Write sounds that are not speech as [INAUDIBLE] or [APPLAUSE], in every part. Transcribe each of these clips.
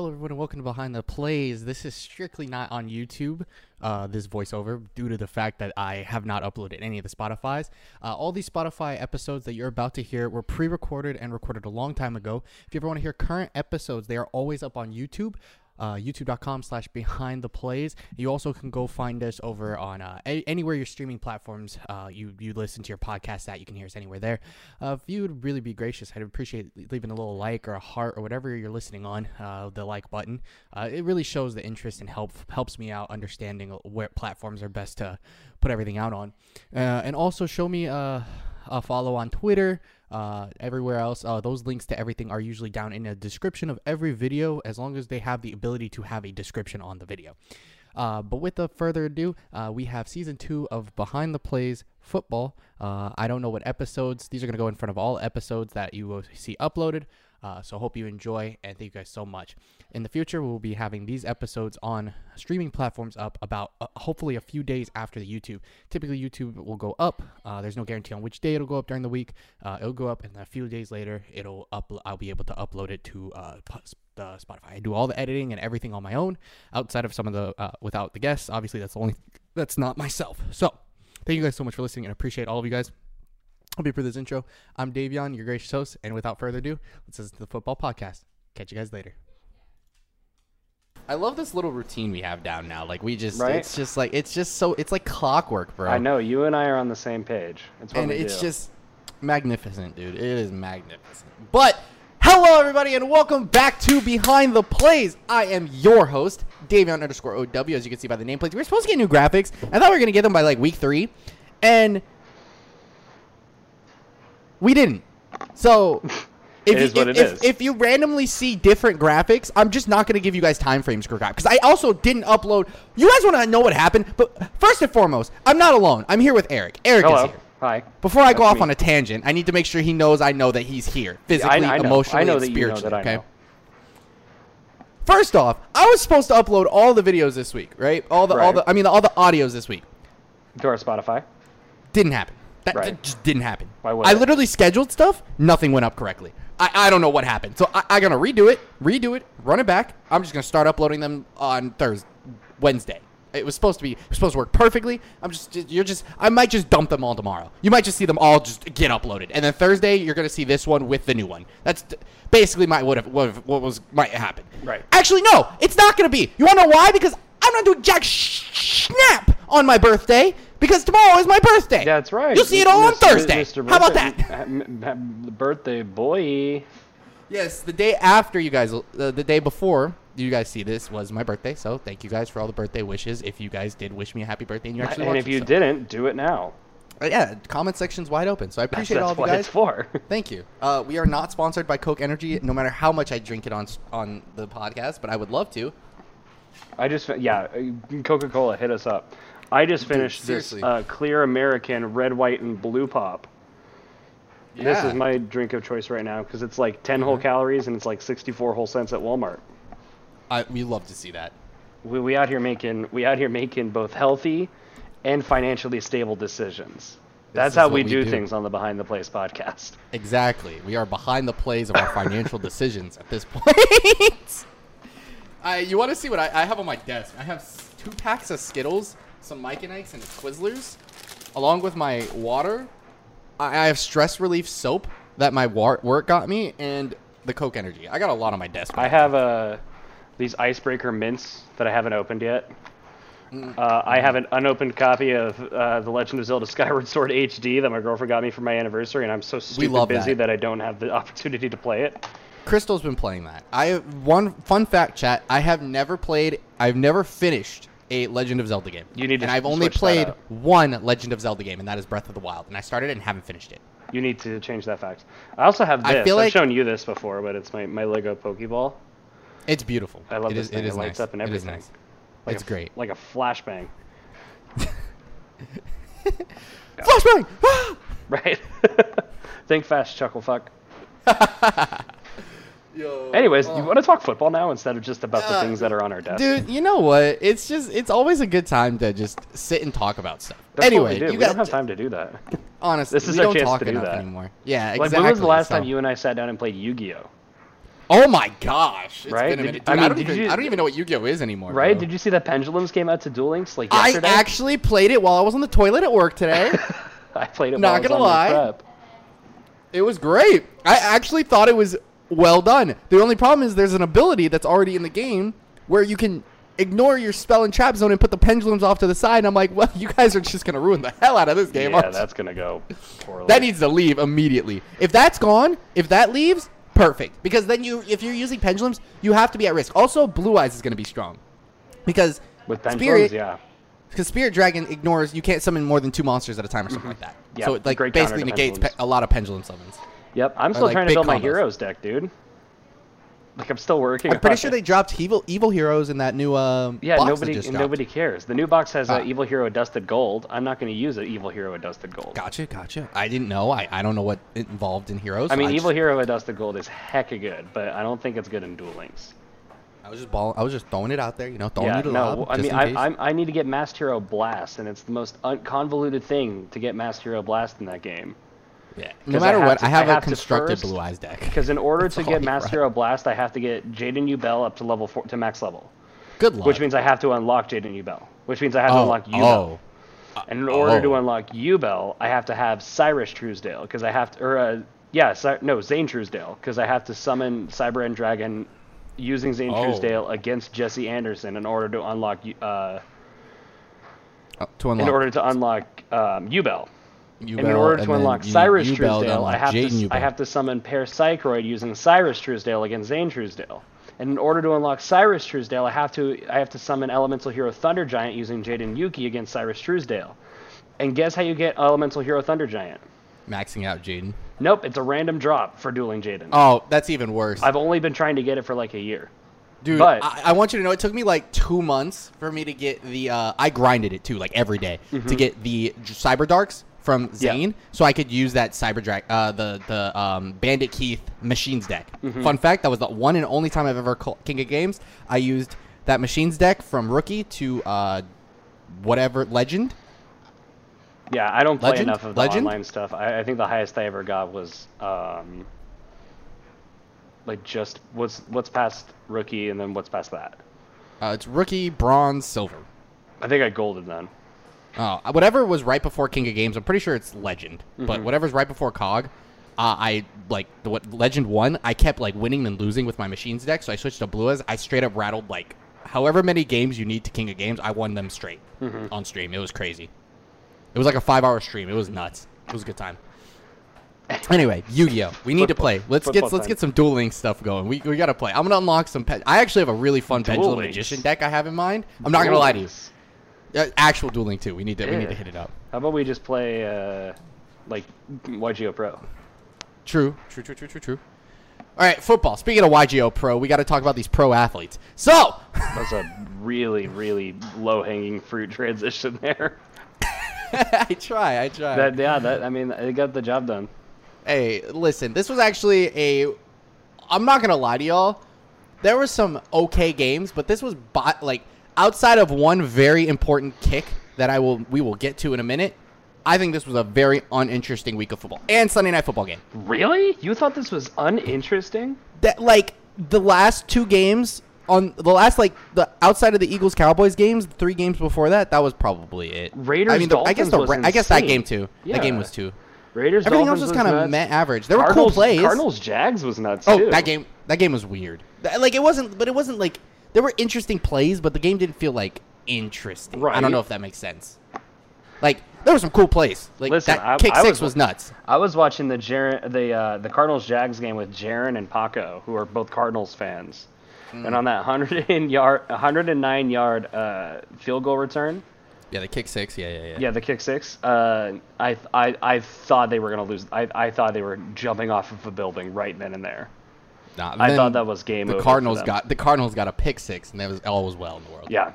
Hello, everyone, and welcome to Behind the Plays. This is strictly not on YouTube, uh, this voiceover, due to the fact that I have not uploaded any of the Spotify's. Uh, all these Spotify episodes that you're about to hear were pre recorded and recorded a long time ago. If you ever want to hear current episodes, they are always up on YouTube uh, youtube.com slash behind the plays. You also can go find us over on uh, a- anywhere your streaming platforms uh, you you listen to your podcast at you can hear us anywhere there. Uh, if you would really be gracious i'd appreciate leaving a little like or a heart or whatever you're listening on uh, the like button. Uh, it really shows the interest and help helps me out understanding where platforms are best to put everything out on. And also show me a follow on twitter uh, everywhere else. Uh, those links to everything are usually down in the description of every video, as long as they have the ability to have a description on the video. Uh, but without further ado, uh, we have season two of Behind the Plays Football. Uh, I don't know what episodes, these are going to go in front of all episodes that you will see uploaded. Uh, so hope you enjoy and thank you guys so much. In the future, we'll be having these episodes on streaming platforms up about uh, hopefully a few days after the YouTube. Typically, YouTube will go up. Uh, there's no guarantee on which day it'll go up during the week. Uh, it'll go up, and a few days later, it'll up. I'll be able to upload it to uh, the Spotify. I do all the editing and everything on my own, outside of some of the uh, without the guests. Obviously, that's the only that's not myself. So, thank you guys so much for listening, and appreciate all of you guys. Hope be for this intro. I'm Davion, your gracious host, and without further ado, let's listen to the football podcast. Catch you guys later. I love this little routine we have down now. Like we just, Right? it's just like it's just so it's like clockwork, bro. I know you and I are on the same page. It's what and we it's do. just magnificent, dude. It is magnificent. But hello, everybody, and welcome back to Behind the Plays. I am your host, Davion underscore OW. As you can see by the nameplate, we were supposed to get new graphics. I thought we were gonna get them by like week three, and we didn't. So. [LAUGHS] If you, if, if, if you randomly see different graphics, I'm just not going to give you guys time frames for graphics. Because I also didn't upload. You guys want to know what happened? But first and foremost, I'm not alone. I'm here with Eric. Eric is here. Hi. Before I go off me. on a tangent, I need to make sure he knows I know that he's here, physically, I, I know. emotionally, I know and that you know spiritually. that I okay. know. First off, I was supposed to upload all the videos this week, right? All the, all the, I mean, all the audios this week. To our Spotify. Didn't happen. That Right. just didn't happen. Why would I it? literally scheduled stuff. Nothing went up correctly. I, I don't know what happened. So I, I'm gonna redo it, redo it, run it back. I'm just gonna start uploading them on Thursday, Wednesday. It was supposed to be supposed to work perfectly. I'm just you're just I might just dump them all tomorrow. You might just see them all just get uploaded, and then Thursday you're gonna see this one with the new one. That's basically my what if, what, if, what was might happen. Right. Actually, no, it's not gonna be. You wanna know why? Because I'm not doing jack sh- snap on my birthday because tomorrow is my birthday. That's right. You'll see it all on Thursday. Mr. How about that? [LAUGHS] M- m- The birthday boy. Yes, the day after you guys, uh, the day before you guys see this was my birthday. So thank you guys for all the birthday wishes. If you guys did wish me a happy birthday and you actually And if you it, so- didn't, do it now. Uh, yeah, comment section's wide open. So I appreciate that's all of you guys. it's for. [LAUGHS] Thank you. Uh, we are not sponsored by Coke Energy, no matter how much I drink it on on the podcast, but I would love to. I just yeah, Coca Cola hit us up. I just finished this uh, clear American red, white, and blue pop. This is my drink of choice right now because it's like 10 whole calories and it's like 64 whole cents at Walmart. I, we love to see that. We, we out here making we out here making both healthy and financially stable decisions. That's how we, we do, do. things on the Behind the Plays podcast. Exactly. We are behind the plays of our [LAUGHS] financial decisions at this point. [LAUGHS] I, you want to see what I, I have on my desk? I have two packs of Skittles, some Mike and Ike's, and Twizzlers, along with my water. I, I have stress relief soap that my war- work got me, and the Coke Energy. I got a lot on my desk. I have uh, these icebreaker mints that I haven't opened yet. Mm. Uh, I have an unopened copy of uh, The Legend of Zelda Skyward Sword HD that my girlfriend got me for my anniversary, and I'm so stupid busy that. that. I don't have the [LAUGHS] opportunity to play it. Crystal's been playing that. I one fun fact, chat. I have never played. I've never finished a Legend of Zelda game. You need to and I've only played one Legend of Zelda game, and that is Breath of the Wild. And I started it and haven't finished it. You need to change that fact. I also have I this. feel I've shown you this before, but it's my, my Lego Pokeball. It's beautiful. I love it this is, thing. It is It lights nice. up and It is everything. nice. Like it's a, great. Like a flashbang. [LAUGHS] Flashbang! [LAUGHS] Right? [LAUGHS] Think fast, chuckle fuck. Yo, Anyways, oh. you want to talk football now instead of just about the Uh, things that are on our desk? Dude, you know what? It's just it's always a good time to just sit and talk about stuff. That's anyway, we do. you we got don't have time to do that. honestly, this is we our don't chance talk to do enough that. anymore. Yeah, exactly. Like, when was the last so- time you and I sat down and played Yu-Gi-Oh? Oh my gosh! It's Right? been a minute. Dude, I I, don't even, you- I don't even know what Yu-Gi-Oh is anymore. Right? bro. Did you see that Pendulums came out to Duel Links like yesterday? I actually played it while I was on the toilet at work today. [LAUGHS] I played it. Not while I was gonna lie. it was great. I actually thought it was well done. The only problem is there's an ability that's already in the game where you can ignore your spell and trap zone and put the pendulums off to the side. And I'm like, [LAUGHS] well, you guys are just gonna ruin the hell out of this game. Yeah, that's gonna go poorly. That needs to leave immediately. If that's gone, if that leaves, perfect. Because then you, if you're using pendulums, you have to be at risk. Also, Blue Eyes is going to be strong because with pendulums. Spirit, yeah. because Spirit Dragon ignores you can't summon more than two monsters at a time or something like that. Mm-hmm. Yeah, so it like great basically negates pe- a lot of pendulum summons. Yep. I'm still like trying to build my heroes deck, dude. Like I'm still working. I'm pretty sure it. they dropped evil evil heroes in that new um Yeah, nobody nobody cares. The new box has Ah. a evil hero dusted gold. I'm not going to use an evil hero dusted gold. Gotcha, gotcha. I didn't know. I, I don't know what it involved in heroes. I mean, evil just- hero dusted gold is hecka good, but I don't think it's good in Duel Links. I was just ball. I was just throwing it out there. You know, throwing yeah, it no. lob, I mean, I. I'm, I need to get Masked Hero Blast, and it's the most convoluted thing to get Masked Hero Blast in that game. Yeah. No I matter have what, to- I have I a have to constructed first- blue eyes deck. Because in order That's to get Master. Hero Blast, I have to get Jaden Yubel up to level four to max level, Good luck. which means I have to unlock Jaden Yubel, which means I have to oh, unlock Yubel. oh, And in order to oh. unlock Yubel, I have to have Cyrus Truesdale because I have to, or uh, yeah, Cy- no Zane Truesdale because I have to summon Cyber End Dragon using Zane Oh. Truesdale against Jesse Anderson in order to unlock uh, Oh, to unlock. in order to unlock um, Yubel. And in order to unlock Cyrus Truesdale, I have to I have to summon Pair Cycroid using Cyrus Truesdale against Zane Truesdale. And in order to unlock Cyrus Truesdale, I have to I have to summon Elemental Hero Thunder Giant using Jaden Yuki against Cyrus Truesdale. And guess how you get Elemental Hero Thunder Giant? maxing out Jaden. Nope, it's a random drop for dueling Jaden. Oh, that's even worse. I've only been trying to get it for like a year. Dude, but- I, I want you to know it took me like two months for me to get the. Uh, I grinded it too, like every day, to get the Cyber Darks from. Yeah. Zane, so I could use that Cyber Drag, uh, the the um, Bandit Keith Machines deck. Mm-hmm. Fun fact: that was the one and only time I've ever call, King of Games. I used that Machines deck from Rookie to uh, whatever Legend. Yeah, I don't play Legend? enough of the Legend? online stuff. I, I think the highest I ever got was um, like just what's what's past rookie and then what's past that. Uh, it's Rookie, Bronze, Silver. I think I golded then. Oh, whatever was right before King of Games. I'm pretty sure it's Legend, Mm-hmm. but whatever's right before Cog, uh, I like the what Legend one. I kept like winning and losing with my machines deck, so I switched to Blue as I straight up rattled like however many games you need to King of Games. I won them straight Mm-hmm. on stream. It was crazy. It was like a five hour stream. It was nuts. It was a good time. [LAUGHS] Anyway, Yu-Gi-Oh. We need to play. Let's get football let's get some dueling stuff going. We, we gotta play. I'm gonna unlock some. Pe- I actually have a really fun Pendulum. Magician deck I have in mind. I'm not gonna lie to you. Uh, actual dueling too. We need to we need to hit it up. How about we just play uh, like YGO Pro? True, true, true, true, true, true. All right, football. Speaking of YGO Pro, we got to talk about these pro athletes. So, [LAUGHS] That's a really really low hanging fruit transition [LAUGHS] there. I try, I try. That yeah, that I mean it got the job done. hey, listen, this was actually a. I'm not gonna lie to y'all. There were some okay games, but this was bot like outside of one very important kick that I will we will get to in a minute. I think this was a very uninteresting week of football and Sunday night football game. Really? You thought this was uninteresting? that like the last two games on the last like the outside of the Eagles Cowboys games, the three games before that, that was probably it. Raiders I mean, the, I guess the Dolphins was I guess that game too. That game was too. Raiders. Everything else Dolphins was kind of meh average. There were Cardinals, cool plays. Cardinals Jags was nuts oh, too. that game that game was weird. Like it wasn't, but it wasn't like there were interesting plays, but the game didn't feel like interesting. Right. I don't know if that makes sense. Like there were some cool plays. Like Listen, that I- kick I six was- was nuts. I was watching the Jaren, the uh, the Cardinals Jags game with Jaron and Paco, who are both Cardinals fans. Hmm. And on that 100 and yard, 109 yard uh, field goal return, Yeah, the kick six. Yeah, yeah, yeah. yeah, the kick six. Uh, I, I I thought they were gonna lose. I, I thought they were jumping off of a building right then and there. I thought that was game the Cardinals got the Cardinals got a pick six, and that was all was well in the world. Yeah.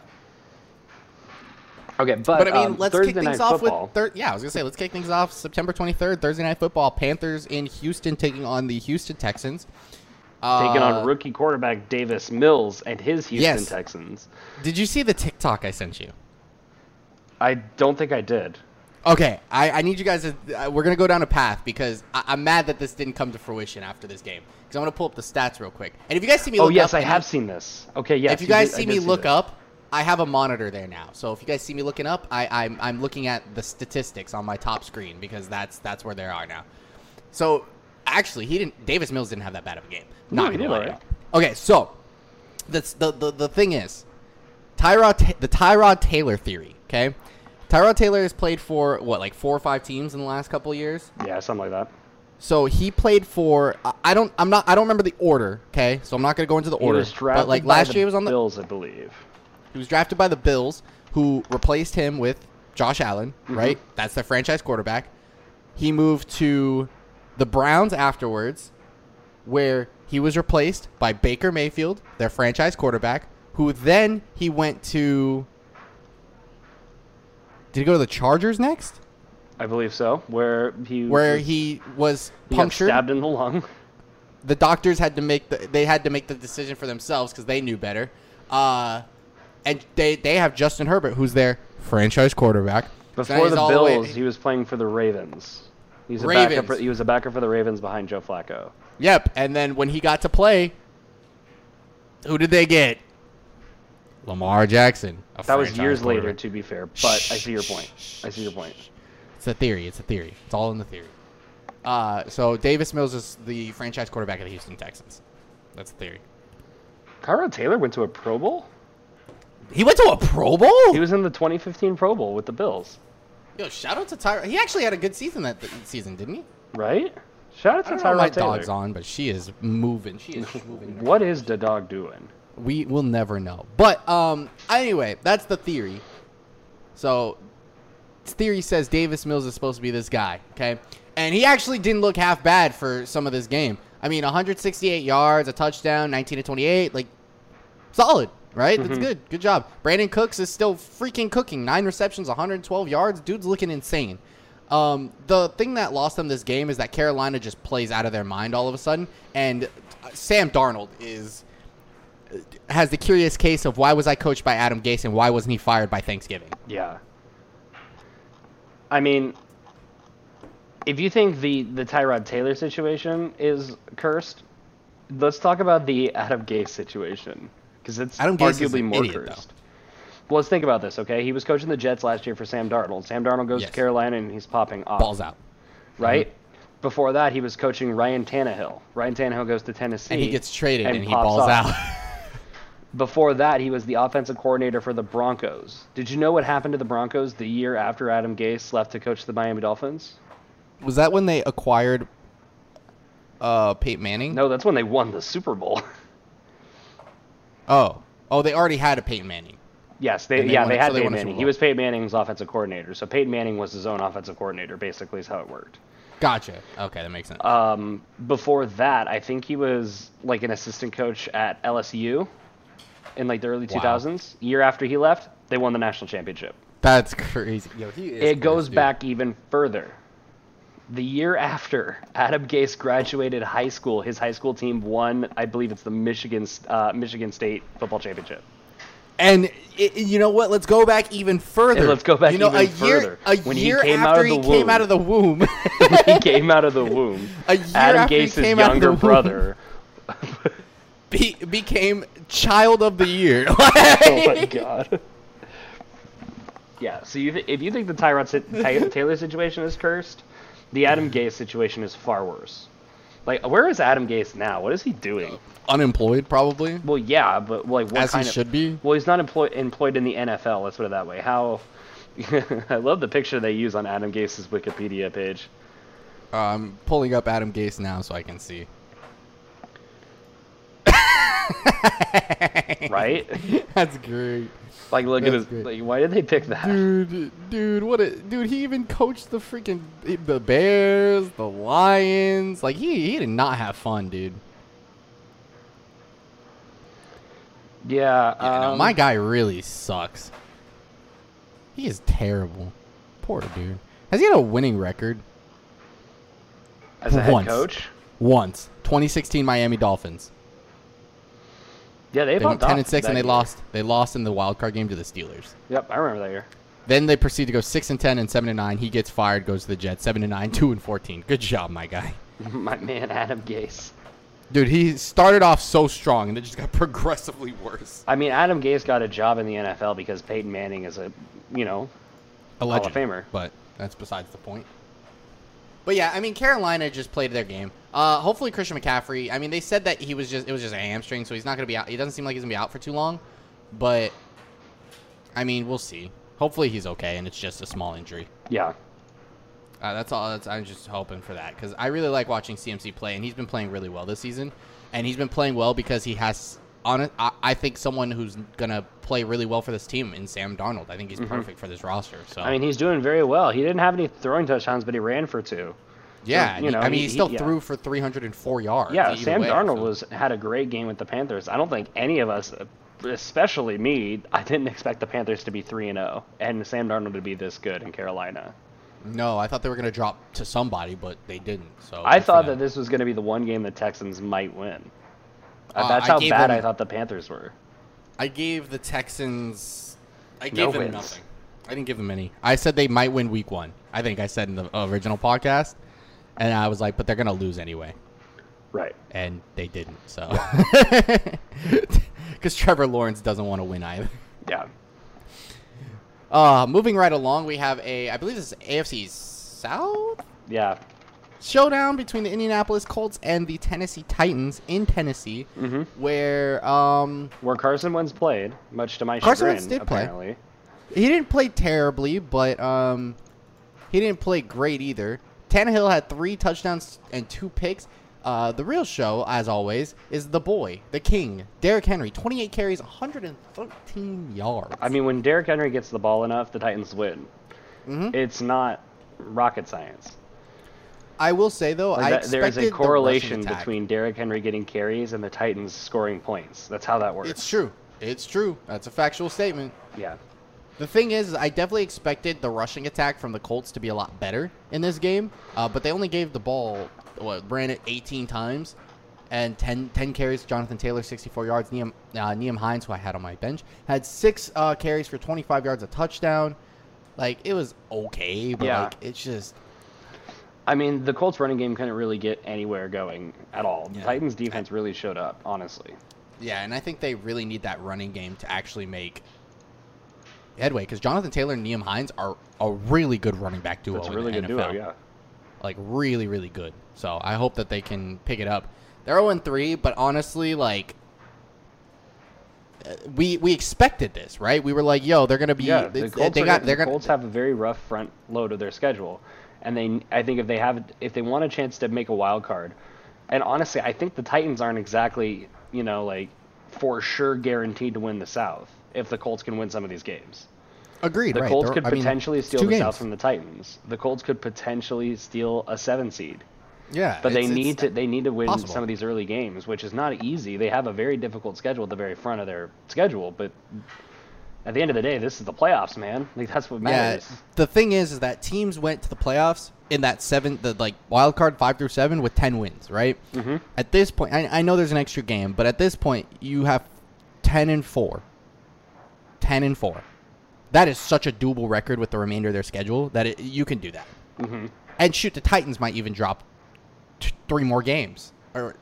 Okay, but, But I mean, um, let's Thursday kick things off football, with thir- yeah. I was gonna say let's kick things off September 23rd, Thursday night football. Panthers in Houston taking on the Houston Texans. taking Uh, on rookie quarterback Davis Mills and his Houston Yes. Texans. Did you see the TikTok I sent you? I don't think I did. Okay, I, I need you guys to. Uh, we're gonna go down a path because I, I'm mad that this didn't come to fruition after this game. Because I'm gonna pull up the stats real quick. And if you guys see me, Oh yes, up I have seen this. Okay, yes. if you guys did- see me look this. up, I have a monitor there now. So if you guys see me looking up, I, I'm I'm looking at the statistics on my top screen because that's that's where they are now. So actually, he didn't. Davis Mills didn't have that bad of a game. No, Not gonna lie. alright. Okay, so that's the, the the thing is, Tyrod the Tyrod Taylor theory. Okay, Tyrod Taylor has played for what like four or five teams in the last couple of years. Yeah, something like that. So he played for I- don't I'm not I don't remember the order. Okay, so I'm not gonna go into the He order. was drafted but like by last the year, he was on the Bills, I believe. he was drafted by the Bills, who replaced him with Josh Allen, Mm-hmm. right? That's their franchise quarterback. He moved to the Browns afterwards, where he was replaced by Baker Mayfield, their franchise quarterback, who then he went to. Did he go to the Chargers next? I believe so. Where he Where was- he was he punctured. stabbed in the lung. the doctors had to make the they had to make the decision for themselves because they knew better. Uh, and they they have Justin Herbert, who's their franchise quarterback. Before the Bills, he was playing for the Ravens. He's a backup. Ravens. For, he was a backer for the Ravens behind Joe Flacco. Yep. And then when he got to play, who did they get? Lamar Jackson. That was years later, to be fair. But I see your point. I see your point. It's a theory. It's a theory. It's all in the theory. Uh, so Davis Mills is the franchise quarterback of the Houston Texans. That's the theory. Tyrod Taylor went to a Pro Bowl. He went to a Pro Bowl. He was in the 2015 Pro Bowl with the Bills, Yo, shout out to Tyra. He actually had a good season that th- season, didn't he? right? Shout out to don't know my dog's on, but she is moving. She is [LAUGHS] moving. What is the dog doing? We will never know. But um, anyway, that's the theory. So, theory says Davis Mills is supposed to be this guy. Okay, and he actually didn't look half bad for some of this game. I mean, 168 yards, a touchdown, 19 to 28, like solid, right? That's good. Good job. Brandin Cooks is still freaking cooking. Nine receptions, 112 yards. Dude's looking insane. Um, the thing that lost them this game is that Carolina just plays out of their mind all of a sudden, and uh, Sam Darnold is has the curious case of why was I coached by Adam Gase and why wasn't he fired by Thanksgiving? Yeah. I mean, if you think the the Tyrod Taylor situation is cursed, let's talk about the Adam Gase situation because it's Adam Gase arguably more idiot, cursed. Well, let's think about this, okay? He was coaching the Jets last year for Sam Darnold. Sam Darnold goes Yes. to Carolina and he's popping off. Balls out. right? Mm-hmm. Before that, he was coaching Ryan Tannehill. Ryan Tannehill goes to Tennessee, And he gets traded and, he pops balls off. out. [LAUGHS] Before that, he was the offensive coordinator for the Broncos. Did you know what happened to the Broncos the year after Adam Gase left to coach the Miami Dolphins? was that when they acquired uh Peyton Manning? No, that's when they won the Super Bowl. [LAUGHS] Oh. Oh, they already had a Peyton Manning. yes, they they yeah won- they had so they Peyton Manning. He was Peyton Manning's offensive coordinator, so Peyton Manning was his own offensive coordinator. Basically, is how it worked. Gotcha. Okay, that makes sense. Um, before that, I think he was like an assistant coach at LSU in like the early Wow. 2000s. Year after he left, they won the national championship. That's crazy. Yo, he is it goes dude. back even further. The year after Adam Gase graduated high school, his high school team won, I believe it's the Michigan uh, Michigan State football championship. And i you know what? Let's go back even further. And let's go back you know, even a year, further. A When he year came out after of he the came womb. out of the womb, [LAUGHS] he came out of the womb. [LAUGHS] A year Adam after he Gase's came out of the younger womb. brother. [LAUGHS] be, became child of the year. [LAUGHS] oh my god. Yeah, so you th- if you think the Tyrod si- Ty- [LAUGHS] Taylor situation is cursed, the Adam Gase situation is far worse. Like, where is Adam Gase now? What is he doing? Unemployed, probably. Well, yeah, but like, what As he kind of? should be. Well, he's not employed employed in the NFL. Let's put it that way. How? [LAUGHS] I love the picture they use on Adam Gase's Wikipedia page. Uh, I'm pulling up Adam Gase now so I can see. Right? [LAUGHS] That's great. Like, look at his. Like, why did they pick that? Dude, dude, what a dude! He even coached the freaking the Bears, the Lions. Like he he did not have fun, dude. Yeah, Yeah, no, um, my guy really sucks. He is terrible. Poor dude. Has he had a winning record? as a head once. coach. Once. 2016 Miami Dolphins. Yeah, they, They went 10 and 6 and they year. lost. They lost in the wild card game to the Steelers. Yep, I remember that year. Then they proceed to go six and ten and seven and nine. He gets fired, goes to the Jets. Seven and nine, [LAUGHS] two and fourteen. Good job, my guy. [LAUGHS] My man, Adam Gase. Dude, he started off so strong and it just got [LAUGHS] progressively worse. I mean, Adam Gase got a job in the NFL because Peyton Manning is a, you know, A Hall of Famer. but that's besides the point. But yeah, I mean, Carolina just played their game. Uh, hopefully, Christian McCaffrey. I mean, they said that he was just it was just a hamstring, so he's not gonna be out. He doesn't seem like he's gonna be out for too long. But I mean, we'll see. Hopefully, he's okay and it's just a small injury. yeah. Uh, that's all. That's, I'm just hoping for that because I really like watching CMC play, and he's been playing really well this season. And he's been playing well because he has on. I, I think someone who's gonna play really well for this team in Sam Darnold. I think he's perfect for this roster. So Mm-hmm. I mean, he's doing very well. He didn't have any throwing touchdowns, but he ran for two. yeah, you know, I mean, he- he, still he- yeah. threw for 304 yards. Yeah, Sam way, Darnold so- was had a great game with the Panthers. I don't think any of us, especially me, I didn't expect the Panthers to be three and zero, and Sam Darnold to be this good in Carolina. No, I thought they were gonna drop to somebody, but they didn't. So I thought that this was going to be the one game the Texans might win. Uh, Uh, That's how gave bad them- I thought the Panthers were. I gave the Texans. I No gave them wins. nothing. I didn't give them any. I said they might win week one. I think I said in the original podcast, and I was like, but they're gonna lose anyway, Right. and they didn't. So, [LAUGHS] because Trevor Lawrence doesn't want to win either. Yeah. Uh, moving right along, we have a, I believe this is AFC South Yeah. Showdown between the Indianapolis Colts and the Tennessee Titans in Tennessee, hmm where um, Where Carson Wentz played, much to my Carson chagrin, Wentz did play. He didn't play terribly, but um, he didn't play great either. Tannehill had three touchdowns and two picks. Uh, the real show, as always, is the boy, the king, Derrick Henry. 28 carries, 113 yards. I mean, when Derrick Henry gets the ball enough, the Titans win. Mhm. It's not rocket science. I will say though, Like I that- there is a correlation between Derrick Henry getting carries and the Titans scoring points. That's how that works. It's true. It's true. That's a factual statement. Yeah. The thing is, I definitely expected the rushing attack from the Colts to be a lot better in this game, uh, but they only gave the ball, what, ran it 18 times, and 10, 10 carries. Jonathan Taylor, 64 yards. Liam, uh, Nyheim Hines, who I had on my bench, had six uh, carries for 25 yards, a touchdown. Like it was okay, but Yeah. like it's just I mean, the Colts running game couldn't really get anywhere going at all. The Yeah. Titans defense really showed up, honestly. yeah. And I think they really need that running game to actually make headway because Jonathan Taylor and Nyheim Hines are a really good running back duo. That's a in really the good duo, NFL. yeah. like really really good. So I hope that they can pick it up. They're 0 3, but honestly, like uh, we we expected this, right? We were like, yo, they're gonna be. Yeah, the Colts, they are, got. the They're gonna. Colts have a very rough front load of their schedule, and they I think if they have if they want a chance to make a wild card, and honestly, I think the Titans aren't exactly you know like for sure guaranteed to win the South if the Colts can win some of these games. agreed. The right. Colts They're- could I mean, potentially it's steal the games. South from the Titans. The Colts could potentially steal a seven seed. Yeah, But they need to they need to win possible. some of these early games, which is not easy. They have a very difficult schedule at the very front of their schedule, but at the end of the day, this is the playoffs, man. Like that's what matters. Yeah, the thing is, is that teams went to the playoffs in that seven, the like wild card five through seven with ten wins, right? Mhm. At this point, I, I know there's an extra game, but at this point, you have ten and four. Ten and four. That is such a doable record with the remainder of their schedule that it, you can do that. hmm And shoot, the Titans might even drop t- three more games, or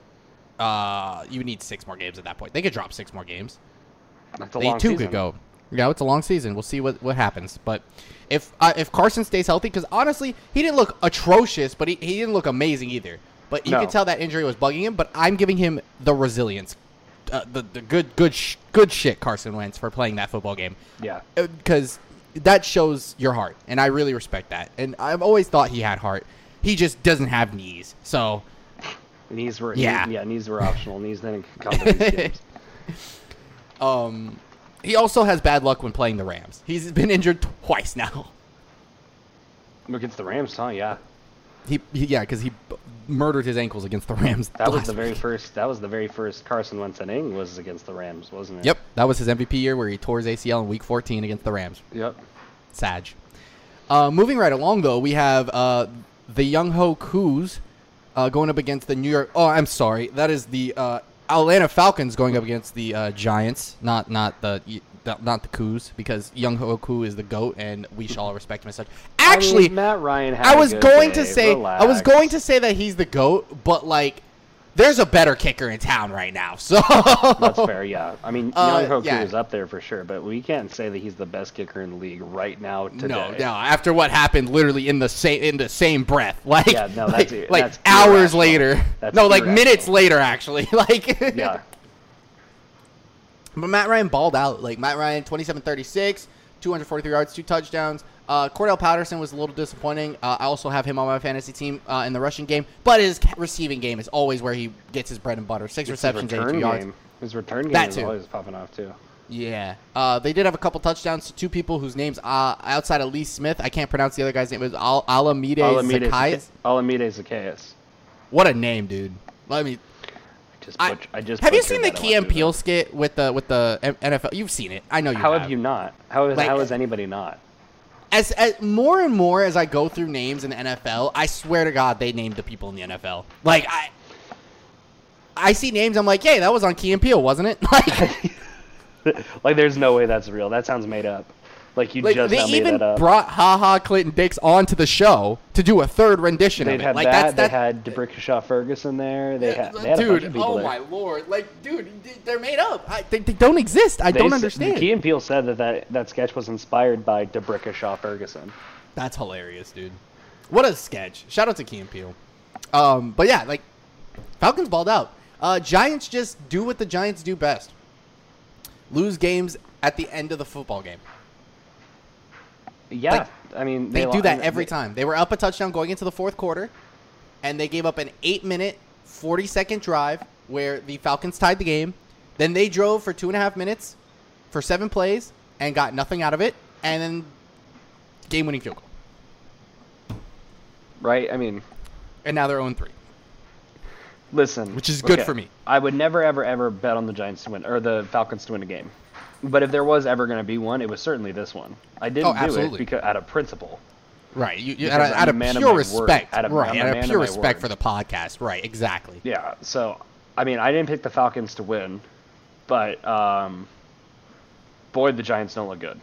uh, you need six more games at that point. They could drop six more games. That's a They long too season. could go. Yeah, it's a long season. We'll see what, what happens. But if uh, if Carson stays healthy, because honestly, he didn't look atrocious, but he, he didn't look amazing either. But you No. can tell that injury was bugging him. But I'm giving him the resilience, uh, the the good good sh- good shit Carson Wentz for playing that football game Yeah. because that shows your heart, and I really respect that. And I've always thought he had heart. He just doesn't have knees. So Knees were Yeah. yeah knees were optional. knees didn't come to these games. [LAUGHS] um, he also has bad luck when playing the Rams. He's been injured twice now. Against the Rams, huh? Yeah. He, he yeah, because he b- murdered his ankles against the Rams. That was the very week. first. That was the very first Carson Wentz inning was against the Rams, wasn't it? Yep, that was his MVP year where he tore his ACL in Week 14 against the Rams. Yep. Sag. Uh, moving right along, though, we have uh, the Younghoe Koos uh, going up against the New York. Oh, I'm sorry, that is the uh, Atlanta Falcons going up against the uh, Giants, not not the the, not the Koos because Younghoe Koo is the goat, and we should all respect him as such. I mean, Actually, Matt Ryan. I was going to day. say I was going to say that he's the goat, but like, there's a better kicker in town right now. So That's fair, yeah. I mean, Uh, Younghoe Koo yeah. is up there for sure, but we can't say that he's the best kicker in the league right now today. No, no. After what happened, literally in the same in the same breath, [LAUGHS] like Yeah, no, like, that's- like that's hours later. That's [LAUGHS] no, like minutes later, actually. [LAUGHS] Like Yeah. But Matt Ryan balled out. Like Matt Ryan, 27-36, 243 yards, two touchdowns. Uh, Cordarrelle Patterson was a little disappointing. Uh, I also have him on my fantasy team uh, in the rushing game, but his receiving game is always where he gets his bread and butter. Six It's his receptions, return 82 yards. game. His return game That is too. always popping off too. Yeah. Uh, they did have a couple touchdowns to two people whose names uh, outside of Lee Smith. I can't pronounce the other guy's name. It was Al- Olamide Olamide Zaccheaus. Olamide Zaccheaus. What a name, dude. Let me. I just, butch- I just have you seen the. I Key and Peele skit with the with the NFL? You've seen it. I know you have. How have. have you not? How is Like- how is anybody not? As, as more and more as I go through names in the NFL, I swear to God, they named the people in the NFL. Like I, I see names. I'm like, hey, that was on Key and Peele, wasn't it? [LAUGHS] Like, [LAUGHS] like, there's no way that's real. That sounds made up. Like you like just they now made even that up. brought Ha Ha Clinton Dix onto the show to do a third rendition They'd of it. had like that. that's they had D'Brickashaw Ferguson there. They had, they had dude. a bunch of people oh there. my lord! Like, dude, they're made up. I, they, they don't exist. I They don't understand. Key and Peele said that, that that sketch was inspired by D'Brickashaw Ferguson. That's hilarious, dude. What a sketch. Shout out to Key and Peele. Um, but yeah, like Falcons balled out. Uh, Giants just do what the Giants do best. Lose games at the end of the football game. Yeah, Like, I mean They, do lo- that every they- time. They were up a touchdown going into the fourth quarter, and they gave up an eight-minute, forty-second drive where the Falcons tied the game. Then they drove for two and a half minutes for seven plays and got nothing out of it, and then game-winning field goal. Right? I mean, And now they're 0-3. listen, Which is good okay, for me. I would never, ever, ever bet on the Giants to win or the Falcons to win a game. But if there was ever going to be one, it was certainly this one. I didn't Oh, do it because out of principle. Right. You, you, out of, out of man of pure word. respect. Out of- right. Out of of pure respect for the podcast. Right. Exactly. Yeah. So, I mean, I didn't pick the Falcons to win, but um, boy, the Giants don't look good.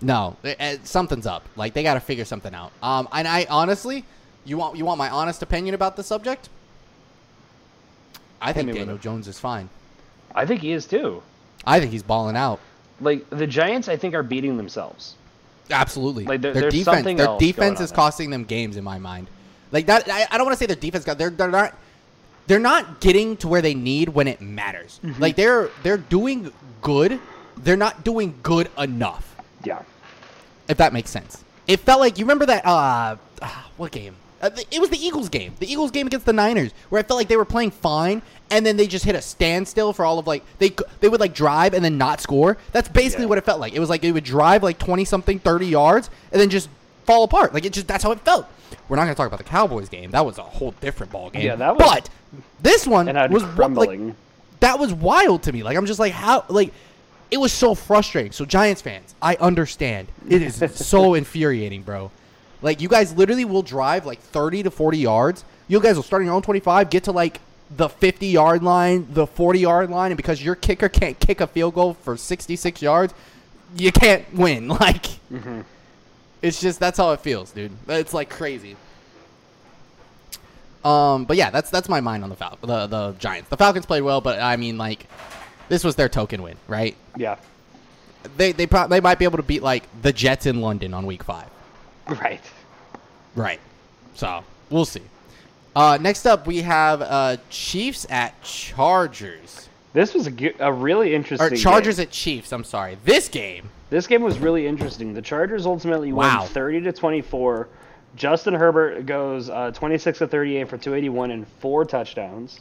No, eh, eh, something's up. Like they got to figure something out. Um, and I honestly, you want you want my honest opinion about the subject? I think Daniel. Jones is fine. I think he is too. I think he's balling out. Like the Giants, I think are beating themselves. Absolutely. Like, there- their there's defense, something their defense is costing them games in my mind. Like that, I, I don't want to say their defense got. They're they're not. They're not getting to where they need when it matters. Mm-hmm. Like they're they're doing good. They're not doing good enough. Yeah. if that makes sense. It felt like you remember that uh, ah, what game? Uh, it was the Eagles game. The Eagles game against the Niners, where I felt like they were playing fine, and then they just hit a standstill for all of like they they would like drive and then not score. That's basically Yeah. what it felt like. It was like they would drive like twenty something, thirty yards, and then just fall apart. Like it just that's how it felt. We're not gonna talk about the Cowboys game. That was a whole different ball game. Yeah, that was- But this one And was wa- like, that was wild to me. Like I'm just like how like it was so frustrating. So Giants fans, I understand. It is [LAUGHS] so infuriating, bro. Like you guys literally will drive like 30 to 40 yards. You guys will start on your own 25, get to like the 50 yard line, the 40 yard line, and because your kicker can't kick a field goal for 66 yards, you can't win. [LAUGHS] Like it's just that's how it feels, dude. It's like crazy. Um, but yeah, that's that's my mind on the Fal- the the Giants. The Falcons played well, but I mean, like, this was their token win, right? Yeah. They they pro- they might be able to beat like the Jets in London on Week Five, Right. right? So we'll see. Uh, next up, we have uh, Chiefs at Chargers This was a really interesting. or Chargers game. at Chiefs. I'm sorry. This game, This game was really interesting. The Chargers ultimately Wow. won 30 to 24. Justin Herbert goes uh, 26 to 38 for 281 and four touchdowns.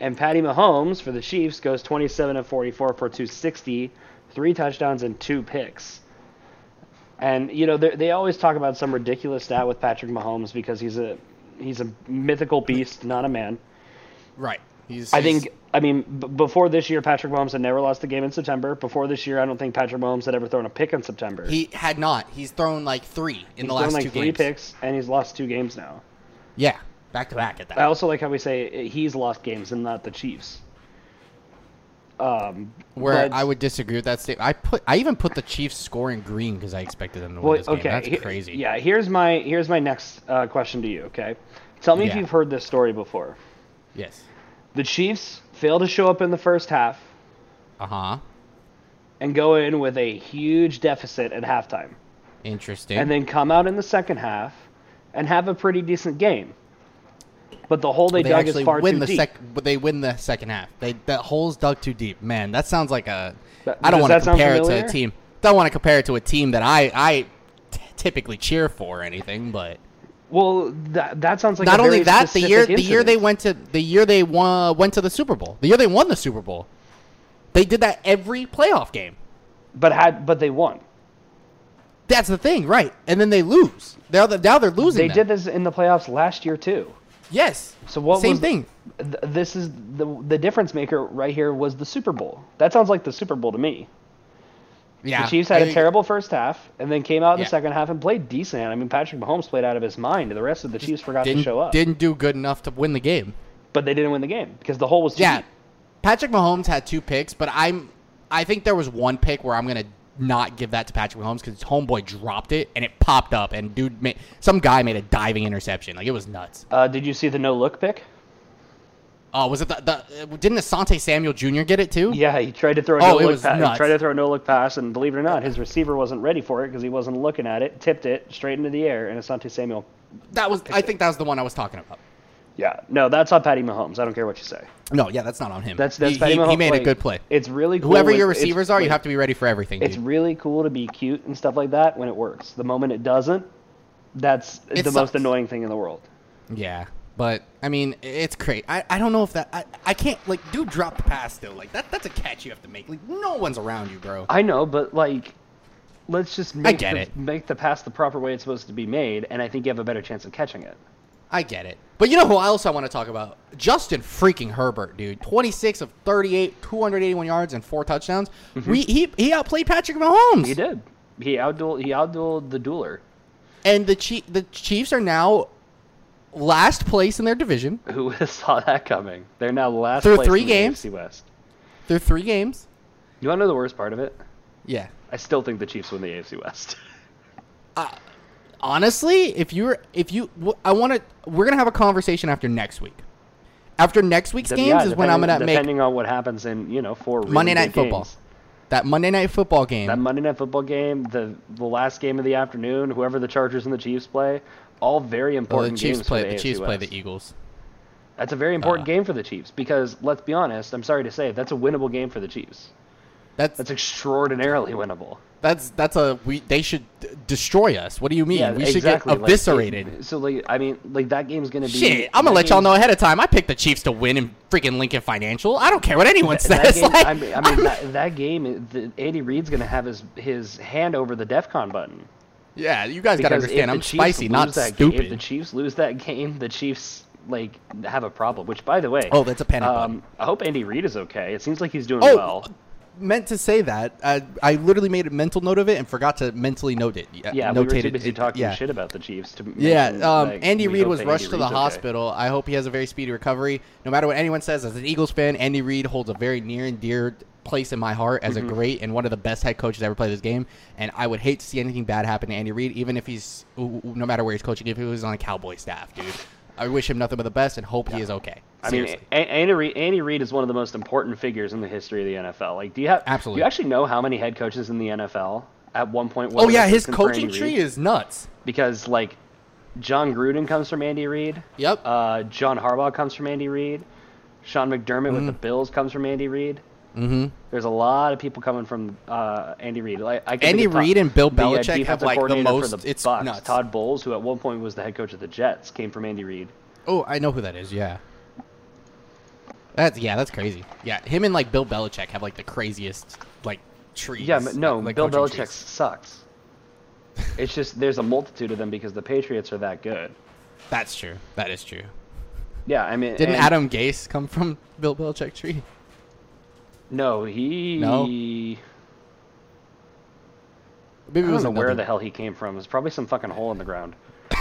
And Patty Mahomes for the Chiefs goes 27 to 44 for 260, three touchdowns and two picks. And you know they they always talk about some ridiculous stat with Patrick Mahomes because he's a he's a mythical beast, not a man. right? He's. I think, I mean, b- before this year, Patrick Mahomes had never lost a game in September. Before this year, I don't think Patrick Mahomes had ever thrown a pick in September. he had not. He's thrown like three in he's the thrown last like two three games. picks, and he's lost two games now. Yeah, back to back at that. I also like how we say he's lost games and not the Chiefs. Um, Where but- I would disagree with that statement. I put I even put the Chiefs scoring green because I expected them to win Well, this game. okay, That's he- crazy. Yeah, here's my here's my next uh, question to you. Okay, tell me if you've heard this story before. Yes. The Chiefs fail to show up in the first half Uh huh. and go in with a huge deficit at halftime, Interesting. and then come out in the second half and have a pretty decent game. But the hole they, they dug is far win too the deep. sec, but they win the second half. They that hole's dug too deep. Man, that sounds like a. That- I don't want to compare it to a team. Don't want to compare it to a team that I I t- typically cheer for or anything, but Well, that that sounds like not a only that, the year specific the year they went to the year they won, went to the Super Bowl. The year they won the Super Bowl, they did that every playoff game. but had but they won. That's the thing, right? And then they lose. Now, the, now they're losing. They them. did this in the playoffs last year too. Yes. So what Same thing. Th- this is the the difference maker right here was the Super Bowl. That sounds like the Super Bowl to me. Yeah. The Chiefs had I a terrible first half and then came out in Yeah. the second half and played decent. I mean, Patrick Mahomes played out of his mind. The rest of the Chiefs forgot Didn't to show up, didn't do good enough to win the game. but they didn't win the game because the hole was too Yeah. deep. Patrick Mahomes had two picks, but I'm I think there was one pick where I'm gonna not give that to Patrick Mahomes because his homeboy dropped it and it popped up and dude made some guy made a diving interception like it was nuts. Uh, did you see the no look pick? Oh, was it the, the didn't Asante Samuel Jr. get it too? Yeah, he tried to throw a Oh, no it look pass. He tried to throw a no look pass, and believe it or not, his receiver wasn't ready for it because he wasn't looking at it. Tipped it straight into the air, and Asante Samuel. That was I think that was the one I was talking about. Yeah, no, that's on Patty Mahomes. I don't care what you say. No, yeah, that's not on him. That's that's he, Patty he, Mahomes. he made like, a good play. It's really cool. Whoever your receivers are, you have to be ready for everything. It's dude. really cool to be cute and stuff like that when it works. The moment it doesn't, that's It the sucks. most annoying thing in the world. Yeah, but I mean, it's great. I, I don't know if that I, I can't like dude drop the pass still like that. That's a catch you have to make. Like no one's around you, bro. I know, but like, let's just make get the, it. make the pass the proper way it's supposed to be made, and I think you have a better chance of catching it. I get it. But you know who else I want to talk about? Justin freaking Herbert, dude. 26 of 38, 281 yards and four touchdowns. We he he outplayed Patrick Mahomes. Mm-hmm. He did. He outdueled. He outdueled the dueler. And the Chief, the Chiefs are now last place in their division [LAUGHS] Who saw that coming? They're now last Through place three in the games? AFC West. through 3 games. You want to know the worst part of it? Yeah. I still think the Chiefs win the AFC West. Honestly, if you're if you I want to we're going to have a conversation after next week. After next week's games Yeah, is when I'm going to make depending on what happens in you know four really Monday Night Football. games. that Monday Night Football game. That Monday Night Football game, the the last game of the afternoon, whoever the Chargers and the Chiefs play, all very Well, the important Chiefs games play for the, the Chiefs play the Eagles. That's a very important Uh, game for the Chiefs because let's be honest, I'm sorry to say, that's a winnable game for the Chiefs. That's That's extraordinarily winnable. That's that's a we they should destroy us. What do you mean? Yeah, we should exactly. get eviscerated. it- so like, I mean, like that game's gonna be. Shit, I'm gonna that let y'all know ahead of time. I picked the Chiefs to win in freaking Lincoln Financial. I don't care what anyone That says. game, like, I mean, I mean that, that game, the, Andy Reid's gonna have his his hand over the DefCon button. yeah, you guys gotta understand. I'm Chiefs spicy, not that Game, if the. Chiefs lose that game, the Chiefs like have a problem. Which, by the way, Oh, that's a panic button. um, I hope Andy Reid is okay. It seems like he's doing Oh, well. Meant to say that. Uh, I literally made a mental note of it and forgot to mentally note it. Yeah, Yeah, we were too busy it- talking yeah. shit about the Chiefs. To Yeah, mention, um, like, Andy Reid was rushed Andy to the okay. hospital. I hope he has a very speedy recovery. No matter what anyone says, as an Eagles fan, Andy Reid holds a very near and dear place in my heart as Mm-hmm. a great and one of the best head coaches ever played this game. And I would hate to see anything bad happen to Andy Reid, even if he's no matter where he's coaching, if he was on a Cowboy staff, dude. I wish him nothing but the best and hope he is okay. I mean, Andy Reid, Andy Reid is one of the most important figures in the history of the NFL. Like, do you have Absolutely. Do you actually know how many head coaches in the NFL at one point? oh yeah, his coaching tree is nuts. because like Jon Gruden comes from Andy Reid. Yep. Uh, John Harbaugh comes from Andy Reid. Sean McDermott with the Bills comes from Andy Reid. Mm-hmm. There's a lot of people coming from uh, Andy Reid. Like, I Andy Reid and Bill the, Belichick have, defensive like, the most- the it's Bucks, nuts. Todd Bowles, who at one point was the head coach of the Jets, came from Andy Reid. Oh, I know who that is. Yeah. That's yeah, that's crazy. Yeah, him and like Bill Belichick have like the craziest like trees. Yeah, but no, like, Bill Belichick trees. sucks. it's just there's a multitude of them because the Patriots are that good. That's true. That is true. Yeah, I mean, Didn't Adam Gase come from Bill Belichick tree? No, he. No? I Maybe it don't know where the hell he came from. It's probably some fucking hole in the ground.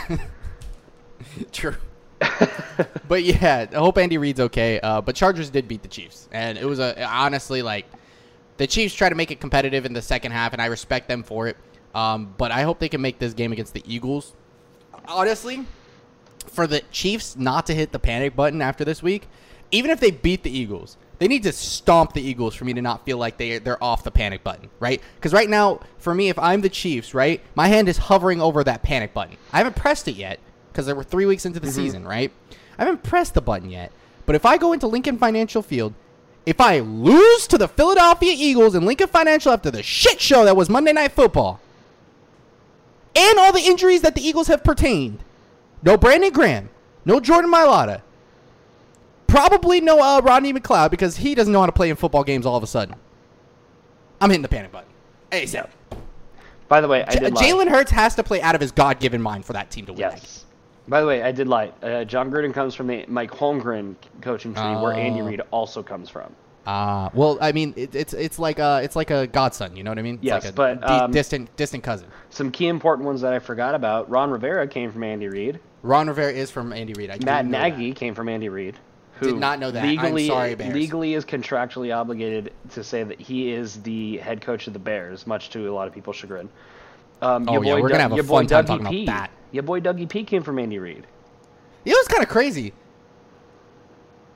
[LAUGHS] True. [LAUGHS] but yeah, I hope Andy Reid's okay. Uh, but Chargers did beat the Chiefs, and it was a honestly like the Chiefs try to make it competitive in the second half, and I respect them for it. Um, but I hope they can make this game against the Eagles. Honestly, for the Chiefs not to hit the panic button after this week, even if they beat the Eagles, they need to stomp the Eagles for me to not feel like they they're off the panic button, right? Because right now, for me, if I'm the Chiefs, right, my hand is hovering over that panic button. I haven't pressed it yet because there were three weeks into the mm-hmm. season, right? I haven't pressed the button yet. But if I go into Lincoln Financial Field, if I lose to the Philadelphia Eagles in Lincoln Financial after the shit show that was Monday Night Football, and all the injuries that the Eagles have pertained, no Brandon Graham, no Jordan Mailata, probably no uh, Rodney McLeod because he doesn't know how to play in football games all of a sudden. I'm hitting the panic button. Hey, so. By the way, I J- Jalen Hurts has to play out of his God-given mind for that team to win. Yes. By the way, I did lie. Uh, Jon Gruden comes from the Mike Holmgren coaching tree, where Andy oh. Reid also comes from. Uh, well, I mean, it, it's it's like a it's like a godson. You know what I mean? It's yes, like but um, distant distant cousin. Some key important ones that I forgot about. Ron Rivera came from Andy Reid. Ron Rivera is from Andy Reid. I Matt Nagy came from Andy Reid. Who did not know that. Legally, I'm sorry, legally is contractually obligated to say that he is the head coach of the Bears, much to a lot of people's chagrin. Um, oh yeah, we're gonna have a fun time talking P, about that. Your boy Dougie P came from Andy Reid. It was kind of crazy.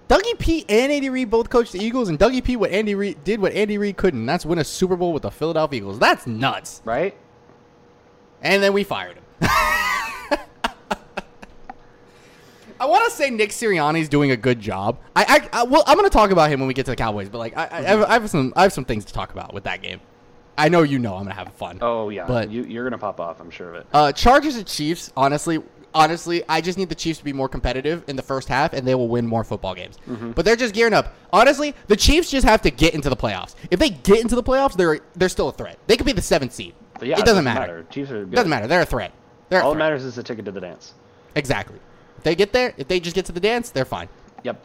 Dougie P and Andy Reid both coached the Eagles, and Dougie P what Andy Reid did what Andy Reid couldn't. That's win a Super Bowl with the Philadelphia Eagles. That's nuts, right? And then we fired him. [LAUGHS] I want to say Nick Sirianni's doing a good job. I, I, I well, I'm going to talk about him when we get to the Cowboys, but like, I, I, have, I, have, some, I have some things to talk about with that game. I know you know I'm going to have fun. Oh yeah, but you, are going to pop off. I'm sure of it. Uh, Chargers and Chiefs. Honestly, honestly, I just need the Chiefs to be more competitive in the first half, and they will win more football games. Mm-hmm. But they're just gearing up. Honestly, the Chiefs just have to get into the playoffs. If they get into the playoffs, they're they're still a threat. They could be the seventh seed. Yeah, it doesn't, doesn't matter. matter. Chiefs are good. It doesn't matter. They're a threat. They're all that matters is the ticket to the dance. Exactly. They get there, if they just get to the dance, they're fine. Yep.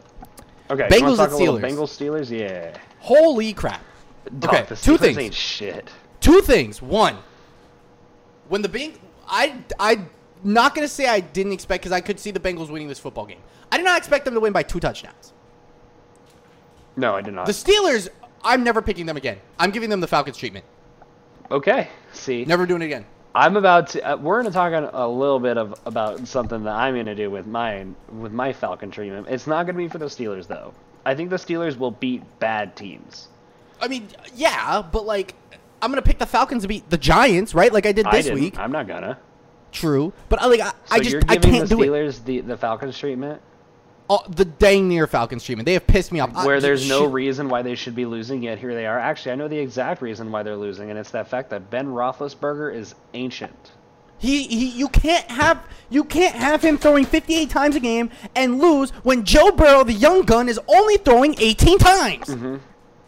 Okay. Bengals and Steelers. Bengals Steelers. Yeah. Holy crap. Okay. two things. shit. Two things. One. When the Beng, I I not going to say I didn't expect because I could see the Bengals winning this football game. I did not expect them to win by two touchdowns. No, I did not. The Steelers, I'm never picking them again. I'm giving them the Falcons treatment. Okay. See. Never doing it again. I'm about to. Uh, we're going to talk a little bit of about something that I'm going to do with mine with my Falcon treatment. It's not going to be for the Steelers though. I think the Steelers will beat bad teams. I mean, yeah, but like, I'm going to pick the Falcons to beat the Giants, right? Like I did this I week. I'm not gonna. True, but I like I, so I just you're I giving can't the do Steelers it. the the Falcons treatment. Oh, the dang near Falcons treatment. They have pissed me off. Where I, there's no reason why they should be losing, yet here they are. Actually, I know the exact reason why they're losing, and it's that fact that Ben Roethlisberger is ancient. He, he you can't have you can't have him throwing 58 times a game and lose when Joe Burrow, the young gun, is only throwing 18 times. Mm-hmm.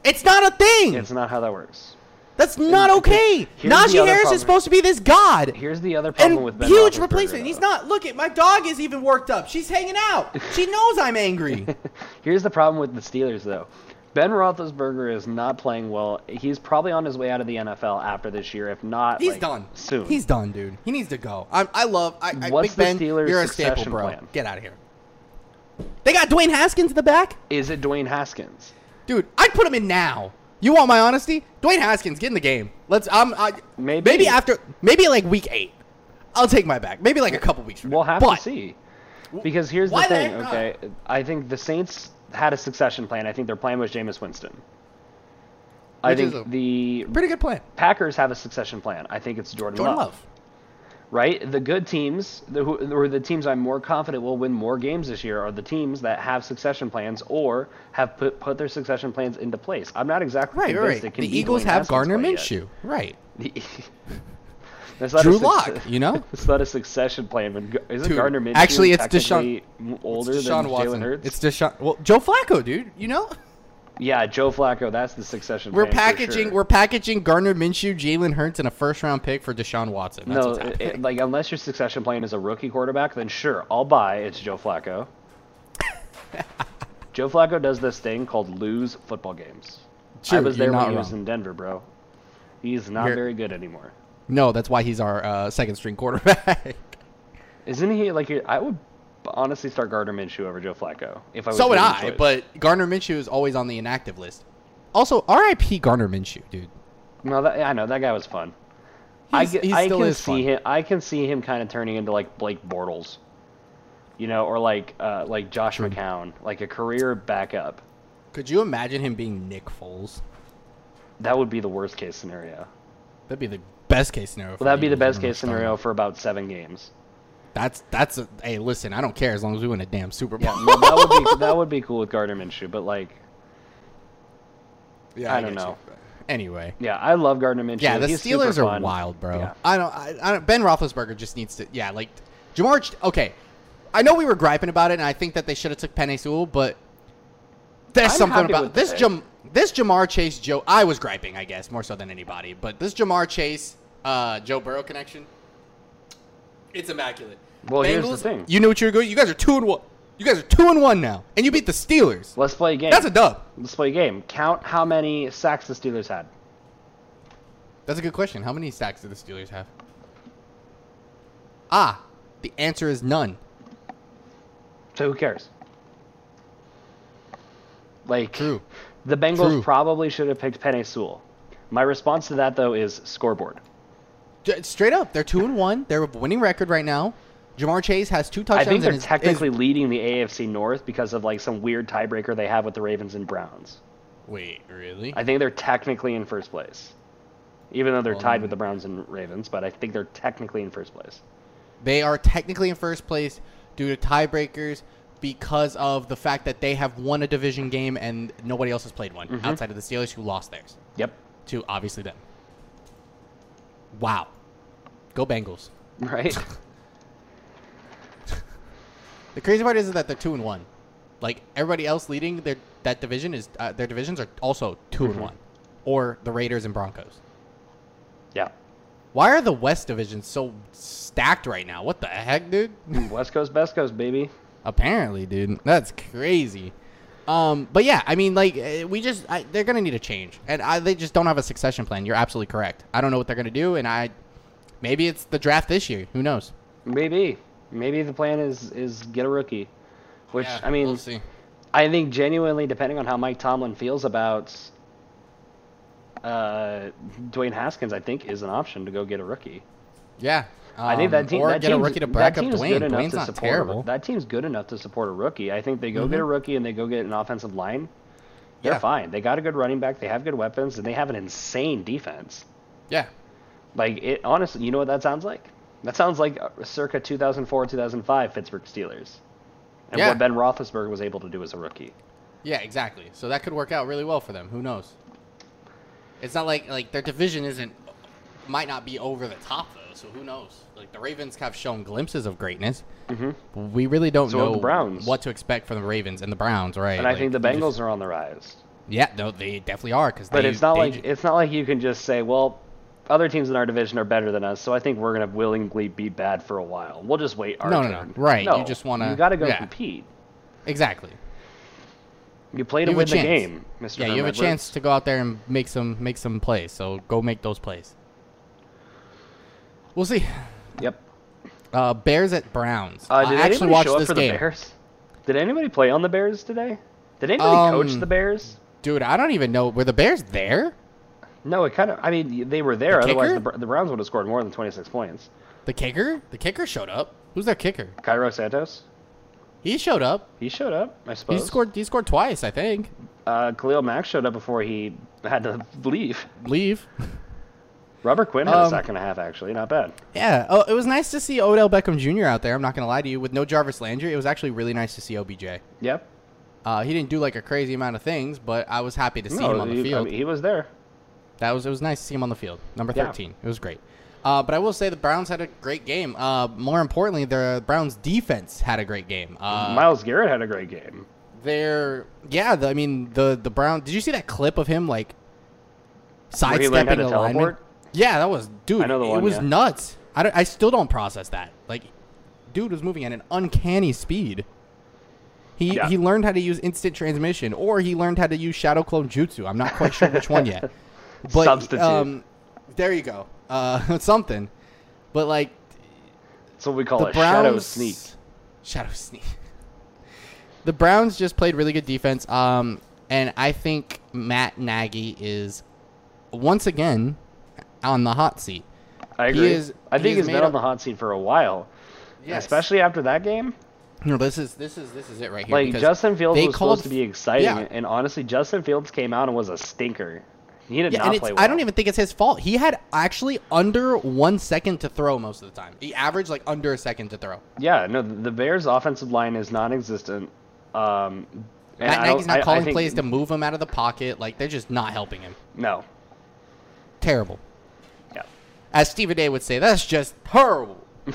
It's not a thing. It's not how that works. That's not okay. Najee Harris problem. is supposed to be this god. Here's the other problem and with Ben huge replacement. He's not. Look at my dog is even worked up. She's hanging out. [LAUGHS] She knows I'm angry. [LAUGHS] Here's the problem with the Steelers though. Ben Roethlisberger is not playing well. He's probably on his way out of the NFL after this year, if not. He's like, done soon. He's done, dude. He needs to go. I, I love. I, I What's Big the Ben, Steelers' you're a staple, bro. plan? Get out of here. They got Dwayne Haskins in the back. Is it Dwayne Haskins? Dude, I'd put him in now. You want my honesty? Dwayne Haskins, get in the game. Let's. Um. I, maybe. Maybe after. Maybe like week eight. I'll take my back. Maybe like a couple weeks. From we'll now. have but, to see. Because here's the thing. Okay, I think the Saints had a succession plan. I think their plan was Jameis Winston. I think the pretty good plan. Packers have a succession plan. I think it's Jordan, Jordan Love. Love right? The good teams, the, or the teams I'm more confident will win more games this year, are the teams that have succession plans or have put, put their succession plans into place. I'm not exactly right. Convinced right. the Eagles have Gardner Minshew, right? [LAUGHS] That's not Drew Lock, you know. [LAUGHS] it's not a succession plan. But isn't dude, Gardner Minshew actually it's Deshaun older it's Deshaun than Watson. Jalen Hurts? It's Deshaun. Well, Joe Flacco, dude. You know. Yeah, Joe Flacco. That's the succession. We're packaging. Sure. We're packaging Gardner Minshew, Jalen Hurts, and a first round pick for Deshaun Watson. That's no, it, like unless your succession plan is a rookie quarterback, then sure, I'll buy. It's Joe Flacco. [LAUGHS] Joe Flacco does this thing called lose football games. True, I was there when he wrong. was in Denver, bro. He's not you're, very good anymore. No, that's why he's our uh, second string quarterback. Isn't he like? I would honestly start Gardner Minshew over Joe Flacco. If I was So would I, choice. but Gardner Minshew is always on the inactive list. Also, R.I.P. Gardner Minshew, dude. no, that, I know that guy was fun. I, He's- I can see fun. him. I can see him kind of turning into like Blake Bortles, you know, or like uh, like Josh McCown, like a career backup. Could you imagine him being Nick Foles? That would be the worst case scenario. That'd be the best case scenario. for Well, that'd be the best I don't know case what you're talking scenario for about seven games. That's that's a, hey, listen, I don't care as long as we win a damn Super Bowl. Yeah, no, that would be [LAUGHS] that would be cool with Gardner Minshew, but like, Yeah, I don't get you. know. Anyway, yeah, I love Gardner Minshew. yeah, the He's Steelers are wild, bro. Yeah. I don't, I, I don't. Ben Roethlisberger just needs to. Yeah, like Ja'Marr. Okay, I know we were griping about it, and I think that they should have took Penei Sewell, but there's I'm something about this. Jam. This Ja'Marr Chase Joe. I was griping, I guess, more so than anybody. But this Ja'Marr Chase uh, Joe Burrow connection, it's immaculate. Well, here's the thing. You knew what you were going. You guys are two and one. You guys are two and one now, and you beat the Steelers. Let's play a game. That's a dub. Let's play a game. Count how many sacks the Steelers had. That's a good question. How many sacks do the Steelers have? Ah, the answer is none. So who cares? Like True. the Bengals True. probably should have picked Penei Sewell. My response to that though is scoreboard. J- Straight up, they're two and one. They're a winning record right now. Ja'Marr Chase has two touchdowns. I think they're and is- is- technically leading the AFC North because of like some weird tiebreaker they have with the Ravens and Browns. Wait, really? I think they're technically in first place. Even though they're Well, tied with the Browns and Ravens, but I think they're technically in first place. They are technically in first place due to tiebreakers because of the fact that they have won a division game and nobody else has played one Mm-hmm. outside of the Steelers who lost theirs Yep. to obviously them. Wow. Go Bengals. Right? [LAUGHS] The crazy part is that they're two and one. Like everybody else leading their that division is uh, their divisions are also 2 and Mhm. one, or the Raiders and Broncos. yeah. Why are the West divisions so stacked right now? What the heck, dude? West Coast, Best Coast, baby. Apparently, dude, that's crazy. Um, but yeah, I mean, like eh, we just I, they're gonna need a change, and I, they just don't have a succession plan. You're absolutely correct. I don't know what they're gonna do, and I maybe it's the draft this year. Who knows? Maybe. Maybe the plan is is get a rookie. Which Yeah, I mean we'll see. I think genuinely, depending on how Mike Tomlin feels about uh, Dwayne Haskins, I think is an option to go get a rookie. Yeah, I think that um, team, that team's- rookie to back team's Dwayne. good enough Dwayne's to not support. terrible. That team's good enough to support a rookie. I think they go get a Mhm. rookie and they go get an offensive line. They're Yeah. fine. They got a good running back. They have good weapons, and they have an insane defense. yeah, Like it, honestly, you know what that sounds like? That sounds like uh, circa 2004, 2005 Pittsburgh Steelers, and Yeah. what Ben Roethlisberger was able to do as a rookie. yeah, exactly. So that could work out really well for them. Who knows? It's not like like their division isn't might not be over the top though. So who knows? Like the Ravens have shown glimpses of greatness. Mm-hmm. We really don't So know the Browns. what to expect from the Ravens and the Browns, right? And I Like, think the Bengals just- are on the rise. yeah, no, they definitely are because. But it's not they like ju- it's not like you can just say, well, other teams in our division are better than us, so I think we're gonna willingly be bad for a while. We'll just wait our No, no, turn. no. Right, you just wanna- You got to go yeah. compete. exactly. You play to a win the game, Mr. Yeah, you have a chance to go out there and make some make some plays. So go make those plays. We'll see. Yep. Uh, Bears at Browns. Uh, did I actually up this for game, the Bears? Did anybody play on the Bears today? Did anybody coach Um, the Bears? dude. I don't even know were the Bears there. No, it kind of. I mean, they were there. The Otherwise, the, the Browns would have scored more than 26 points. The kicker, the kicker showed up. Who's their kicker? Cairo Santos, He showed up. he showed up. I suppose. He scored. He scored twice, I think. Uh, Khalil Mack showed up before he had to [LAUGHS] leave. Leave. [LAUGHS] Robert Quinn had a Um, sack and a half, actually. Not bad. Yeah. Oh, it was nice to see Odell Beckham Jr. out there. I'm not gonna lie to you. With no Jarvis Landry, it was actually really nice to see OBJ. Yep. Uh, he didn't do like a crazy amount of things, but I was happy to see No, him on the he, I field. mean, he was there. That was it was nice to see him on the field. Number Yeah. 13. It was great. Uh, but I will say the Browns had a great game. Uh, more importantly, the Browns defense had a great game. Uh, Myles Garrett had a great game. they're yeah. The, I mean the the Brown. Did you see that clip of him like Where he learned how sidestepping to a lineman? Yeah, that was dude. I know the it was yeah. nuts. I, I still don't process that. Like, dude was moving at an uncanny speed. He Yeah. he learned how to use instant transmission, or he learned how to use shadow clone jutsu. I'm not quite sure which one yet. [LAUGHS] But Substitute. um, there you go. Uh, [LAUGHS] something. But like That's what we call the a shadow sneak. Shadow sneak. The Browns just played really good defense. Um, and I think Matt Nagy is once again on the hot seat. I He agree. is- I think he's been up- on the hot seat for a while, Yes. especially after that game. No, this is this is this is it right here. Like Justin Fields was called supposed to be exciting, yeah. and honestly, Justin Fields came out and was a stinker. He did Yeah, not play well. I don't even think it's his fault. He had actually under one second to throw most of the time. He averaged like under a second to throw. Yeah, no, the Bears' offensive line is non-existent. Um, and Matt I Nagy's not I- I calling think- plays to move him out of the pocket. Like they're just not helping him. No. Terrible. As Stephen A would say, that's just horrible. [LAUGHS]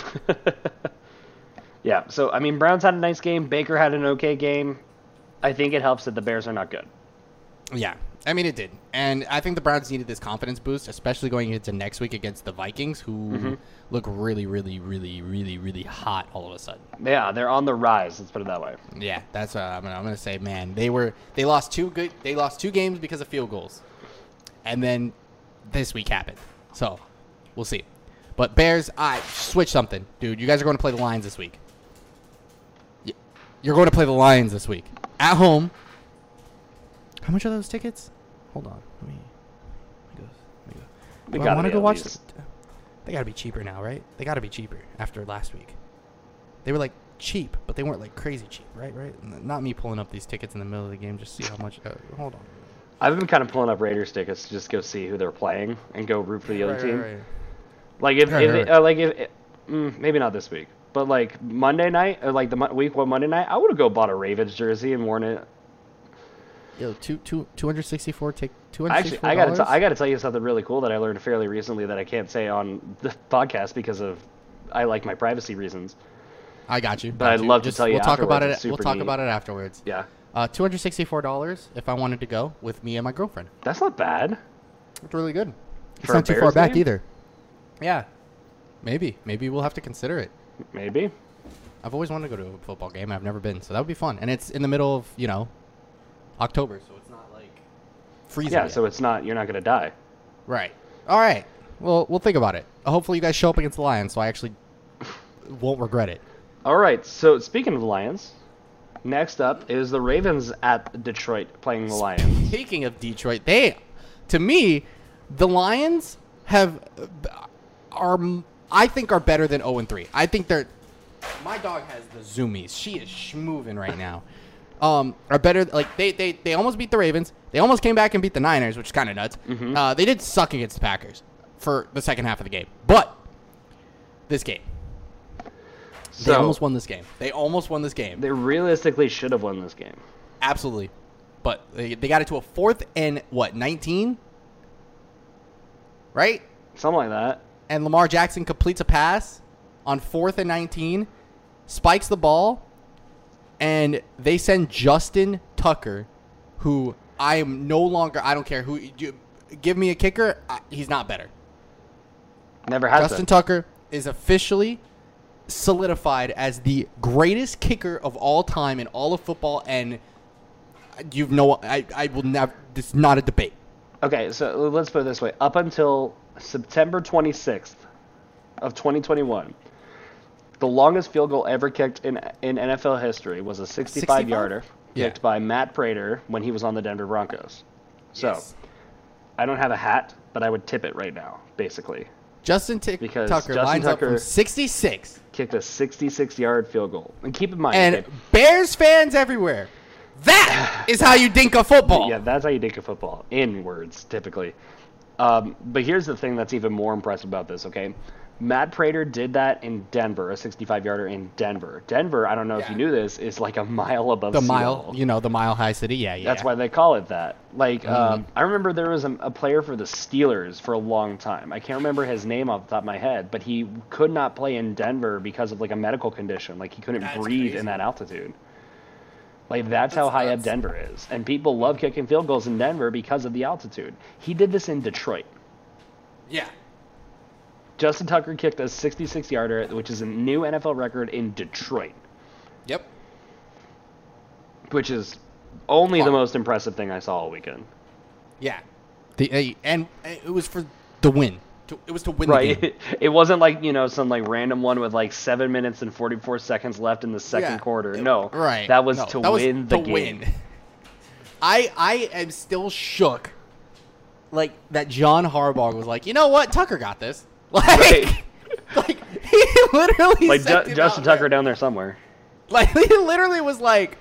Yeah. So I mean, Browns had a nice game. Baker had an okay game. I think it helps that the Bears are not good. Yeah, I mean it did, and I think the Browns needed this confidence boost, especially going into next week against the Vikings, who Mm-hmm. look really, really, really, really, really hot all of a sudden. Yeah, they're on the rise. Let's put it that way. Yeah, that's what I'm gonna, I'm gonna say. Man, they were they lost two good they lost two games because of field goals, and then this week happened. So we'll see. But Bears, I switch something, dude. You guys are going to play the Lions this week. You're going to play the Lions this week at home. How much are those tickets? Hold on, let me. Let me go. Let me go. We Do I want to go watch. The, they got to be cheaper now, right? They got to be cheaper after last week. They were like cheap, but they weren't like crazy cheap, right? Right? Not me pulling up these tickets in the middle of the game just to see how much. Uh, hold on. I've been kind of pulling up Raiders tickets to just go see who they're playing and go root for the other Right, team. right, right. Like if, if uh, like if mm, maybe not this week, but like Monday night or like the week one Monday night, I would have go bought a Ravens jersey and worn it. Yo, two two two hundred sixty four take two hundred Actually, I gotta t- I gotta tell you something really cool that I learned fairly recently that I can't say on the [LAUGHS] podcast because of I like my privacy reasons. I got you. But got I'd you. love to tell you We'll talk about it. We'll talk neat. about it afterwards. Yeah, Uh, two hundred sixty four dollars if I wanted to go with me and my girlfriend. that's not bad. It's really good. It's For a not too far back either. Yeah, maybe maybe we'll have to consider it. Maybe. I've always wanted to go to a football game. I've never been, so that would be fun. And it's in the middle of you know October, so it's not like freezing. Yeah, yet. so it's not you're not gonna die. right. All right. Well, we'll think about it. Hopefully, you guys show up against the Lions, so I actually [LAUGHS] won't regret it. All right. So speaking of the Lions, next up is the Ravens at Detroit playing the Lions. Speaking of Detroit, they, to me, the Lions have are I think are better than 0 and 3. I think they're my dog has the zoomies. She is schmoving right now. Um, are better like they, they they almost beat the Ravens. They almost came back and beat the Niners, which is kind of nuts. Uh, they did suck against the Packers for the second half of the game, but this game they almost won this game. They almost won this game. they realistically should have won this game. Absolutely. But they, they got it to a fourth and what, 19? Right? Something like that. And Lamar Jackson completes a pass on fourth and 19, spikes the ball, and they send Justin Tucker, who I am no longer, I don't care who, you, give me a kicker, I, he's not better. Never has Justin been. Tucker is officially solidified as the greatest kicker of all time in all of football, and you've no, I, I will never. This is not a debate. Okay, so let's put it this way: up until September 26th of 2021, the longest field goal ever kicked in in NFL history was a 65 yarder 65? Yeah. kicked by Matt Prater when he was on the Denver Broncos. So Yes. I don't have a hat, but I would tip it right now. Basically, Justin T- Because Tucker Justin lines up from 66, kicked a 66 yard field goal. And keep in mind, and okay, Bears fans everywhere. That [LAUGHS] is how you dink a football. Yeah, that's how you dink a football. In words, typically. Um, but here's the thing that's even more impressive about this, okay? Matt Prater did that in Denver, a 65 yarder in Denver. Denver, I don't know if you knew this, is like a mile above the sea mile, level. you know, the mile high city. Yeah, yeah. That's why they call it that. Like, Mm-hmm. um, I remember there was a, a player for the Steelers for a long time. I can't remember his name off the top of my head, but he could not play in Denver because of like a medical condition. Like he couldn't That's breathe crazy. in that altitude. Like that's, how high up. Denver is, and people love kicking field goals in Denver because of the altitude. He did this in Detroit. Yeah. Justin Tucker kicked a 66 yarder, which is a new NFL record in Detroit, Yep. which is only the most impressive thing I saw all weekend. Yeah. The uh, and uh, it was for the win. To, it was to win the game. Right. [LAUGHS] It wasn't like you know some like random one with like seven minutes and forty four seconds left in the second Yeah. quarter. It- No. Right. That was No, to that was win the to game. win. I I am still shook. Like that John Harbaugh was like, you know what, Tucker got this. [LAUGHS] Like, Right. [LAUGHS] like he literally Like Ju- Justin out there. Tucker down there somewhere. Like he literally was like,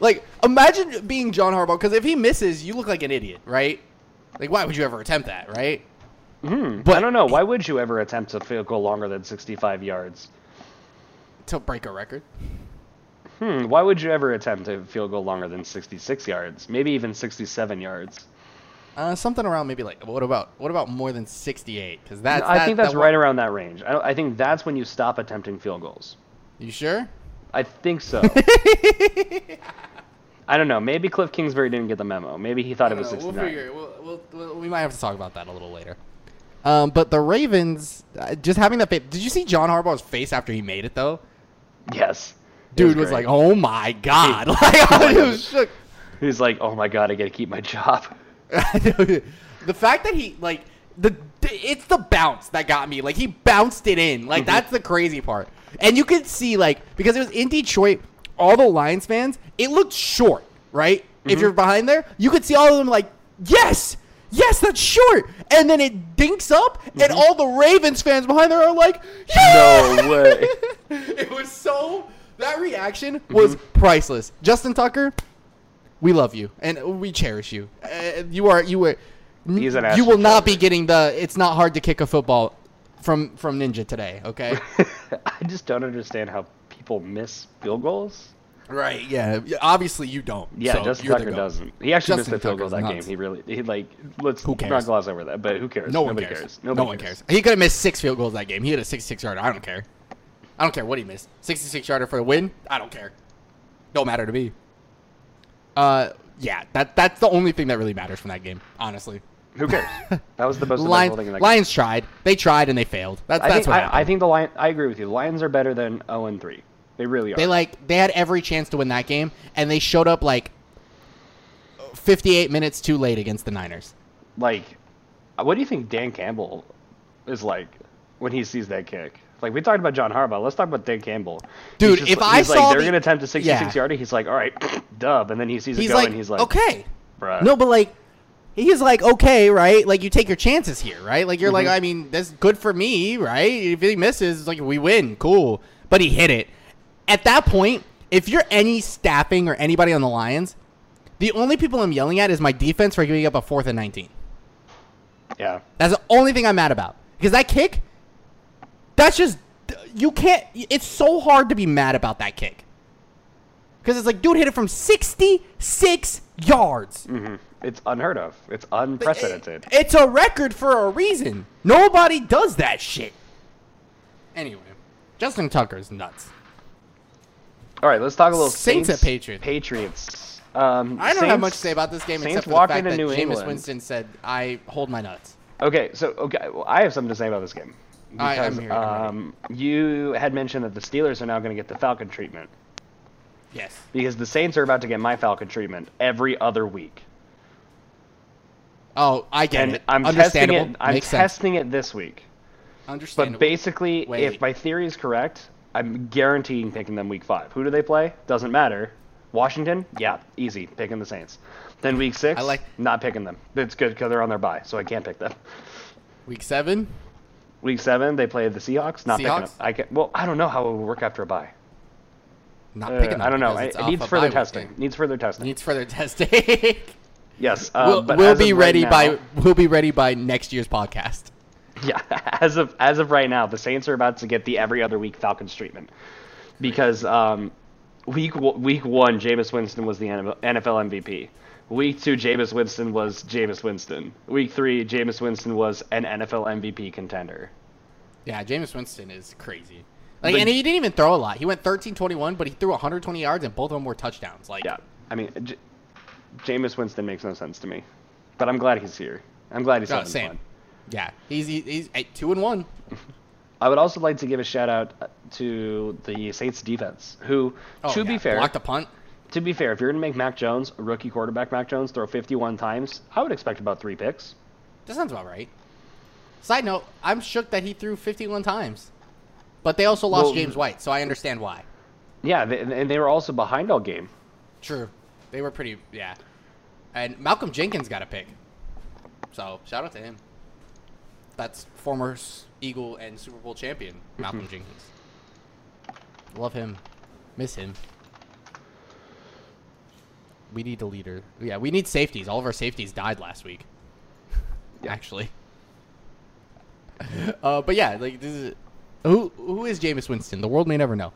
like imagine being John Harbaugh because if he misses, you look like an idiot, right? Like why would you ever attempt that, right? Hmm. But- I don't know. Why would you ever attempt a field goal longer than sixty five yards? To break a record. Hmm. Why would you ever attempt a field goal longer than sixty six yards? Maybe even sixty seven yards. Uh, something around maybe like what about what about more than sixty eight? Because that's I that- think that's that right one- around that range. I, I think that's when you stop attempting field goals. You sure? I think so. [LAUGHS] I don't know. Maybe Cliff Kingsbury didn't get the memo. Maybe he thought it was know. 69. We'll figure. We'll, we'll, we'll, we might have to talk about that a little later. Um, but the Ravens, uh, just having that. Did you see John Harbaugh's face after he made it though? Yes. Dude was, great. like, "Oh my god!" [LAUGHS] [LAUGHS] Like I was shook. He's like, oh my god, I gotta keep my job. [LAUGHS] the fact that he like the it's the bounce that got me. Like he bounced it in. Like that's the crazy part. And you could see like because it was in Detroit, all the Lions fans, it looked short, right? If you're behind there, you could see all of them like, "Yes! Yes, that's short." And then it dinks up and all the Ravens fans behind there are like, "Yeah!" No way. [LAUGHS] it was so that reaction was priceless. Justin Tucker, we love you and we cherish you. Uh, you are you were He's an you will not be getting the it's not hard to kick a football from from Ninja today, okay? [LAUGHS] I just don't understand how people miss field goals. Right, yeah. Obviously you don't. Yeah, so Justin Tucker doesn't. He actually Justin missed a field goal that nuts. game. He really, he like, let's Who cares? not gloss over that. But who cares? No one Nobody cares. cares. No one cares. He could have missed six field goals that game. He had a 66 yarder. I don't care. I don't care what he missed. 66 yarder for the win. I don't care. Don't matter to me. Uh, yeah, that that's the only thing that really matters from that game, honestly. Who cares? [LAUGHS] That was the most Lions, thing in that game. Lions tried. They tried and they failed. That's I that's think what I. I think the Lion. I agree with you. The Lions are better than 0 and 3. They really are. they like they had every chance to win that game, and they showed up like 58 minutes too late against the Niners. like, what do you think Dan Campbell is like when he sees that kick? Like we talked about John Harbaugh. Let's talk about Dan Campbell. Dude, just- if I saw like they're the- gonna attempt a 66 Yeah. yarder, he's like, all right, [SNIFFS] dub, and then he sees it He's go, like, and he's like, okay, bruh. no, but like. He's like, okay, right? Like, you take your chances here, right? Like, you're like, Mhm. I mean, that's good for me, right? If he misses, it's like, we win. Cool. But he hit it. At that point, if you're any staffing or anybody on the Lions, the only people I'm yelling at is my defense for giving up a fourth and 19. yeah, That's the only thing I'm mad about. Because that kick, that's just you can't. It's so hard to be mad about that kick. Because it's like, dude hit it from 66 yards. Mm-hmm. it's unheard of. It's unprecedented. It- it's a record for a reason. Nobody does that shit. Anyway, Justin Tucker's nuts. All right, let's talk a little Saints Saints, at Patriots. Patriots. Um, I don't have much to say about this game Saints except for the fact that New Jameis England. Winston said, "I hold my nuts." Okay, so okay, well, I have something to say about this game. I- Because I'm um, you had mentioned that the Steelers are now going to get the Falcon treatment Yes. because the Saints are about to get my Falcon treatment every other week. Oh, I get and it. I'm testing it. I'm Makes sense. it this week. Understandable. But basically, Wait. if my theory is correct, I'm guaranteeing picking them week five. Who do they play? Doesn't matter. Washington? Yeah, easy. Picking the Saints. Then week six, I like- not picking them. It's good because they're on their bye, so I can't pick them. Week seven. Week seven, they play the Seahawks. Not picking them. I can, well, I don't know how it would work after a bye. Not Uh, picking them I don't know. It, it needs further testing. Needs further testing. Needs further testing. yes. Uh, we'll but we'll be of right ready now- by we'll be ready by next year's podcast. [LAUGHS] Yeah, as of as of right now, the Saints are about to get the every other week Falcons treatment because um, week week one, Jameis Winston was the NFL MVP. Week two, Jameis Winston was Jameis Winston. Week three, Jameis Winston was an NFL MVP contender. Yeah, Jameis Winston is crazy. Like, and he didn't even throw a lot. He went 13-21, but he threw 120 yards, and both of them were touchdowns. Like, Yeah, I mean, J- Jameis Winston makes no sense to me, but I'm glad he's here. I'm glad he's Oh, having same. fun. Yeah, he's he's, he's eight, two and one. [LAUGHS] I would also like to give a shout out to the Saints defense, who, Oh, to yeah, be fair, blocked a punt. To be fair, if you're going to make Mac Jones, a rookie quarterback Mac Jones, throw 51 times, I would expect about three picks. That sounds about right. Side note: I'm shook that he threw 51 times, but they also lost Well- James White, so I understand why. Yeah, they, and they were also behind all game. True, they were pretty yeah. And Malcolm Jenkins got a pick, so shout out to him. That's former Eagle and Super Bowl champion Malcolm Jenkins. Love him, miss him. We need a leader. Yeah, we need safeties. All of our safeties died last week. [LAUGHS] Actually. [LAUGHS] Uh, but yeah, like this is who who is Jameis Winston? The world may never know.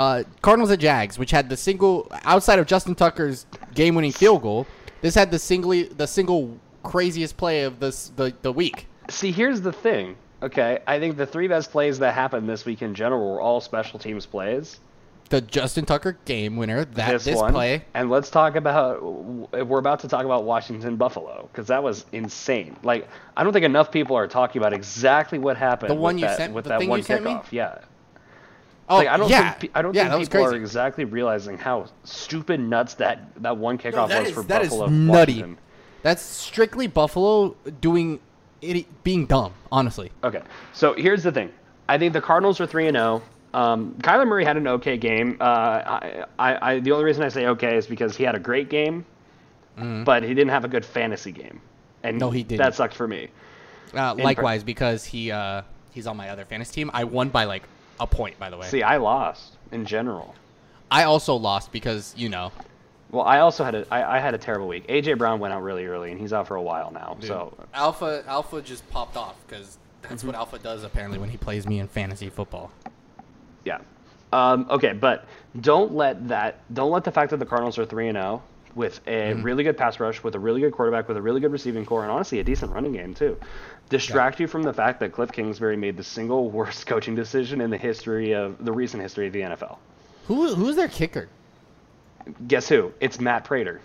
Uh, Cardinals at Jags, which had the single outside of Justin Tucker's game-winning field goal, this had the singly the single craziest play of this the the week. See, here's the thing. Okay, I think the three best plays that happened this week in general were all special teams plays. The Justin Tucker game winner. That this, this, one, play. and let's talk about. We're about to talk about Washington Buffalo because that was insane. Like, I don't think enough people are talking about exactly what happened. The one with you that, sent- with the that thing one you sent me? kickoff. Yeah. Oh like, I don't yeah, think I don't yeah, think was people are exactly realizing how stupid nuts that that one kickoff that was is- for that is Buffalo. nutty. Washington. That's strictly Buffalo doing it, being dumb. Honestly, Okay, so here's the thing. I think the Cardinals are three and zero. Um, Kyler Murray had an okay game. Uh, I, I, I, the only reason I say okay is because he had a great game, but he didn't have a good fantasy game, and. No, he didn't. That sucked for me. uh, likewise because he uh, he's on my other fantasy team. I won by like a point, by the way. See, I lost in general. I also lost because you know Well, I also had a I, I had a terrible week. AJ Brown went out really early, and he's out for a while now. So Alpha Alpha just popped off because that's Mm-hmm. what Alpha does apparently when he plays me in fantasy football. Yeah. Um, okay, but don't let that don't let the fact that the Cardinals are three and zero with a really good pass rush, with a really good quarterback, with a really good receiving corps, and honestly a decent running game too, distract you from the fact that Cliff Kingsbury made the single worst [LAUGHS] coaching decision in the history of the recent history of the NFL. Who who's their kicker? Guess who? It's Matt Prater,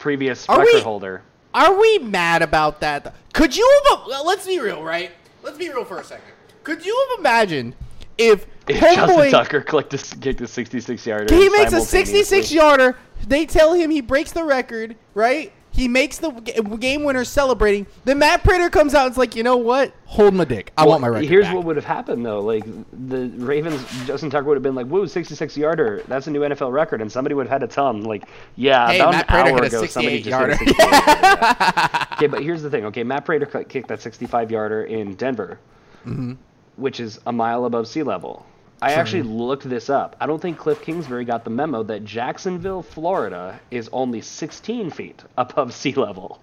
previous Are record we- holder. Are we mad about that? Could you have? Let's be real, right? Let's be real for a second. Could you have imagined if If Justin Tucker clicked a, kicked a 66 yarder, he makes a 66 yarder, they tell him he breaks the record, right? He makes the game winner celebrating. Then Matt Prater comes out and's like, you know what? Hold my dick. I Well, want my record Here's back. what would have happened though. Like the Ravens, Justin Tucker would have been like, "Woo, 66 yarder! That's a new NFL record." And somebody would have had a tell him, like, "Yeah, Hey, about Matt an Prater hour ago, somebody 68 just hit a 68. Yeah. [LAUGHS] Okay, but here's the thing. Okay, Matt Prater kicked that 65 yarder in Denver, Mm-hmm. which is a mile above sea level. I actually looked this up. I don't think Cliff Kingsbury got the memo that Jacksonville, Florida, is only 16 feet above sea level.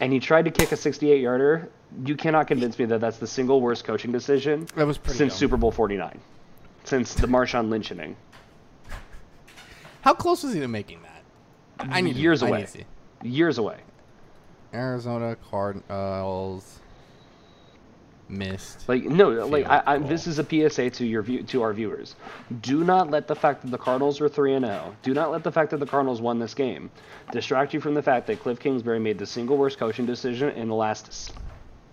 And he tried to kick a 68 yarder. You cannot convince me that that's the single worst coaching decision That was since dumb. Super Bowl 49, since the Marshawn Lynch inning. How close was he to making that? I need to- Years need away. to see. Years away. Arizona Cardinals missed. Like no, like I, I, this is a PSA to your view, to our viewers. Do not let the fact that the Cardinals are three and zero. Do not let the fact that the Cardinals won this game distract you from the fact that Cliff Kingsbury made the single worst coaching decision in the last,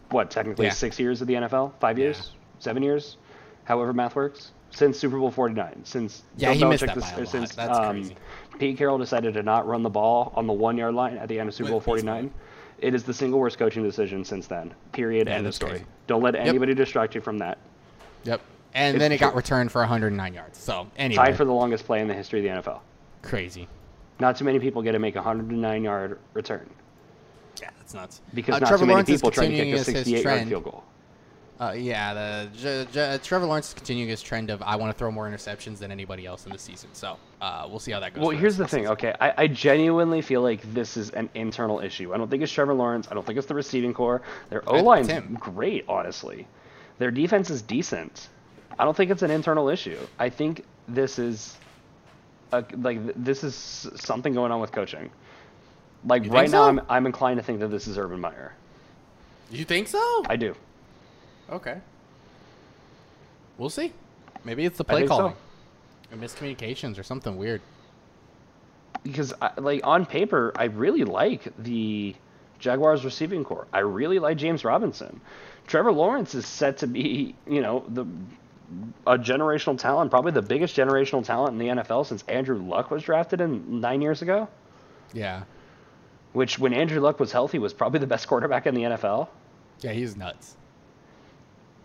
what technically Yeah. six years of the NFL, five years, seven years, however math works. Since Super Bowl 49, since Yeah, Bill he missed that by a lot. since That's um, crazy. Pete Carroll decided to not run the ball on the one yard line at the end of Super Bowl 49. It is the single worst coaching decision since then. Period. Yeah, end of story. crazy. Don't let anybody distract you from that. Yep. And It's then it got returned for 109 yards. So anyway, Tied for the longest play in the history of the NFL. crazy. Not too many people get to make a 109 yard return Yeah, that's nuts. because Uh, not Trevor too many Lawrence people try to kick a his- his 68 yard field goal. Uh, yeah, the J- J- Trevor Lawrence is continuing his trend of I want to throw more interceptions than anybody else in the season. So uh, we'll see how that goes. Well, here's the thing. season. Okay, I, I genuinely feel like this is an internal issue. I don't think it's Trevor Lawrence. I don't think it's the receiving corps. Their O line's great, honestly. Their defense is decent. I don't think it's an internal issue. I think this is, a, like this is something going on with coaching. Like You right think now. I'm I'm inclined to think that this is Urban Meyer. You think so? I do. Okay. We'll see. Maybe it's the play think so. calling, or miscommunications, or something weird. because I, like on paper, I really like the Jaguars receiving corps. I really like James Robinson. Trevor Lawrence is set to be, you know, the a generational talent, probably the biggest generational talent in the NFL since Andrew Luck was drafted in nine years ago. Yeah. which when Andrew Luck was healthy was probably the best quarterback in the NFL. Yeah, he's nuts.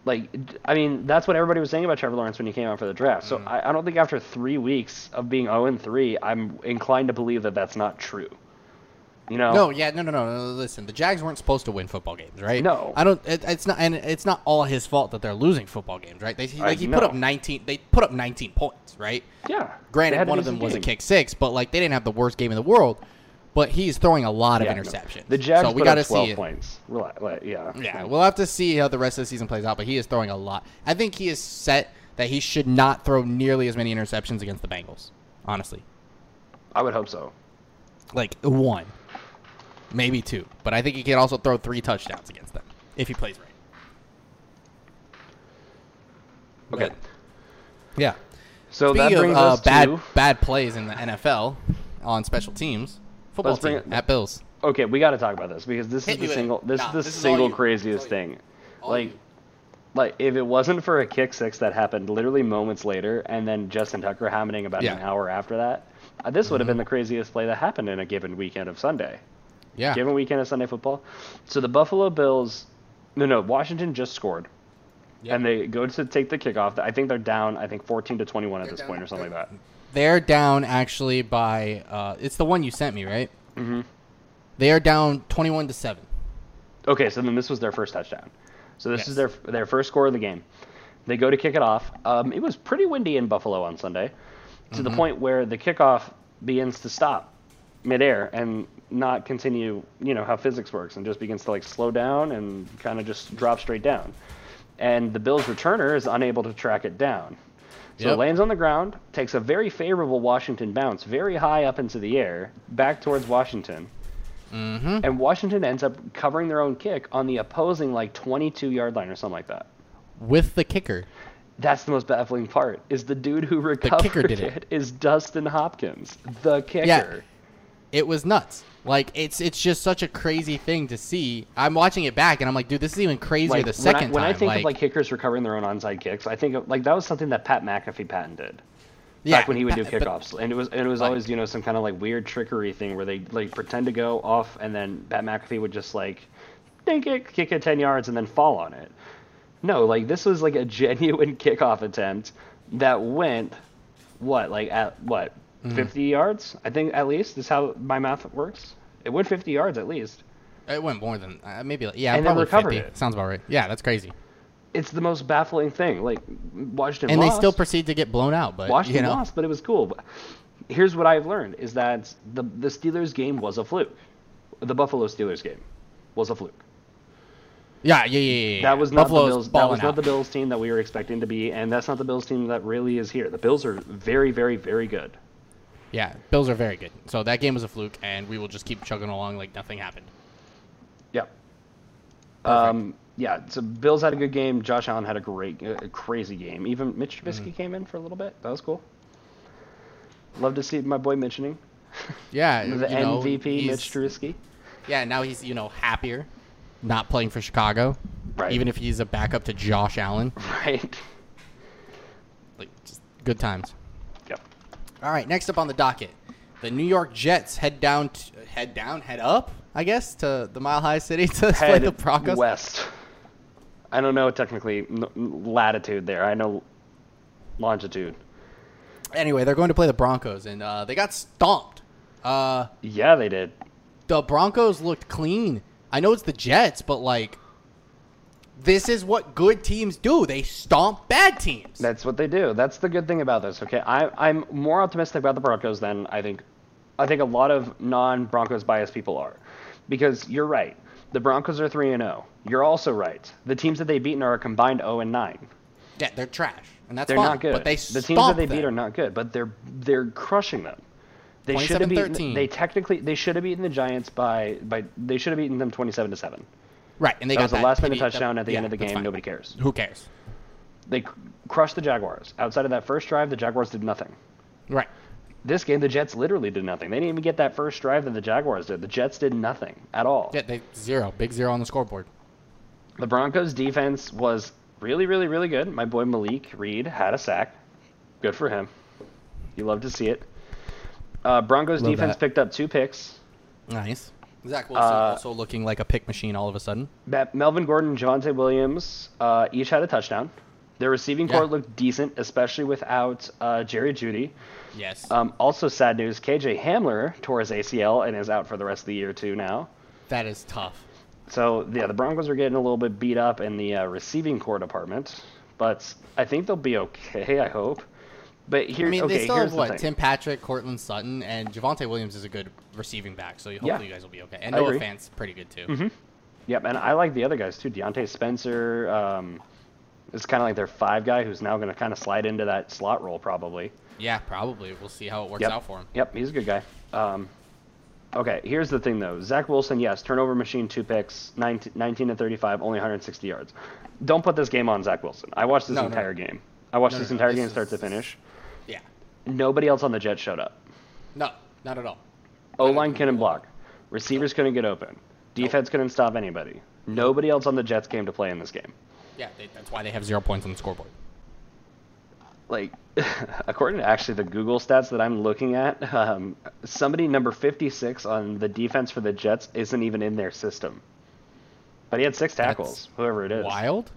Like, I mean, that's what everybody was saying about Trevor Lawrence when he came out for the draft. So Mm. I, I don't think after three weeks of being 0 and 3, I'm inclined to believe that that's not true. You know? No, yeah, no, no, no, no. Listen, the Jags weren't supposed to win football games, right? No. I don't. It, it's not, and it's not all his fault that they're losing football games, right? They like he no. put up 19. They put up 19 points, right? Yeah. Granted, one of them decent was a kick six, but like they didn't have the worst game in the world. But he's throwing a lot Yeah, of no. interceptions. The Jags so we got to up 12 see. it. points. Yeah. Yeah, we'll have to see how the rest of the season plays out. But he is throwing a lot. I think he is set that he should not throw nearly as many interceptions against the Bengals. Honestly, I would hope so. like one, maybe two. But I think he can also throw three touchdowns against them if he plays right. Okay. But- yeah. So Speaking that brings of uh, us bad to. bad plays in the NFL on special teams, football Let's bring team it- at Bills. Okay, we got to talk about this because this Hit is the single. This Nah, is the this is all single you. Craziest is all you. thing. All like, you. like if it wasn't for a kick six that happened literally moments later, and then Justin Tucker happening about Yeah. Mm-hmm. an hour after that, uh, this would have been the craziest play that happened in a given weekend of Sunday. Yeah. Given weekend of Sunday football. So the Buffalo Bills, no, no, Washington just scored, Yep. and they go to take the kickoff. I think they're down. I think 14 to 21 at They're this down- point or something like that. They're down actually by uh, it's the one you sent me, right? hmm They are down twenty-one to seven. Okay, so then this was their first touchdown. So this Yes. is their their first score of the game. They go to kick it off. Um, it was pretty windy in Buffalo on Sunday, to Mm-hmm. the point where the kickoff begins to stop midair and not continue. You know how physics works, and just begins to like slow down and kind of just drop straight down. And the Bills returner is unable to track it down. So Yep. it lands on the ground, takes a very favorable Washington bounce, very high up into the air, back towards Washington. Mm-hmm. And Washington ends up covering their own kick on the opposing like 22 yard line or something like that. With the kicker. That's the most baffling part. Is the dude who recovered kicker did it. [LAUGHS] is Dustin Hopkins, the kicker. Yeah. It was nuts. Like it's it's just such a crazy thing to see. I'm watching it back and I'm like, dude, this is even crazier Like, the when, I, second when time. When I think like, of like kickers recovering their own onside kicks, I think of, like that was something that Pat McAfee patented. yeah, back when he would do but- but- kickoffs, and it was and it was like- always you know some kind of like weird trickery thing where they like pretend to go off, and then Pat McAfee would just like dink it, kick it ten yards, and then fall on it. No, like this was like a genuine [LAUGHS] kickoff attempt that went what like at what Mm-hmm. 50 yards? I think at least is how my math works. It went 50 yards at least. It went more than uh, maybe. Like, yeah, And then probably recovered 50. it. Sounds about right. Yeah, that's crazy. It's the most baffling thing. Like Washington And lost. they still proceed to get blown out. But Washington you know, lost, but it was cool. But here's what I've learned: is that the the Steelers game was a fluke. The Buffalo Steelers game was a fluke. yeah, yeah, yeah, yeah. That was not Buffalo's the Bills. That was not out. the Bills team that we were expecting to be, and that's not the Bills team that really is here. The Bills are very, very, very good. Yeah, Bills are very good. So that game was a fluke, and we will just keep chugging along like nothing happened. Yep. Um, yeah. So Bills had a good game. Josh Allen had a great, a crazy game. Even Mitch Trubisky Mm-hmm. came in for a little bit. That was cool. Love to see my boy mentioning [LAUGHS] Yeah, the you know, MVP he's- Mitch Trubisky. Yeah, now he's you know happier, not playing for Chicago. Right. Even if he's a backup to Josh Allen, [LAUGHS] Right. like just good times. All right, next up on the docket, the New York Jets head down, t- head down, head up, I guess, to the Mile High City to [LAUGHS] play the Broncos. west. I don't know technically latitude there. I know longitude. Anyway, they're going to play the Broncos, and uh, they got stomped. Uh, Yeah, they did. the Broncos looked clean. I know it's the Jets, but like, this is what good teams do. They stomp bad teams. That's what they do. That's the good thing about this. Okay, I, I'm more optimistic about the Broncos than I think. I think a lot of non-Broncos biased people are, because you're right. The Broncos are three and zero. You're also right. The teams that they've beaten are a combined zero and nine. yeah, they're trash, and that's They're fine. not good. But they the teams that they them. beat are not good, but they're they're crushing them. They should have 27-13. beaten. They technically they should have beaten the Giants by by they should have beaten them twenty seven to seven. Right, and they That got was a that last minute that- touchdown at the yeah, end of the game. fine. Nobody cares. Who cares? They cr- crushed the Jaguars. Outside of that first drive, the Jaguars did nothing. Right. This game, the Jets literally did nothing. They didn't even get that first drive that the Jaguars did. The Jets did nothing at all. Yeah, they zero, big zero on the scoreboard. The Broncos' defense was really, really, really good. My boy Malik Reed had a sack. Good for him. You love to see it. Uh, Broncos Love defense that. picked up two picks. Nice. Zach Wilson Uh, also looking like a pick machine all of a sudden. Melvin Gordon and Javonte Williams uh, each had a touchdown. Their receiving Yeah. corps looked decent, especially without uh, Jerry Jeudy. Yes. Um, also, sad news: KJ Hamler tore his ACL and is out for the rest of the year too now. that is tough. So yeah, the Broncos are getting a little bit beat up in the uh, receiving corps department, but I think they'll be okay. I hope. But here, I mean, okay, they still have what. Tim Patrick, Courtland Sutton, and Javonte Williams is a good receiving back. So hopefully Yeah. you guys will be okay. And I Noah agree. Fant's pretty good too. Yep, and I like the other guys too. Diontae Spencer um, is kind of like their five guy who's now going to kind of slide into that slot role probably. Yeah, probably. We'll see how it works Yep. out for him. Yep, he's a good guy. Um, okay, here's the thing though. Zach Wilson, yes, turnover machine, two picks, 19, 19 to 35, only 160 yards. Don't put this game on Zach Wilson. I watched this No, entire no. game. I watched No, this entire this game start to finish. Nobody else on the Jets showed up. No, not at all. O line couldn't block. Receivers couldn't get open. Defense couldn't stop anybody. Nobody else on the Jets came to play in this game. Yeah, they, that's why they have zero points on the scoreboard. like [LAUGHS] according to actually the Google stats that I'm looking at, um, somebody number 56 on the defense for the Jets isn't even in their system. But he had six tackles, whoever it is. Wild.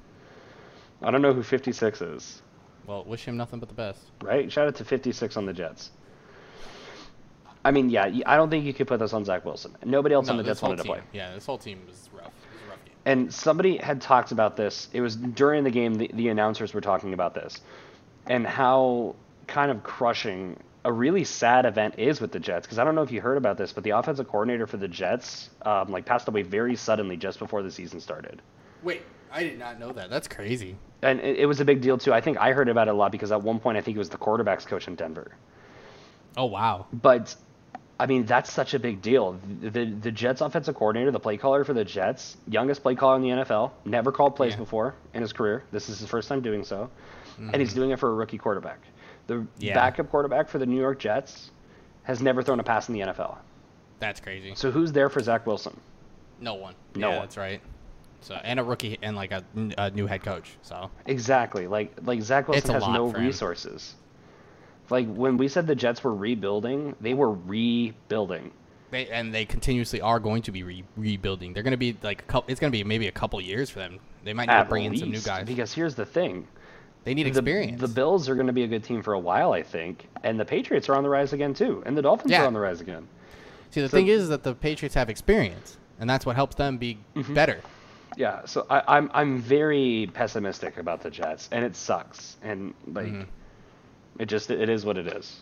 I don't know who 56 is. Well, wish him nothing but the best. Right? Shout out to 56 on the Jets. I mean, yeah, I don't think you could put this on Zach Wilson. Nobody else on the Jets whole wanted to play. Yeah, this whole team was rough. It was a rough game. And somebody had talked about this. It was during the game, the, the announcers were talking about this and how kind of crushing a really sad event is with the Jets. Because I don't know if you heard about this, but the offensive coordinator for the Jets um, like passed away very suddenly just before the season started. Wait, I did not know that. That's crazy. And it, it was a big deal too. I think I heard about it a lot because at one point I think it was the quarterbacks coach in Denver. Oh wow. But I mean, that's such a big deal. The, the Jets offensive coordinator, the play caller for the Jets, youngest play caller in the NFL, never called plays Yeah. before in his career. This is his first time doing so, and he's doing it for a rookie quarterback. The Mm-hmm. Yeah. backup quarterback for the New York Jets has never thrown a pass in the NFL. That's crazy. So who's there for Zach Wilson? No one. No yeah, one. that's right. So and a rookie and like a, a new head coach. So Exactly. Like like Zach Wilson has no resources. Like when we said the Jets were rebuilding, they were rebuilding. they and they continuously are going to be re- rebuilding. They're going to be like a couple. It's going to be maybe a couple years for them. They might need to bring in some new guys. Because here's the thing. They need the, experience. The Bills are going to be a good team for a while, I think, and the Patriots are on the rise again too, and the Dolphins Yeah. are on the rise again. See, the so- thing is that the Patriots have experience, and that's what helps them be Mm-hmm. better. Yeah, so I, I'm I'm very pessimistic about the Jets, and it sucks, and like Mm-hmm. it just it is what it is.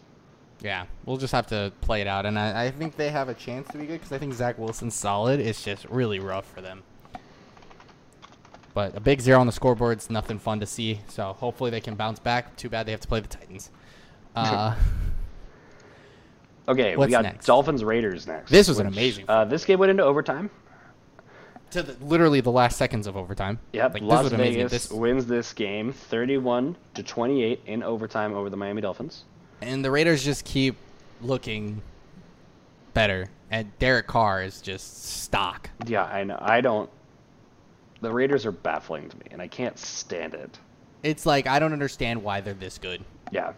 Yeah, we'll just have to play it out, and I, I think they have a chance to be good because I think Zach Wilson's solid. It's just really rough for them. But a big zero on the scoreboard's nothing fun to see. So hopefully they can bounce back. Too bad they have to play the Titans. [LAUGHS] Uh, Okay, we got next? Dolphins Raiders next. This was an amazing Uh, this game went into overtime. To the, literally the last seconds of overtime. Yep, Like, this Las amazing. Vegas This- wins this game, 31 to 28 in overtime over the Miami Dolphins. and the Raiders just keep looking better. And Derek Carr is just stock. Yeah, I know. I don't. The Raiders are baffling to me, and I can't stand it. It's like I don't understand why they're this good. Yeah,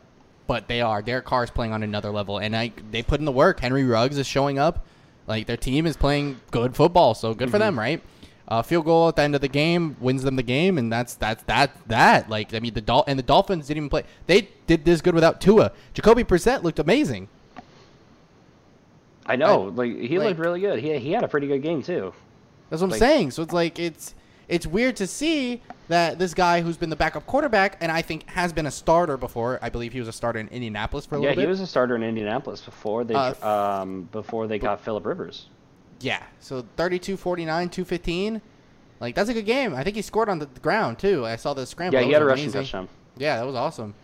but they are. Derek Carr is playing on another level, and I they put in the work. Henry Ruggs is showing up. Like their team is playing good football, so good for them, right? Uh, field goal at the end of the game wins them the game, and that's that's that that. Like I mean, the Dol- and the Dolphins didn't even play. They did this good without Tua. Jacoby Brissett looked amazing. I know. like he like- looked really good. He he had a pretty good game too. That's what I'm saying. So it's like it's it's weird to see that this guy who's been the backup quarterback and I think has been a starter before. I believe he was a starter in Indianapolis for a Yeah, little bit. Yeah, he was a starter in Indianapolis before they Uh, um before they got Philip Rivers. Yeah. So 32 49, 215. Like, that's a good game. I think he scored on the ground, too. I saw the scramble. Yeah, he had a was rushing touchdown. Yeah, that was awesome.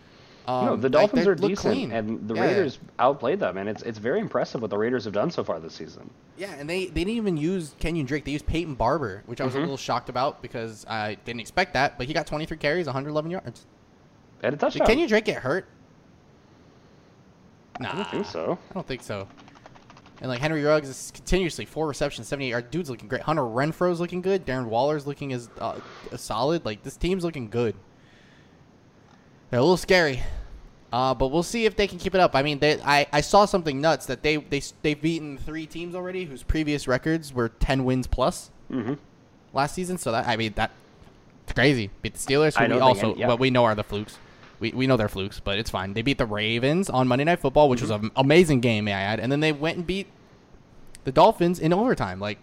Um, no, the Dolphins they are decent, clean. and the Yeah, yeah. Raiders outplayed them, and it's it's very impressive what the Raiders have done so far this season. Yeah, and they, they didn't even use Kenyan Drake. They used Peyton Barber, which I was Mm-hmm. a little shocked about because I didn't expect that. But he got 23 carries, 111 yards. And a Did touchdown. Kenyan Drake get hurt? Nah. I don't think so. I don't think so. And like Henry Ruggs is continuously four receptions, 78 yard dude's looking great. Hunter Renfrow's looking good. Darren Waller's looking as uh, solid. Like this team's looking good. They're a little scary. Uh, but we'll see if they can keep it up. I mean, they, I, I saw something nuts that they they they've beaten three teams already whose previous records were ten wins plus Mm-hmm. last season. So that I mean that it's crazy. Beat the Steelers, who I we also any- yeah. what we know are the flukes. We, we know they're flukes, but it's fine. They beat the Ravens on Monday Night Football, which was Mm-hmm. an amazing game, may I add, and then they went and beat the Dolphins in overtime. Like,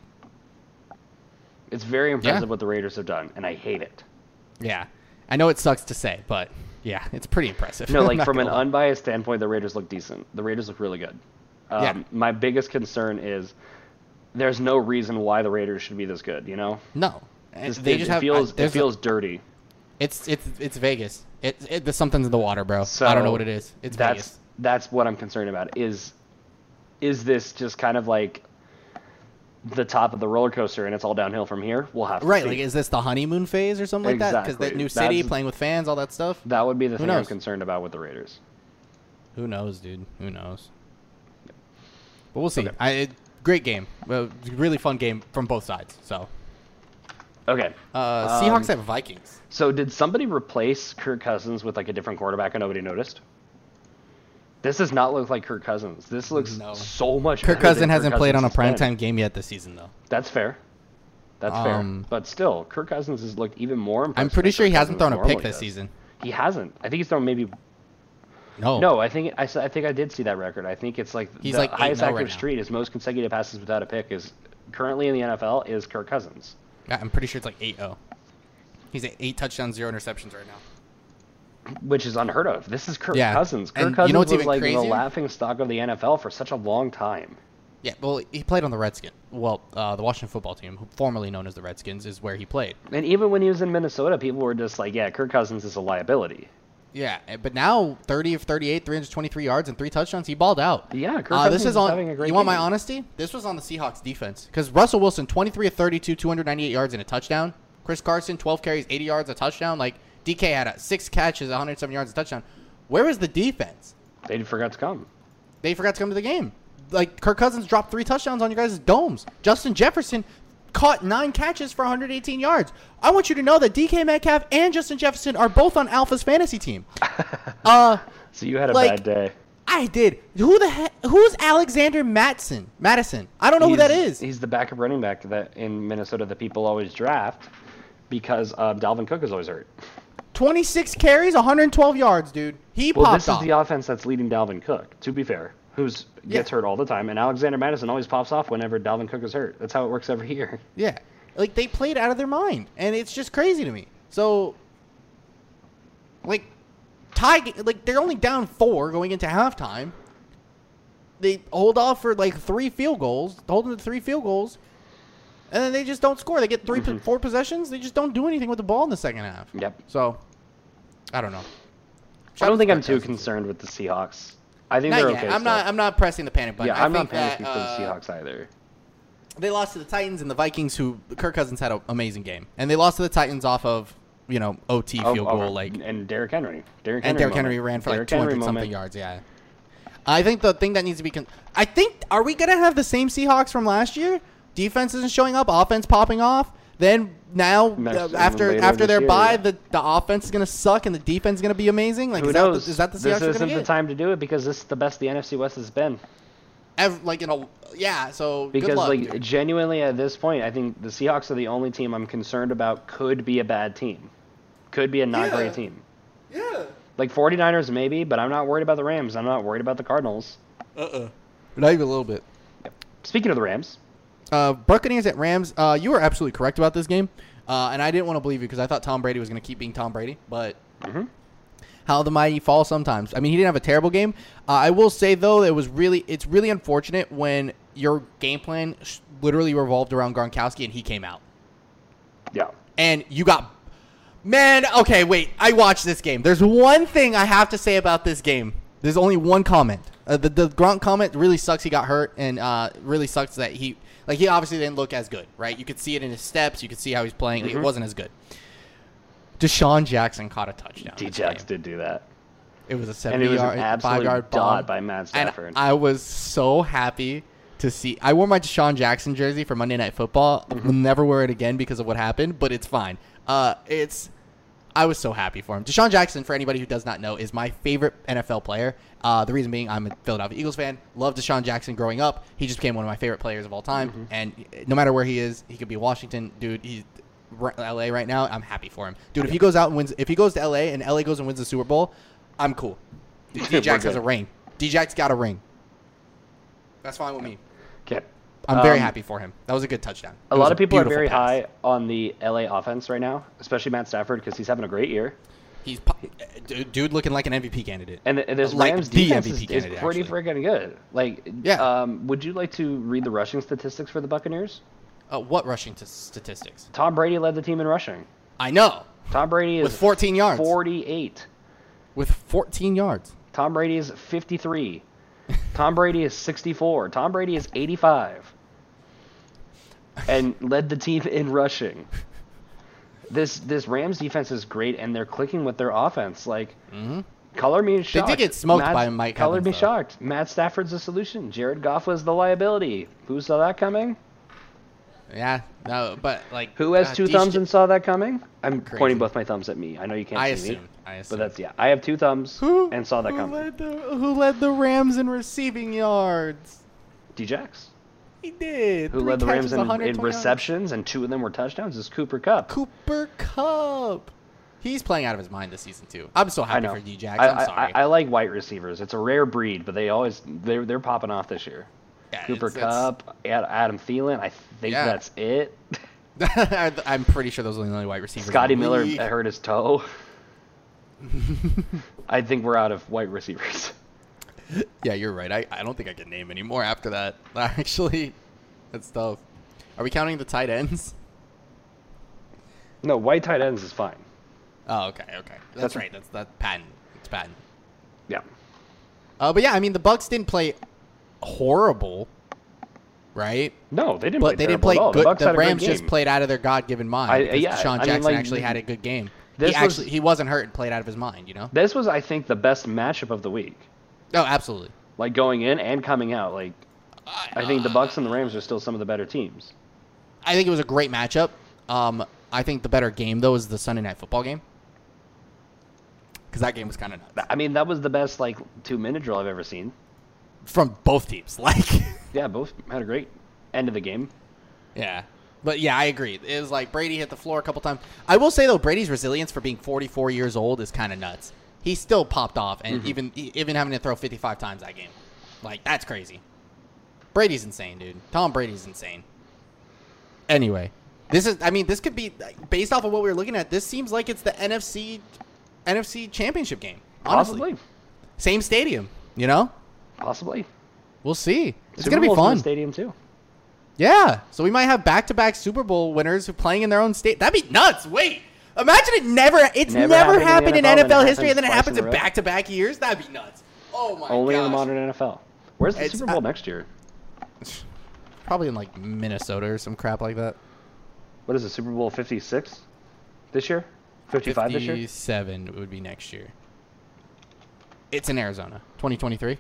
It's very impressive Yeah. what the Raiders have done, and I hate it. yeah, I know it sucks to say, but yeah, it's pretty impressive. No, [LAUGHS] like from an lie. unbiased standpoint, the Raiders look decent. The Raiders look really good. Um, Yeah. My biggest concern is there's no reason why the Raiders should be this good. You know, no, they it, just it have feels uh, it there's a- feels dirty. It's it's it's Vegas. It, it there's something's in the water, bro. So I don't know what it is. It's that's Vegas. that's what I'm concerned about. Is is this just kind of like the top of the roller coaster and it's all downhill from here? We'll have to Right, see. like is this the honeymoon phase or something like that? Because Exactly. that new city, That's- playing with fans, all that stuff. that would be the Who thing I'm concerned about with the Raiders. Who knows, dude? Who knows? But we'll see. Okay. I it, great game, uh, really fun game from both sides. So Okay. uh, Um, Seahawks at Vikings. So did somebody replace Kirk Cousins with like a different quarterback and nobody noticed? This does not look like Kirk Cousins. This looks No. so much. Kirk better Cousin than hasn't played on a Cousins has been. primetime game yet this season, though. That's fair. That's Um, fair. But still, Kirk Cousins has looked even more impressive. I'm pretty than sure he hasn't Cousins thrown a pick this does. season. He hasn't. I think he's thrown maybe. No. No, I think I think I did see that record. I think it's like He's the like highest active right now. streak is most consecutive passes without a pick is currently in the NFL is Kirk Cousins. Yeah, I'm pretty sure it's like 8-0. He's at eight touchdowns, zero interceptions right now. Which is unheard of. This is Kirk Yeah, Cousins. Kirk and you Cousins know was like the crazier? laughing stock of the NFL for such a long time. Yeah, well, he played on the Redskins. Well, uh, the Washington football team, formerly known as the Redskins, is where he played. And even when he was in Minnesota, people were just like, "Yeah, Kirk Cousins is a liability." Yeah, eh, but now 30 of 38, 323 yards and three touchdowns. He balled out. Yeah, Kirk Uh, Cousins this is on. having a great you want my honesty? This was on the Seahawks defense because Russell Wilson 23 of 32, 298 yards and a touchdown. Chris Carson 12 carries, 80 yards, a touchdown. Like DK had a, six catches, 107 yards, a touchdown. Where was the defense? They forgot to come. They forgot to come to the game. Like Kirk Cousins dropped three touchdowns on your guys' domes. Justin Jefferson caught nine catches for 118 yards. I want you to know that DK Metcalf and Justin Jefferson are both on Alpha's fantasy team. [LAUGHS] uh, So you had a Like- bad day. I did. Who the heck? Who's Alexander Mattison? Mattison. I don't know who that is. He's- is. He's the backup running back that in Minnesota that people always draft because uh, Dalvin Cook is always hurt. 26 carries, 112 yards, dude. He Well, popped this is the offense that's leading Dalvin Cook. To be fair, who's gets Yeah. hurt all the time, and Alexander Mattison always pops off whenever Dalvin Cook is hurt. That's how it works every year. [LAUGHS] yeah. Like they played out of their mind, and it's just crazy to me. So, like, tie. Like they're only down four going into halftime. They hold off for like three field goals, hold them to three field goals, and then they just don't score. They get 3 Mm-hmm. four possessions. They just don't do anything with the ball in the second half. Yep. So, I don't know. I don't think I'm too concerned with the Seahawks. I think Not they're yet. okay. I'm still. not. I'm not pressing the panic button. yeah, I I'm not think that, panicking for the uh, Seahawks either. They lost to the Titans and the Vikings, who Kirk Cousins had an amazing game, and they lost to the Titans off of you know OT Oh, field oh, goal, like and Derrick Henry. Derrick Henry and Derrick moment. Henry ran for Derrick like Henry 200 something moment. yards. Yeah, I think the thing that needs to be. Con- I think are we gonna have the same Seahawks from last year? Defense isn't showing up, offense popping off. Then now uh, after later after this their year, bye, yeah. the the offense is gonna suck and the defense is gonna be amazing. Like Who is knows? that the, is that the this Seahawks we're isn't gonna the get? time to do it because this is the best the NFC West has been. Ev- like in a yeah. So good Because luck, like genuinely at this point, I think the Seahawks are the only team I'm concerned about could be a bad team. Could be a not Yeah. great team. yeah. Like 49ers maybe, but I'm not worried about the Rams. I'm not worried about the Cardinals. Uh uh Not even a little bit. Speaking of the Rams, Uh, Buccaneers at Rams. Uh, you were absolutely correct about this game, uh, and I didn't want to believe you because I thought Tom Brady was going to keep being Tom Brady. But Mhm. how the mighty fall sometimes. I mean, he didn't have a terrible game. Uh, I will say though, it was really it's really unfortunate when your game plan sh- literally revolved around Gronkowski and he came out, yeah. and you got. Man, okay, wait. I watched this game. There's one thing I have to say about this game. There's only one comment. Uh, the the Gronk comment really sucks. He got hurt, and uh, really sucks that he like he obviously didn't look as good, right? You could see it in his steps. You could see how he's playing. Like, it wasn't as good. DeSean Jackson caught a touchdown. in this D-Jax game. did do that. It was a And seventy-yard, five-yard dot bomb by Matt Stafford. and I was so happy to see. I wore my DeSean Jackson jersey for Monday Night Football. Mm-hmm. Will never wear it again because of what happened, but it's fine. Uh, it's I was so happy for him. DeSean Jackson, for anybody who does not know, is my favorite NFL player. Uh, the reason being, I'm a Philadelphia Eagles fan. Loved DeSean Jackson growing up. He just became one of my favorite players of all time. Mm-hmm. And no matter where he is, he could be Washington, dude. He's LA right now. I'm happy for him, dude. If he goes out and wins, if he goes to LA and LA goes and wins the Super Bowl, I'm cool. D [LAUGHS] Jax has a ring. D Jax got a ring. That's fine with me. Okay. I'm very Um, happy for him. That was a good touchdown. A It lot of people are very pass. high on the LA offense right now, especially Matt Stafford because he's having a great year. He's dude, dude looking like an MVP candidate. And, and this Like Rams the defense MVP is, is pretty freaking good. Like, Yeah. Um, would you like to read the rushing statistics for the Buccaneers? Uh, what rushing t- statistics? Tom Brady led the team in rushing. I know. Tom Brady is With 14 yards. 48. With 14 yards. Tom Brady is 53. Tom Brady is 64. Tom Brady is 85. [LAUGHS] And led the team in rushing. This this Rams defense is great, and they're clicking with their offense. Like, mm-hmm. color me shocked. They did get smoked Matt- by Mike Color Evans, me though. shocked. Matt Stafford's the solution. Jared Goff was the liability. Who saw that coming? Yeah. No, but like Who has uh, two thumbs and saw that coming? I'm Crazy. pointing both my thumbs at me. I know you can't I see assume. me, I assume. but that's yeah. I have two thumbs who and saw that who coming. Led the, who led the Rams in receiving yards? Djax. He did. Who Three led the Rams in, 120 in yards. receptions, and two of them were touchdowns, is Cooper Kupp. Cooper Kupp. He's playing out of his mind this season too. I'm so happy for D-Jax. I, I'm I- sorry. I, I like white receivers. It's a rare breed, but they always they're they're popping off this year. Yeah, Cooper it's- it's- Kupp, Ad- Adam Thielen. I think Yeah. that's it. [LAUGHS] I'm pretty sure those are the only white receivers. Scotty Miller hurt his toe. [LAUGHS] I think we're out of white receivers. Yeah, you're right. I, I don't think I can name any more after that. [LAUGHS] Actually, that's tough. Are we counting the tight ends? No, white tight ends is fine. Oh, okay, okay. That's, That's- right. That's that patent. It's patent. Yeah. Uh, but yeah, I mean the Bucks didn't play horrible, right? No, they didn't. But play they didn't play good. The, great Rams just played out of their God-given mind. I- yeah, DeSean I mean, Jackson like, actually had a good game. this he was- actually he wasn't hurt and played out of his mind. You know? This was, I think, the best matchup of the week. Oh, absolutely. Like going in and coming out. Like I think the Bucks and the Rams are still some of the better teams. I think it was a great matchup. Um, I think the better game though is the Sunday night football game because that game was kind of nuts I mean, that was the best like two minute drill I've ever seen. from both teams. [LAUGHS] Like, Yeah, both had a great end of the game. yeah, but yeah, I agree. It was like Brady hit the floor a couple times. I will say though, Brady's resilience for being 44 years old is kind of nuts. He still popped off, and Mm-hmm. even even having to throw 55 times that game, like that's crazy. Brady's insane, dude. Tom Brady's insane. Anyway, this is. I mean, this could be based off of what we were looking at. This seems like it's the NFC NFC Championship game. Honestly, Possibly, same stadium. You know, possibly. we'll see. It's Super gonna be Bowl's the fun. stadium too. Yeah. So we might have back-to-back Super Bowl winners who playing in their own state. That'd be nuts. Wait. Imagine it never. It's Never never, happened in NFL, NFL, history, and then it happens in in back-to-back years. That'd be nuts. Oh my Only in the modern NFL. Where's the It's- Super Bowl uh, next year? Probably in like Minnesota or some crap like that. What is it? Super Bowl fifty six this year? Fifty five this year? Fifty-seven would be next year. It's in Arizona, 2023.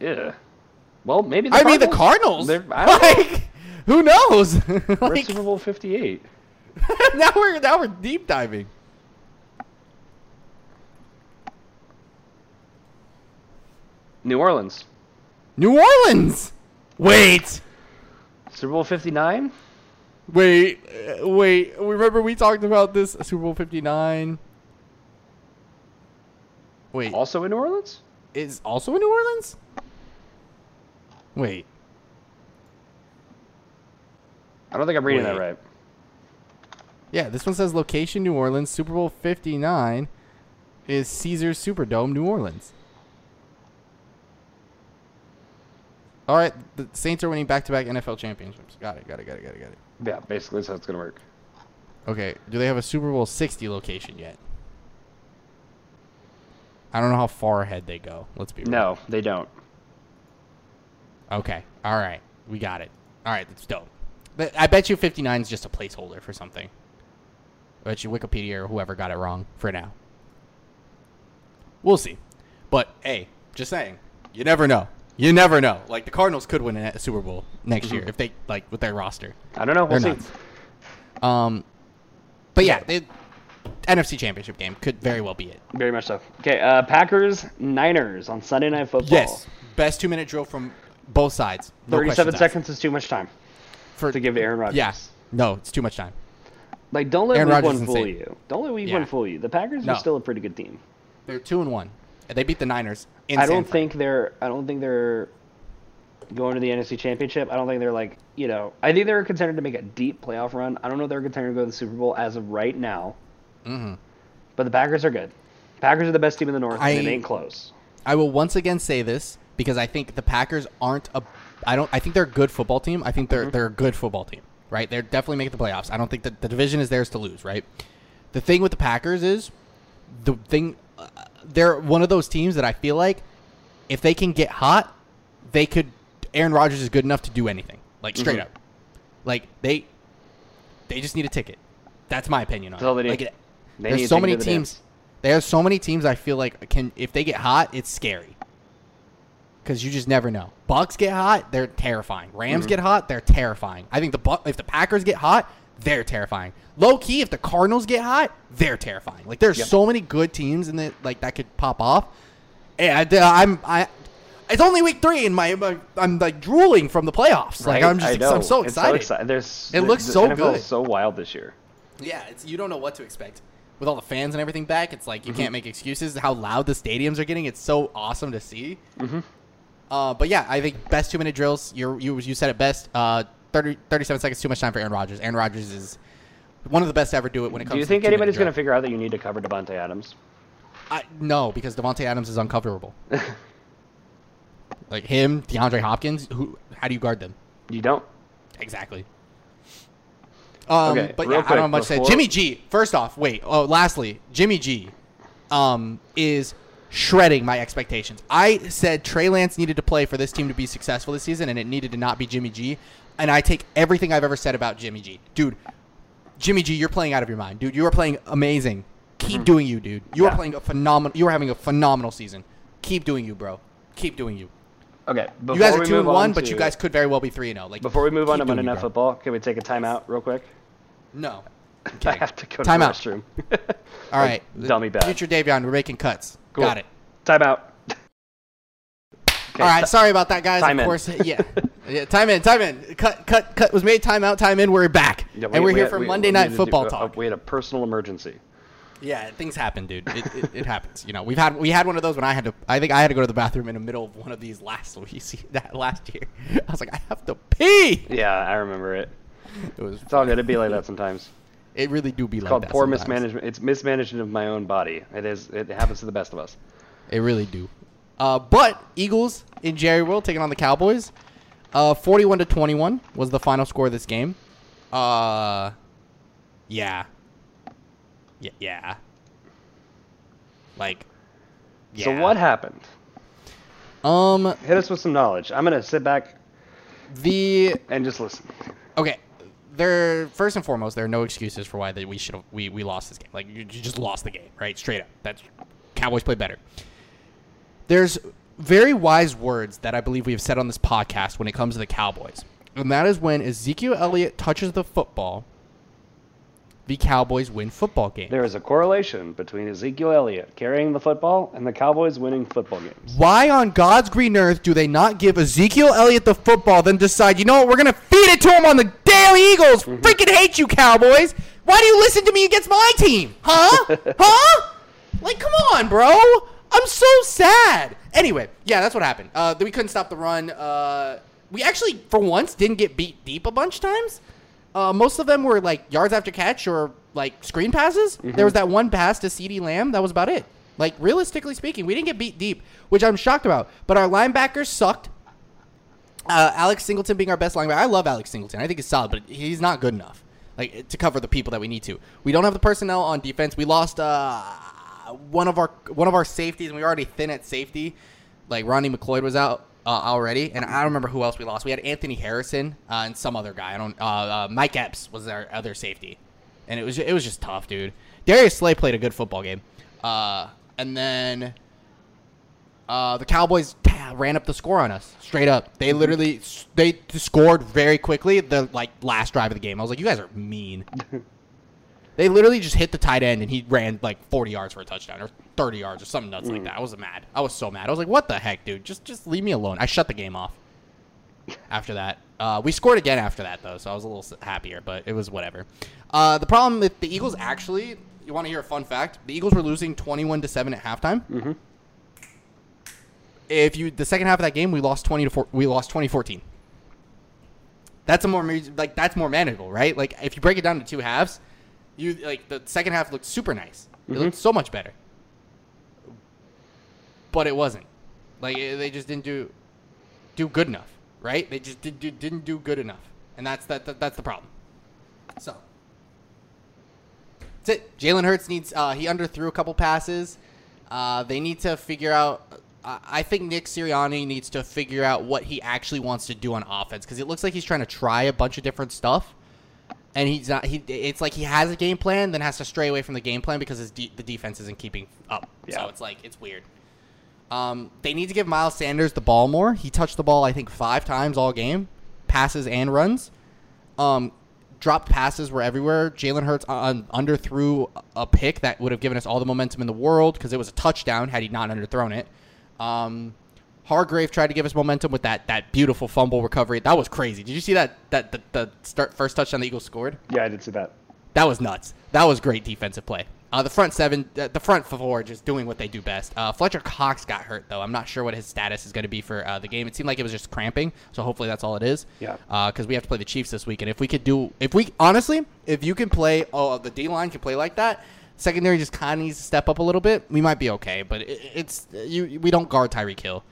Yeah. Well, maybe. The I mean, the Cardinals. Cardinals. I don't know. [LAUGHS] Like, who knows? [LAUGHS] Like, Super Bowl fifty eight? [LAUGHS] now we're now we're deep diving. New Orleans. New Orleans. Wait. Super Bowl fifty nine. Wait, uh, wait. Remember we talked about this Super Bowl 59? Wait, Also in New Orleans? is also in New Orleans? Wait. I don't think I'm reading that right. Yeah, this one says location New Orleans. Super Bowl 59 is Caesars Superdome, New Orleans. All right, the Saints are winning back-to-back NFL championships. Got it. Got it. Got it. Got it. Got it. Yeah, basically that's how it's gonna work. Okay, do they have a Super Bowl 60 location yet? I don't know how far ahead they go. Let's be real. No, they don't. Okay. All right. We got it. All right. That's dope. But I bet you 59 is just a placeholder for something. Bet Wikipedia or whoever got it wrong for now. We'll see. But hey, just saying, you never know. You never know. Like the Cardinals could win a Super Bowl next year if they like with their roster. I don't know. We'll They're see. nuts. Um, but yeah, they, NFC Championship game could very well be it. Very much so. Okay, uh, Packers Niners on Sunday Night Football. Yes, best two minute drill from both sides. No Thirty-seven questions asked. seconds is too much time for to give Aaron Rodgers. Yeah, no, it's too much time. Like, don't let Aaron Week Rodgers One fool insane. you. Don't let Week Yeah. One fool you. The Packers No. are still a pretty good team. They're two and one. They beat the Niners. In I don't Fran. think they're. I don't think they're going to the NFC Championship. I don't think they're like. You know, I think they're a contender to make a deep playoff run. I don't know if they're a contender to go to the Super Bowl as of right now. Mm-hmm. But the Packers are good. Packers are the best team in the North, I- and it ain't close. I will once again say this because I think the Packers aren't a. I don't. I think they're a good football team. I think they're Mm-hmm. they're a good football team. Right? They're definitely making the playoffs. I don't think that the division is theirs to lose. Right? The thing with the Packers is the thing. Uh, they're one of those teams that I feel like if they can get hot, they could. Aaron Rodgers is good enough to do anything. Like straight Mhm. up. Like they. They just need a ticket. That's my opinion on That's it. Like, it- They there's need so many the teams. dance. There's so many teams I feel like can if they get hot, it's scary. Because you just never know. Bucks get hot, they're terrifying. Rams Mm-hmm. get hot, they're terrifying. I think the Bu- if the Packers get hot, they're terrifying. Low key, if the Cardinals get hot, they're terrifying. Like there's Yep. so many good teams in the like that could pop off. And I, I'm I. It's only week three, and my, my I'm like drooling from the playoffs. Like Right? I'm just. I'm so It's excited. exci- There's, It looks the so NFL good. so wild this year. Yeah, it's you don't know what to expect with all the fans and everything back. It's like you can't make excuses. How loud the stadiums are getting, it's so awesome to see. Mhm. Uh, but yeah, I think best two minute drills. You you you said it best. Uh, 30, 37 seconds too much time for Aaron Rodgers. Aaron Rodgers is one of the best to ever do it when it comes. To. Do you think anybody's going to figure out that you need to cover Davante Adams? I, no, because Davante Adams is uncoverable. like him, DeAndre Hopkins. Who? How do you guard them? You don't. Exactly. Um, Okay, but yeah, I don't have quick, much to say. Jimmy G. First off, wait. Oh, lastly, Jimmy G. Um, is shredding my expectations. I said Trey Lance needed to play for this team to be successful this season, and it needed to not be Jimmy G. And I take everything I've ever said about Jimmy G. Dude, Jimmy G, you're playing out of your mind, dude. You are playing amazing. Keep mm-hmm. doing you, dude. You are playing a phenomenal. You are having a phenomenal season. Keep doing you, bro. Keep doing you. Okay. Before you guys are two and one, on but you guys could very well be three and zero. Like Before we move on to Monday Night. Football, can we take a timeout real quick? No. [LAUGHS] I have to go to Time the out. restroom. [LAUGHS] All right. [LAUGHS] dummy bad. Future Davion, we're making cuts. Cool. Got it. Timeout. Okay, All right. ti- Sorry about that, guys. Time of in. course. Yeah. yeah. Time in. Time in. Cut. Cut. Cut was made. Time out. Time in. We're back, Yeah, we- and we're we here had- for we- Monday Night to do- Football uh, talk. We had a personal emergency. Yeah, things happen, dude. It, it, it happens. You know, we've had we had one of those when I had to. I think I had to go to the bathroom in the middle of one of these last week. That last year, I was like, I have to pee. Yeah, I remember it. It was. It's all good. It'd be like that sometimes. It really do be It's like called that poor sometimes. mismanagement. It's mismanagement of my own body. It is. It happens to the best of us. It really do. Uh, but Eagles in Jerry World taking on the Cowboys. Uh, 41 to 21 was the final score of this game. Uh, yeah. Yeah, yeah. Like, yeah. So what happened? Um, Hit us with some knowledge. I'm gonna sit back the and just listen. okay. There, first and foremost, there are no excuses for why that we should we, we lost this game. Like you, you just lost the game, right? Straight up. That's Cowboys play better. There's very wise words that I believe we have said on this podcast when it comes to the Cowboys, and that is when Ezekiel Elliott touches the football, the Cowboys win football games. There is a correlation between Ezekiel Elliott carrying the football and the Cowboys winning football games. Why on God's green earth do they not give Ezekiel Elliott the football, then decide, you know what, we're going to feed it to him on the Daily Eagles? Freaking hate you, Cowboys. Why do you listen to me against my team? Huh? [LAUGHS] huh? Like, come on, bro. I'm so sad. Anyway, yeah, that's what happened. Uh, we couldn't stop the run. Uh, we actually, for once, didn't get beat deep a bunch times. Uh, most of them were like yards after catch or like screen passes. There was that one pass to CeeDee Lamb. That was about it. Like realistically speaking, we didn't get beat deep, which I'm shocked about. But our linebackers sucked. Uh, Alex Singleton being our best linebacker. I love Alex Singleton. I think he's solid, but he's not good enough. Like to cover the people that we need to. We don't have the personnel on defense. We lost uh, one of our one of our safeties, and we were already thin at safety. Like Ronnie McLeod was out uh, already, and I don't remember who else we lost. We had Anthony Harrison uh, and some other guy. I don't. Uh, uh, Mike Epps was our other safety, and it was it was just tough, dude. Darius Slay played a good football game, uh, and then uh, the Cowboys ran up the score on us straight up. They literally they scored very quickly. The like last drive of the game, I was like, you guys are mean. [LAUGHS] They literally just hit the tight end and he ran like 40 yards for a touchdown or 30 yards or something nuts like that. I was mad. I was so mad. I was like, "What the heck, dude? Just just leave me alone." I shut the game off. [LAUGHS] After that, uh, we scored again after that though, so I was a little happier, but it was whatever. Uh, the problem with the Eagles actually, you want to hear a fun fact? The Eagles were losing 21 to seven at halftime. Mhm. If you the second half of that game, we lost 20 to four, we lost 2014. That's a more like that's more manageable, right? Like if you break it down to two halves, you like the second half looked super nice. It Mhm. looked so much better. But it wasn't. Like eh, they just didn't do do good enough, right? They just did, do, didn't do good enough, and that's that, that that's the problem. So that's it. Jalen Hurts needs. Uh, he underthrew a couple passes. Uh, they need to figure out. I think Nick Sirianni needs to figure out what he actually wants to do on offense because it looks like he's trying to try a bunch of different stuff, and he's not. He it's like he has a game plan, then has to stray away from the game plan because his de- the defense isn't keeping up. Yeah. So it's like it's weird. Um, they need to give Miles Sanders the ball more. He touched the ball, I think, five times all game, passes and runs. Um, dropped passes were everywhere. Jalen Hurts uh, underthrew a pick that would have given us all the momentum in the world because it was a touchdown had he not underthrown it. Um, Hargrave tried to give us momentum with that that beautiful fumble recovery. That was crazy. Did you see that that the, the start first touchdown the Eagles scored? Yeah, I did see that. That was nuts. That was great defensive play. Uh, the front seven, uh, the front four, just doing what they do best. Uh, Fletcher Cox got hurt though. I'm not sure what his status is going to be for uh, the game. It seemed like it was just cramping, so hopefully that's all it is. Yeah. Because we have to play the Chiefs this week, and if we could do, if we honestly, if you can play, oh, the D line can play like that. Secondary just kind of needs to step up a little bit. We might be okay, but it, it's you. We don't guard Tyreek Hill.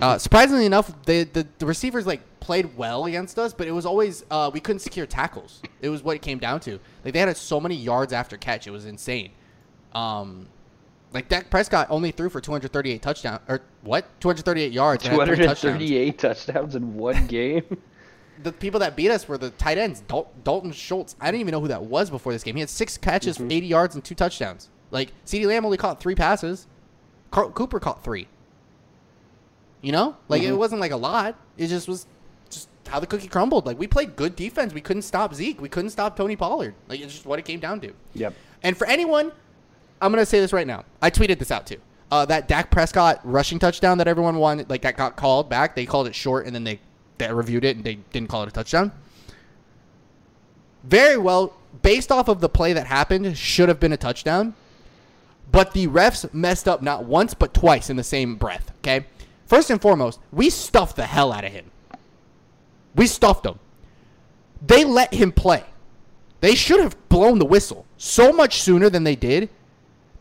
Uh, surprisingly enough, the, the the receivers like played well against us, but it was always uh, we couldn't secure tackles. It was what it came down to. Like they had so many yards after catch, it was insane. Um, like Dak Prescott only threw for 238 touchdown or what? 238 yards. and had three touchdowns. 238 touchdowns in one [LAUGHS] game. The people that beat us were the tight ends. Dal- Dalton Schultz. I didn't even know who that was before this game. He had six catches for 80 yards and two touchdowns. Like CeeDee Lamb only caught three passes. Carl Cooper caught three. You know, like it Mhm. wasn't like a lot. It just was just how the cookie crumbled. Like we played good defense. We couldn't stop Zeke. We couldn't stop Tony Pollard. Like it's just what it came down to. Yep. And for anyone, I'm gonna say this right now. I tweeted this out too. Uh, that Dak Prescott rushing touchdown that everyone wanted, like that got called back. They called it short, and then they they reviewed it and they didn't call it a touchdown. Very well, based off of the play that happened, should have been a touchdown. But the refs messed up not once but twice in the same breath. Okay, first and foremost, we stuffed the hell out of him. We stuffed him. They let him play. They should have blown the whistle so much sooner than they did.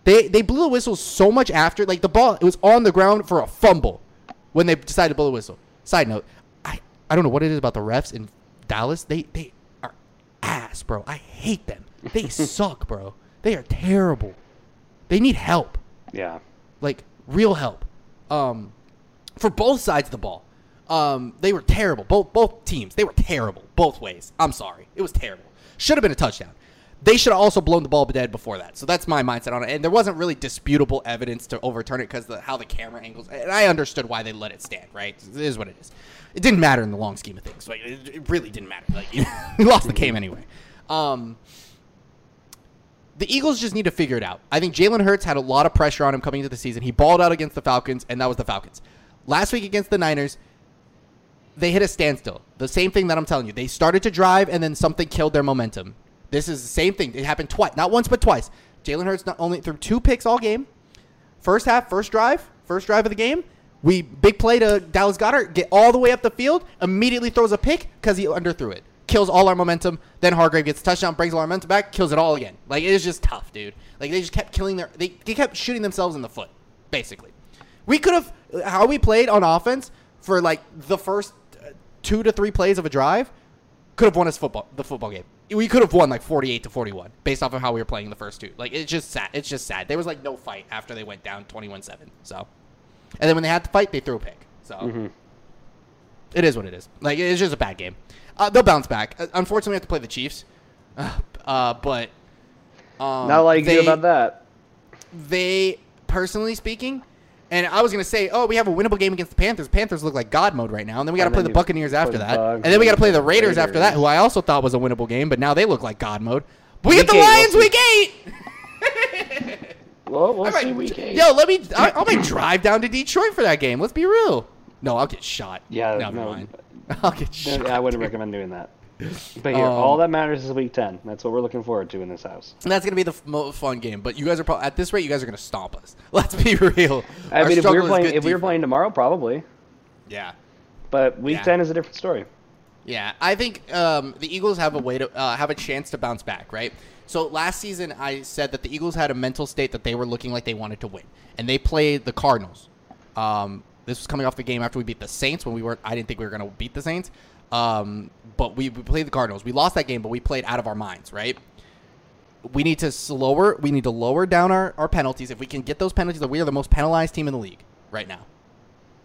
They they blew the whistle so much after. Like the ball, it was on the ground for a fumble when they decided to blow the whistle. Side note, I don't know what it is about the refs in Dallas. They they are ass, bro. I hate them. They [LAUGHS] suck, bro. They are terrible. They need help Yeah. like real help um, for both sides of the ball. Um, they were terrible. Both both teams. They were terrible both ways. I'm sorry. It was terrible. Should have been a touchdown. They should have also blown the ball dead before that. So that's my mindset on it. And there wasn't really disputable evidence to overturn it because the how the camera angles. And I understood why they let it stand. Right? It is what it is. It didn't matter in the long scheme of things. Like it, it really didn't matter. Like [LAUGHS] we lost the game anyway. Um, the Eagles just need to figure it out. I think Jalen Hurts had a lot of pressure on him coming into the season. He balled out against the Falcons, and that was the Falcons. Last week against the Niners, they hit a standstill. The same thing that I'm telling you. They started to drive, and then something killed their momentum. This is the same thing. It happened twice, not once, but twice. Jalen Hurts not only threw two picks all game. First half, first drive, first drive of the game. We big play to Dallas Goedert, get all the way up the field, immediately throws a pick because he underthrew it. Kills all our momentum. Then Hargrave gets touchdown, brings all our momentum back, kills it all again. Like it is just tough, dude. Like they just kept killing their, they, they kept shooting themselves in the foot, basically. We could have how we played on offense for like the first uh, two to three plays of a drive could have won us football the football game. We could have won like 48 to 41 based off of how we were playing the first two. Like it's just sad. It's just sad. There was like no fight after they went down 21-7. So and then when they had to fight, they threw a pick. So Mhm. it is what it is. Like it's just a bad game. Uh, they'll bounce back. Uh, unfortunately, we have to play the Chiefs. [SIGHS] Uh, but um, Not like they, you about that. They personally speaking, and I was gonna say, oh, we have a winnable game against the Panthers. Panthers look like God mode right now, and then we got to play the Buccaneers after that, and then we got to play the and Raiders, after that, who I also thought was a winnable game, but now they look like God mode. We get the eight, Lions week eight. [LAUGHS] Well, we'll I might- see week eight. Yo, let me. I, I might drive down to Detroit for that game. Let's be real. No, I'll get shot. Yeah, never no. mind. [LAUGHS] I'll get Yeah, shot. I wouldn't recommend doing that. But here, Um, all that matters is week ten. That's what we're looking forward to in this house. And that's gonna be the f- most fun game. But you guys are probably at this rate. You guys are gonna stomp us. [LAUGHS] Let's be real. I Our mean, if we struggle were playing, if we were playing tomorrow, probably. yeah, But week Yeah. ten is a different story. Yeah. I think um, the Eagles have a way to uh, have a chance to bounce back, right? So last season, I said that the Eagles had a mental state that they were looking like they wanted to win, and they played the Cardinals. Um, this was coming off the game after we beat the Saints when we weren't. I didn't think we were going to beat the Saints, um, but we, we played the Cardinals. We lost that game, but we played out of our minds, right? we need to slower we need to lower down our, our penalties if we can get those penalties that we are the most penalized team in the league right now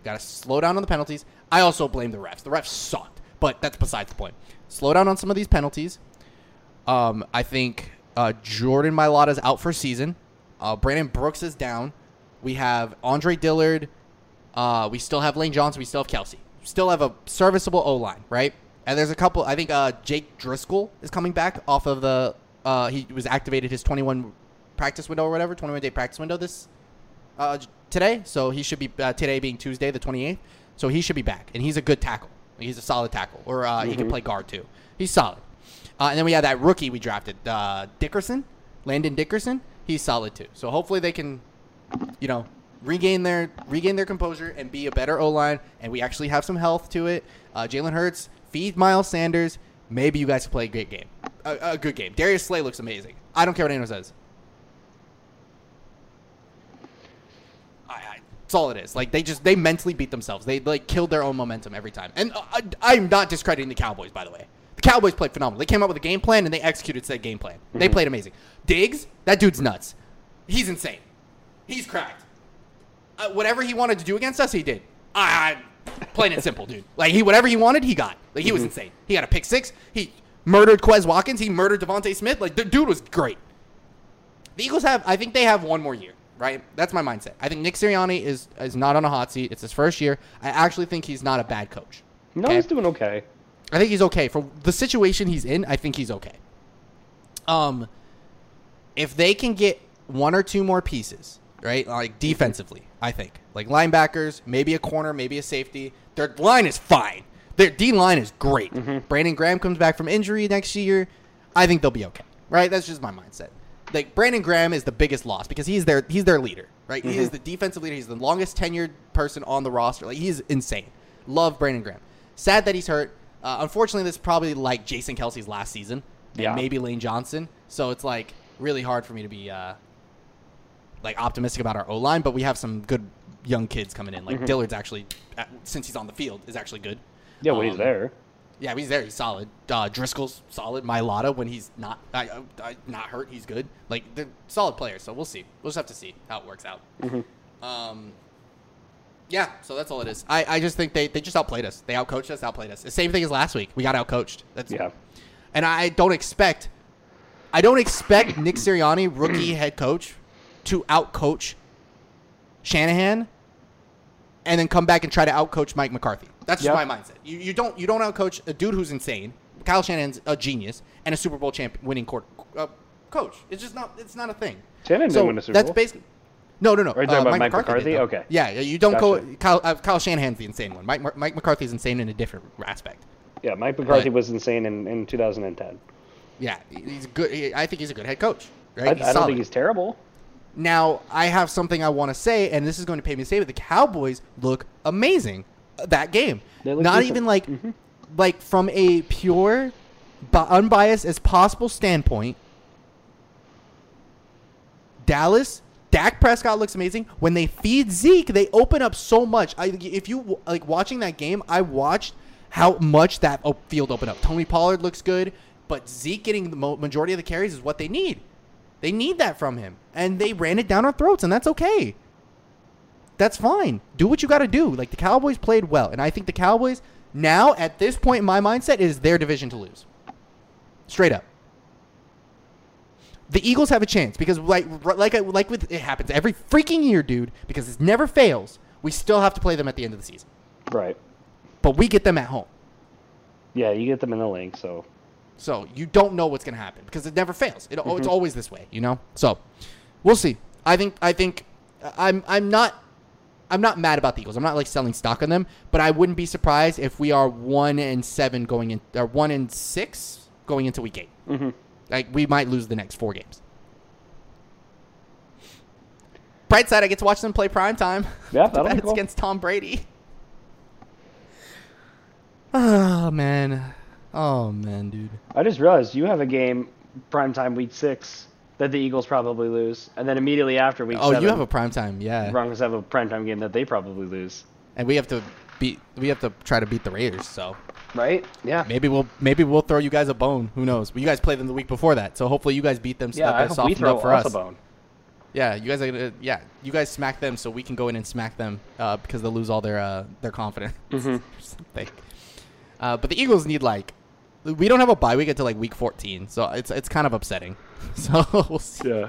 got to slow down on the penalties i also blame the refs the refs sucked but that's besides the point. Slow down on some of these penalties. Um, i think uh, jordan Mailata's out for season. Uh, brandon brooks is down. We have andre dillard. Uh, we still have lane johnson. We still have Kelce. Still have a serviceable o-line right? And there's a couple i think uh, jake driscoll is coming back off of the uh, he was activated his 21 practice window or whatever, 21 day practice window this uh, today. So he should be uh, today being Tuesday the 28th. So he should be back, and he's a good tackle. He's a solid tackle, or uh, he can play guard too. He's solid. Uh, and then we have that rookie we drafted, uh, Dickerson, Landon Dickerson. He's solid too. So hopefully they can, you know, regain their regain their composure and be a better O line. And we actually have some health to it. Uh, Jalen Hurts, feed Miles Sanders. Maybe you guys can play a great game, a, a good game. Darius Slay looks amazing. I don't care what anyone says. I, I, that's all it is. Like they just they mentally beat themselves. They like killed their own momentum every time. And uh, I, I'm not discrediting the Cowboys, by the way. The Cowboys played phenomenal. They came up with a game plan and they executed said game plan. They played amazing. Diggs, that dude's nuts. He's insane. He's cracked. Uh, whatever he wanted to do against us, he did. I, I plain and simple, dude. Like he whatever he wanted, he got. Like he was insane. He got a pick six. He murdered Quez Watkins. He murdered DeVonta Smith. Like the dude was great. The Eagles have, I think they have one more year, right? That's my mindset. I think Nick Sirianni is is not on a hot seat. It's his first year. I actually think he's not a bad coach. No, Okay? he's doing okay. I think he's okay for the situation he's in. I think he's okay. Um, if they can get one or two more pieces, right, like defensively, I think like linebackers, maybe a corner, maybe a safety. Their line is fine. Their D line is great. Brandon Graham comes back from injury next year. I think they'll be okay. Right? That's just my mindset. Like Brandon Graham is the biggest loss because he's their he's their leader. Right? He is the defensive leader. He's the longest tenured person on the roster. Like he's insane. Love Brandon Graham. Sad that he's hurt. Uh, unfortunately, this is probably like Jason Kelce's last season, and Yeah. maybe Lane Johnson. So it's like really hard for me to be uh, like optimistic about our O line. But we have some good young kids coming in. Like Mm-hmm. Dillard's actually, uh, since he's on the field, is actually good. Yeah, when he's Um, there. Yeah, he's there. He's solid. Uh, Driscoll's solid. Mailata when he's not I, I, not hurt, he's good. Like they're solid players. So we'll see. We'll just have to see how it works out. Um, yeah. So that's all it is. I, I just think they, they just outplayed us. They outcoached us. Outplayed us. The same thing as last week. We got outcoached. That's Yeah. And I don't expect, I don't expect Nick Sirianni, rookie [CLEARS THROAT] head coach, to outcoach Shanahan, and then come back and try to outcoach Mike McCarthy. That's just my mindset. You, you don't you don't outcoach a dude who's insane. Kyle Shanahan's a genius and a Super Bowl champion winning court, uh, coach. It's just not it's not a thing. Shanahan didn't win a Super that's Bowl. That's basically. No, no, no. Are you talking uh, about Mike did, McCarthy? though. Okay. Yeah, you don't go. Kyle, uh, Kyle Shanahan's the insane one. Mike, Mike McCarthy's insane in a different aspect. Yeah, Mike McCarthy But- was insane in, in 2010. Yeah, he's good. he- I think he's a good head coach. I, Right? I He's don't solid. think he's terrible. Now, I have something I want to say, and this is going to pay me to say, but the Cowboys look amazing that game. Not even like, like from a pure, but unbiased as possible standpoint. Dallas, Dak Prescott looks amazing. When they feed Zeke, they open up so much. I, if you like watching that game, I watched how much that field opened up. Tony Pollard looks good, but Zeke getting the majority of the carries is what they need. They need that from him, and they ran it down our throats, and that's okay. That's fine. Do what you got to do. Like the Cowboys played well, and I think the Cowboys now at this point in my mindset is their division to lose. Straight up. The Eagles have a chance because like like uh, like with it happens every freaking year, dude. Because it never fails. We still have to play them at the end of the season, Right. but we get them at home. Yeah, you get them in the link, so So you don't know what's going to happen because it never fails. It, It's mm-hmm. always this way, you know. So we'll see. I think I think uh, I'm I'm not I'm not mad about the Eagles. I'm not like selling stock on them, but I wouldn't be surprised if we are one and seven going in or one and six going into week 8 Mm-hmm. Like we might lose the next four games. Bright side, I get to watch them play prime time. Yeah, that'll [LAUGHS] be cool. against Tom Brady. [SIGHS] Oh man, oh man, dude. I just realized you have a game prime time week six that the Eagles probably lose, and then immediately after week Oh, seven, you have a prime time, yeah. Broncos have a primetime game that they probably lose. And we have to beat. We have to try to beat the Raiders. So Right? Yeah. maybe we'll maybe we'll throw you guys a bone. Who knows? But you guys played them the week before that, so hopefully you guys beat them. So Yeah, that I hope we throw for us us. a bone. Yeah, you guys are gonna. Yeah, you guys smack them, so we can go in and smack them uh, because they'll lose all their uh, their confidence [LAUGHS] Mhm. Uh, but the Eagles need like, we don't have a bye week until like week 14, so it's it's kind of upsetting. [LAUGHS] So we'll see. Yeah.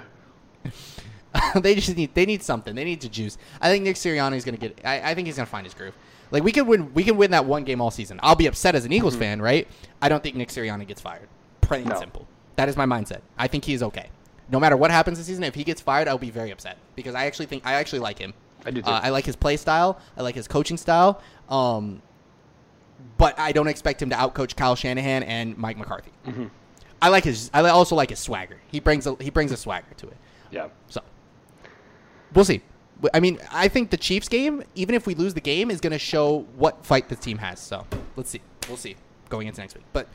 [LAUGHS] they just need they need something. They need to juice. I think Nick Sirianni is gonna get. I, I think he's gonna find his groove. Like we can win. We can win that one game all season. I'll be upset as an Eagles fan, right? I don't think Nick Sirianni gets fired. Plain and No. simple. That is my mindset. I think he's okay. No matter what happens this season, if he gets fired, I'll be very upset because I actually think I actually like him. I do too. Uh, I like his play style. I like his coaching style. Um, but I don't expect him to outcoach Kyle Shanahan and Mike McCarthy. Mm-hmm. I like his. I also like his swagger. He brings a he brings a swagger to it. yeah. So we'll see. I mean, I think the Chiefs game, even if we lose the game, is going to show what fight the team has. So let's see. We'll see going into next week. But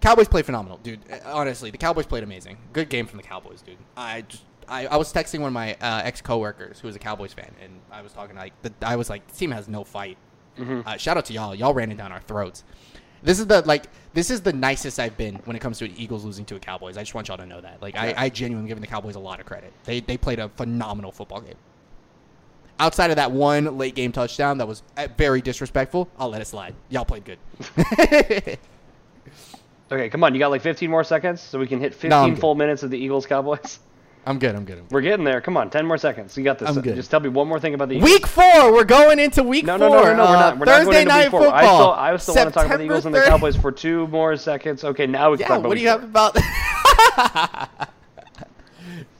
Cowboys played phenomenal, dude. Uh, Honestly, the Cowboys played amazing. Good game from the Cowboys, dude. I just. I, I was texting one of my uh, ex coworkers who was a Cowboys fan, and I was talking like the, I was like, the team has no fight. Uh, shout out to y'all. Y'all ran it down our throats. This is the like this is the nicest I've been when it comes to an Eagles losing to a Cowboys. I just want y'all to know that. Like I, I genuinely giving the Cowboys a lot of credit. They they played a phenomenal football game. Outside of that one late game touchdown that was uh, very disrespectful, I'll let it slide. Y'all played good. [LAUGHS] Okay, come on. You got like 15 more seconds so we can hit 15 No, full minutes of the Eagles Cowboys. I'm good. I'm good. I'm good. We're getting there. Come on, 10 more seconds. You got this. I'm good. Just tell me one more thing about the Eagles. Week four, we're going into week No, no, four. no, no, no. We're Uh, not. We're not Thursday going into night week four. football. I still, I still want to talk about the Eagles and the Cowboys for two more seconds. Okay, now we can Yeah, talk about what do you have about? [LAUGHS]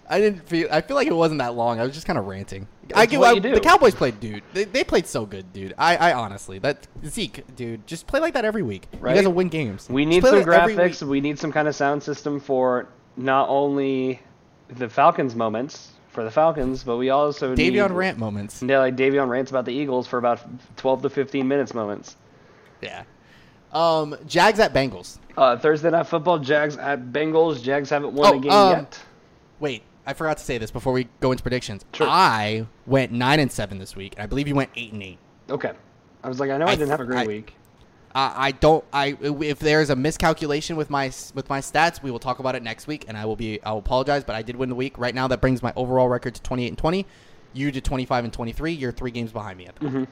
I didn't feel. I feel like it wasn't that long. I was just kind of ranting. I give. I-. The Cowboys played, dude. They, they played so good, dude. I, I honestly, that Zeke, dude, just play like that every week. Right? You guys will win games. We need some like graphics. We need some kind of sound system for not only the Falcons moments for the Falcons, but we also Davion need rant moments. Yeah, like Davion rants about the Eagles for about 12 to 15 minutes moments. Yeah. Um, Jags at Bengals. Uh, Thursday night football, Jags at Bengals. Jags haven't won Oh, a game um, yet. Wait, I forgot to say this before we go into predictions. Sure. I went nine and seven this week. and I believe you went eight and eight. Okay. I was like, I know I, I didn't have a great I- week. Uh, I don't. I if there's a miscalculation with my with my stats, we will talk about it next week, and I will be. I will apologize, but I did win the week. Right now, that brings my overall record to 28 and 20. You to 25 and 23. You're three games behind me at the moment.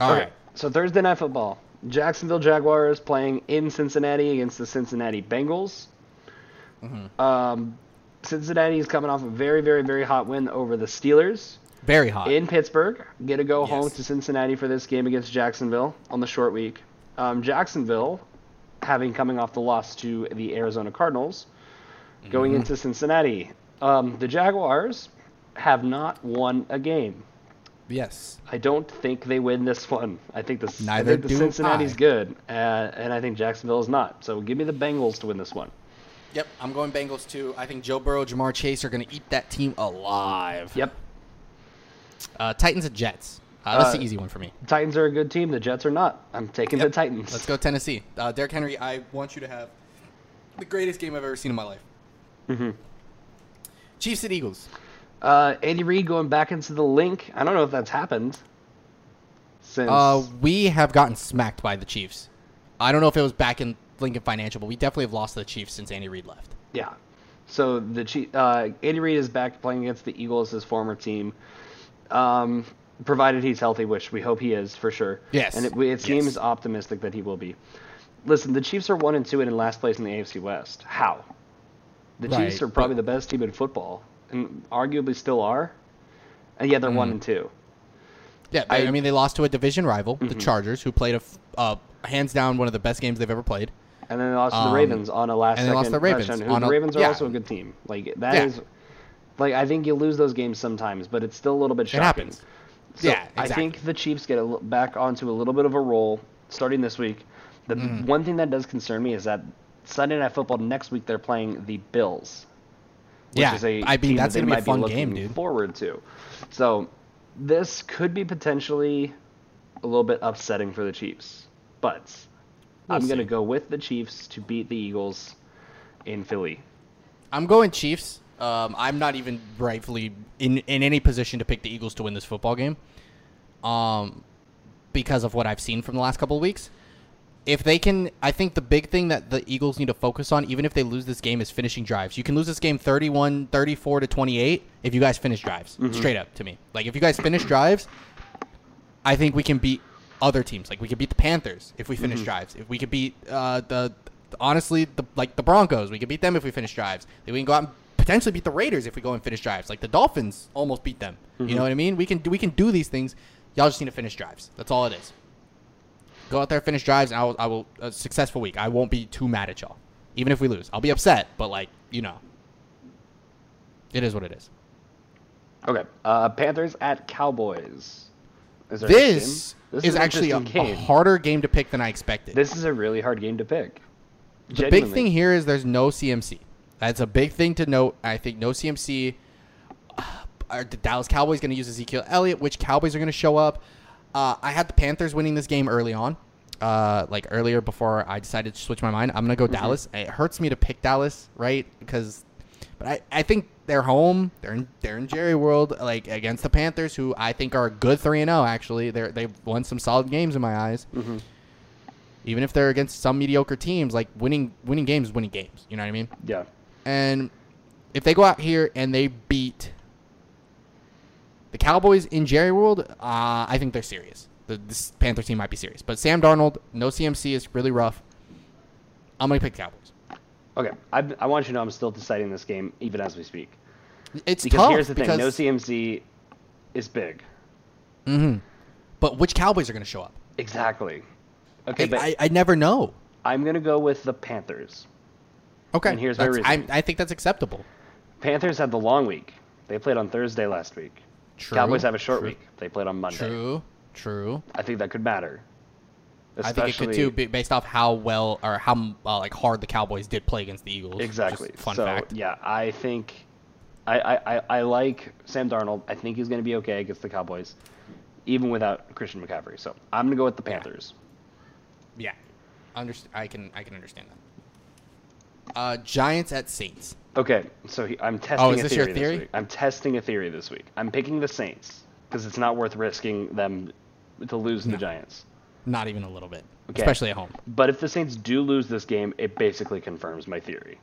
All okay. right. So Thursday night football, Jacksonville Jaguars playing in Cincinnati against the Cincinnati Bengals. Mm-hmm. Um, Cincinnati is coming off a very, very, very hot win over the Steelers. Very hot. in Pittsburgh. Get to go home to Cincinnati for this game against Jacksonville on the short week. Um, Jacksonville, having coming off the loss to the Arizona Cardinals, going Mm-hmm. into Cincinnati. Um, the Jaguars have not won a game. yes. I don't think they win this one. I think the I Neither think the do Cincinnati's I. good, uh, and I think Jacksonville is not. So give me the Bengals to win this one. Yep. I'm going Bengals too. I think Joe Burrow, Ja'Marr Chase are going to eat that team alive. Yep. Uh, Titans and Jets. Uh, that's Uh, the easy one for me. Titans are a good team. The Jets are not. I'm taking the Titans. Let's go Tennessee. Uh, Derrick Henry, I want you to have the greatest game I've ever seen in my life. Mhm. Chiefs and Eagles. Uh, Andy Reid going back into the Linc. I don't know if that's happened. Since Uh, we have gotten smacked by the Chiefs. I don't know if it was back in Lincoln Financial, but we definitely have lost to the Chiefs since Andy Reid left. yeah, so the Chief, uh, Andy Reid is back playing against the Eagles, his former team. Um, provided he's healthy, which we hope he is for sure. Yes. and it, it Yes. seems optimistic that he will be. Listen, the Chiefs are one and two and in last place in the AFC West. How? The Chiefs are probably the best team in football, and arguably still are. And yet they're one Mm. and two. Yeah, I, I- mean they lost to a division rival, the Mhm. Chargers, who played a uh, hands down one of the best games they've ever played. And then they lost to Um, the Ravens on a last and they second lost the Ravens touchdown. Who, on the Ravens are yeah. also a good team. Like that Yeah. is, like I think you lose those games sometimes, but it's still a little bit shocking. It happens. So Yeah, I think the Chiefs get a, back onto a little bit of a roll starting this week. The Mm-hmm. one thing that does concern me is that Sunday Night Football next week they're playing the Bills. Which Yeah, is a I mean, that's that gonna be a fun looking game, dude. Forward to, so this could be potentially a little bit upsetting for the Chiefs, but We'll I'm see. gonna go with the Chiefs to beat the Eagles in Philly. I'm going Chiefs. Um, I'm not even rightfully in, in any position to pick the Eagles to win this football game. Um, because of what I've seen from the last couple of weeks. If they can, I think the big thing that the Eagles need to focus on, even if they lose this game, is finishing drives. You can lose this game 31, 34 to 28 if you guys finish drives. Straight up to me. Like, if you guys finish drives, I think we can beat other teams. Like, we could beat the Panthers if we finish drives. If we could beat uh, the, honestly, the like the Broncos, we could beat them if we finish drives. Like, we can go out and potentially beat the Raiders if we go and finish drives. Like the Dolphins almost beat them. You know what I mean? We can do we can do these things. Y'all just need to finish drives. That's all it is. Go out there, finish drives, and I will. I will a successful week. I won't be too mad at y'all, even if we lose. I'll be upset, but like you know, it is what it is. Okay, uh, Panthers at Cowboys. Is a This, game? is actually a, a harder game to pick than I expected. This is a really hard game to pick. the big thing here is there's no CMC. That's a big thing to note. I think no CMC. Are the Dallas Cowboys going to use Ezekiel Elliott? Which Cowboys are going to show up? Uh, I had the Panthers winning this game early on, uh, like earlier before I decided to switch my mind. I'm going to go Dallas. It hurts me to pick Dallas, right? Because, but I, I think they're home. They're in they're in Jerry World, like against the Panthers, who I think are a good three and zero. Actually, they're they've won some solid games in my eyes. Even if they're against some mediocre teams, like winning winning games is winning games. You know what I mean? Yeah. And if they go out here and they beat the Cowboys in Jerry World, uh, I think they're serious. The this Panther team might be serious. But Sam Darnold, no CMC is really rough. I'm going to pick the Cowboys. Okay, I, I want you to know I'm still deciding this game even as we speak. It's Because tough here's the thing: no CMC is big. Mm-hmm. But which Cowboys are going to show up? Exactly. Okay, I, but I, I never know. I'm gonna go with the Panthers. Okay, And here's my reason. I. I think that's acceptable. Panthers had the long week. They played on Thursday last week. True. Cowboys have a short true, week. They played on Monday. True. True. I think that could matter. I think it could too, based off how well or how uh, like hard the Cowboys did play against the Eagles. Exactly. fun so fact. yeah, I think I, I, I, like Sam Darnold. I think he's going to be okay against the Cowboys, even without Christian McCaffrey. So I'm going to go with the Panthers. Yeah, Underst- I can I can understand that. Uh, Giants at Saints. Okay, so he, I'm testing Oh, is a this theory, your theory? this week. I'm testing a theory this week. I'm picking the Saints because it's not worth risking them to lose No. the Giants. Not even a little bit, Okay. especially at home. But if the Saints do lose this game, it basically confirms my theory.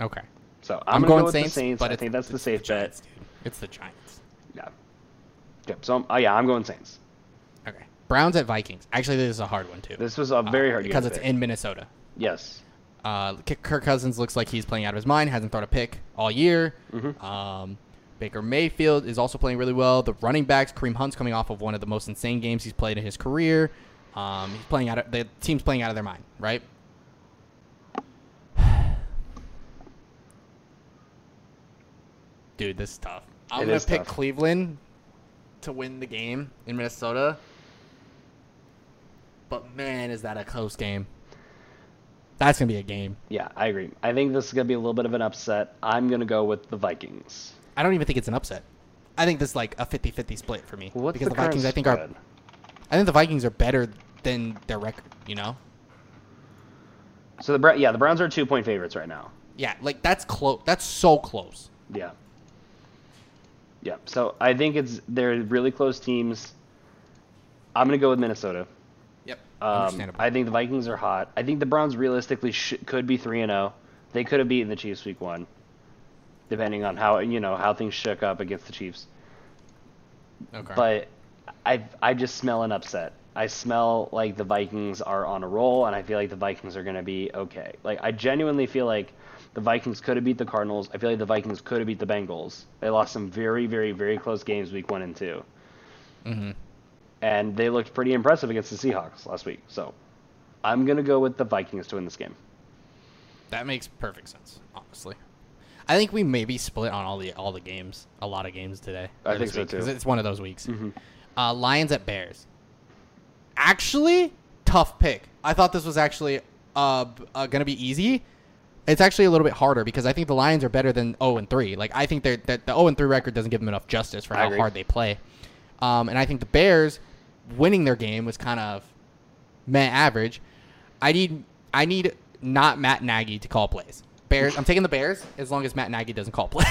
Okay, So I'm, I'm, going go with Saints, the Saints. but I think that's the safe bet. Giants, dude. It's the Giants. Yeah. Okay, so I'm, oh yeah, I'm going Saints. Okay, Browns at Vikings. Actually, this is a hard one too. This was a very Uh, hard game because it's pick. in Minnesota. Yes. Uh, Kirk Cousins looks like he's playing out of his mind. Hasn't thrown a pick all year. Mm-hmm. Um, Baker Mayfield is also playing really well. The running backs, Kareem Hunt's coming off of one of the most insane games he's played in his career. Um, he's playing out. Of, the team's playing out of their mind, right? [SIGHS] Dude, this is tough. I'm It gonna pick tough. Cleveland to win the game in Minnesota. But man, is that a close game? That's gonna be a game. Yeah, I agree. I think this is going to be a little bit of an upset. I'm going to go with the Vikings. I don't even think it's an upset. I think this is like a 50-50 split for me What's because the, the, Vikings I think are spread? I think the Vikings are better than their record, you know? So the yeah, the Browns are two point favorites right now. Yeah, like that's close. That's so close. Yeah. Yeah. So I think it's they're really close teams. I'm going to go with Minnesota. Yep. Um, Understandable. I think the Vikings are hot. I think the Browns realistically sh- could be three and zero. They could have beaten the Chiefs week one, depending on how you know how things shook up against the Chiefs. okay. But I I just smell an upset. I smell like the Vikings are on a roll, and I feel like the Vikings are going to be okay. Like I genuinely feel like the Vikings could have beat the Cardinals. I feel like the Vikings could have beat the Bengals. They lost some very very very close games week one and 2 Mhm. And they looked pretty impressive against the Seahawks last week. So I'm gonna go with the Vikings to win this game. That makes perfect sense, honestly. I think we maybe split on all the all the games, a lot of games today. I think so, week, too. It's one of those weeks. Mhm. Uh, Lions at Bears. Actually, tough pick. I thought this was actually uh, uh gonna be easy. It's actually a little bit harder because I think the Lions are better than 0 and 3. Like I think they're, that the 0 and 3 record doesn't give them enough justice for I how agree. hard they play. Um, and I think the Bears winning their game was kind of meh average. I need I need not Matt Nagy to call plays. Bears. I'm taking the Bears as long as Matt Nagy doesn't call plays.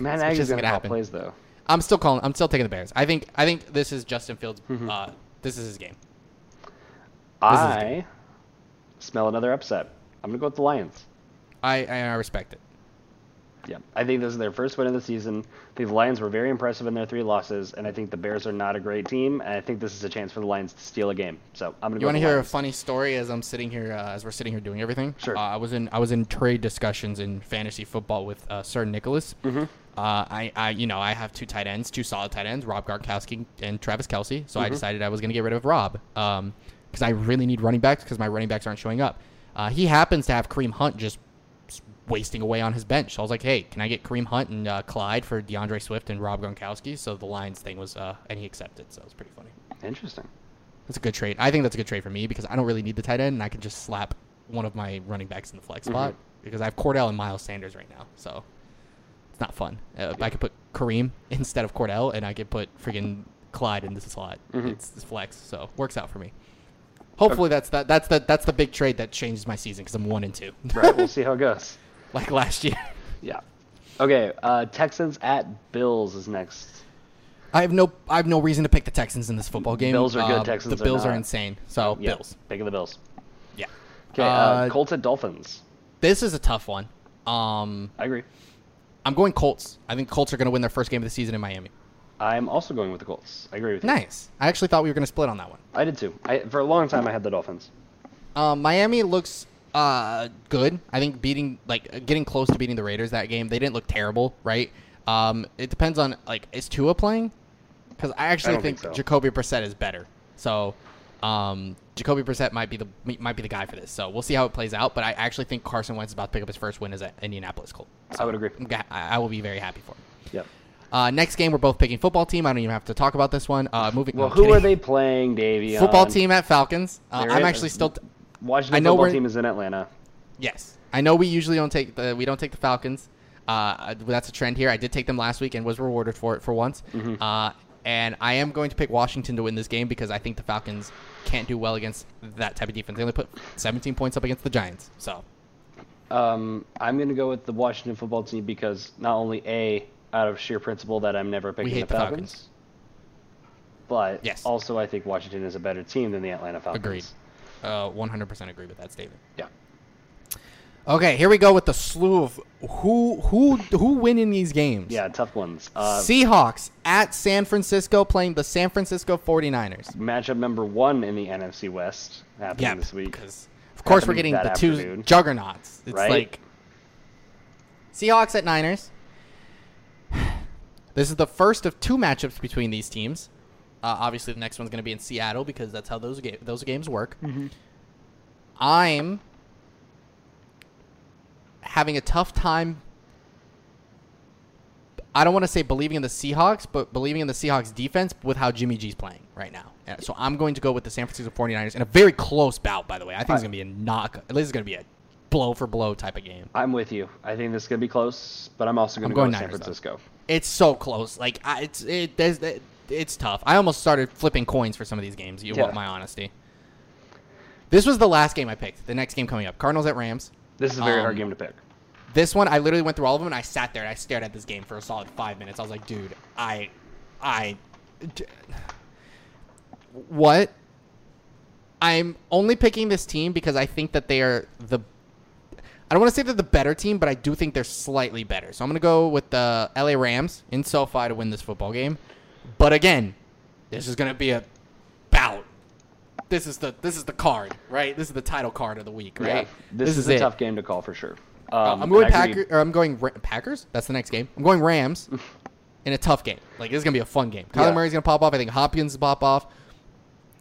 Matt [LAUGHS] Nagy's isn't gonna gonna call happen. plays though. I'm still calling. I'm still taking the Bears. I think. I think this is Justin Fields. Mhm. Uh, this is his game. is I smell another upset. I'm gonna go with the Lions. I I respect it. Yeah, I think this is their first win of the season. I think the Lions were very impressive in their three losses, and I think the Bears are not a great team. And I think this is a chance for the Lions to steal a game. So I'm gonna You go. want to hear a funny story as I'm sitting here, uh, as we're sitting here doing everything? Sure. Uh, I was in I was in trade discussions in fantasy football with uh, Sir Nicholas. Mhm. Uh, I, I you know I have two tight ends, two solid tight ends, Rob Gronkowski and Travis Kelce. So I Mhm. decided I was going to get rid of Rob because I really need running backs because my running backs aren't showing up. Uh, he happens to have Kareem Hunt just wasting away on his bench. So I was like, hey, can I get Kareem Hunt and uh, Clyde for D'Andre Swift and Rob Gronkowski? So the Lions thing was, uh, and he accepted. So it was pretty funny. Interesting. That's a good trade. I think that's a good trade for me because I don't really need the tight end, and I can just slap one of my running backs in the flex spot because I have Cordarrelle and Miles Sanders right now. So it's not fun. Uh, I could put Kareem [LAUGHS] instead of Cordarrelle, and I could put friggin' Clyde in this slot. Mhm. It's, it's flex, so works out for me. Hopefully that's that. That's the that's the big trade that changes my season because I'm one and two, Right. we'll [LAUGHS] see how it goes. Like last year. Yeah. Okay. Uh, Texans at Bills is next. I have no I have no reason to pick the Texans in this football game. The Bills are good, Uh, Texans The are Bills are, not. insane. So Yeah, Bills. Picking the Bills. Yeah. Okay. Uh, Uh, Colts at Dolphins. This is a tough one. Um, I agree. I'm going Colts. I think Colts are going to win their first game of the season in Miami. I'm also going with the Colts. I agree with you. Nice. I actually thought we were going to split on that one. I did too. I, for a long time, I had the Dolphins. Um, Miami looks uh, good. I think beating like uh, getting close to beating the Raiders that game. They didn't look terrible, right? Um, it depends on like is Tua playing? Because I actually don't think, think so. Jacoby Brissett is better. So, um, Jacoby Brissett might be the might be the guy for this. So we'll see how it plays out. But I actually think Carson Wentz is about to pick up his first win as an Indianapolis Colt. I would agree. I'm ga- I I will be very happy for him. Yep. Uh, next game, we're both picking football team. I don't even have to talk about this one. Uh, moving. Well, no, who kidding. are they playing, Davey? Football team at Falcons. Uh, I'm actually still. T- Washington I know football team is in Atlanta. yes, I know we usually don't take the we don't take the Falcons. Uh, that's a trend here. I did take them last week and was rewarded for it for once. Mm-hmm. Uh, and I am going to pick Washington to win this game because I think the Falcons can't do well against that type of defense. They only put 17 points up against the Giants. So Um, I'm going to go with the Washington football team because not only a out of sheer principle that I'm never picking the the Falcons, Falcons. but Yes. also I think Washington is a better team than the Atlanta Falcons. agreed. Uh, 100% agree with that statement. Yeah. Okay, here we go with the slew of who who who win in these games. Yeah, tough ones. Uh, Seahawks at San Francisco playing the San Francisco 49ers. matchup number one in the NFC West happening Yeah, this week. because of course we're getting the that two juggernauts. It's Right? like Seahawks at Niners. [SIGHS] This is the first of two matchups between these teams. Uh, obviously, the next one's going to be in Seattle because that's how those ga- those games work. Mm-hmm. I'm having a tough time. I don't want to say believing in the Seahawks, but believing in the Seahawks defense with how Jimmy G's playing right now. So I'm going to go with the San Francisco 49ers in a very close bout, by the way. I think it's going to be a knock. This is going to be a blow for blow type of game. I'm with you. I think this is going to be close, but I'm also going to go with San Niners, though. Francisco. It's so close. Like I, it's it, there's, it, it's tough. I almost started flipping coins for some of these games. You Yeah. want my honesty. This was the last game I picked. The next game coming up, Cardinals at Rams. This is a very hard Um, game to pick. This one, I literally went through all of them and I sat there and I stared at this game for a solid five minutes. I was like, dude, I, I, d- what? I'm only picking this team because I think that they are the. I don't want to say they're the better team, but I do think they're slightly better. So I'm going to go with the LA Rams in SoFi to win this football game. But again, this is going to be a bout. This is the this is the card, right? This is the title card of the week, right? Yeah, this, is, a it. tough game to call for sure. Uh, Um, I'm going and I agree. Packers. Or I'm going Ra- Packers. That's the next game. I'm going Rams [LAUGHS] in a tough game. Like this is gonna be a fun game. Kyler Yeah. Murray's gonna pop off. I think Hopkins will pop off.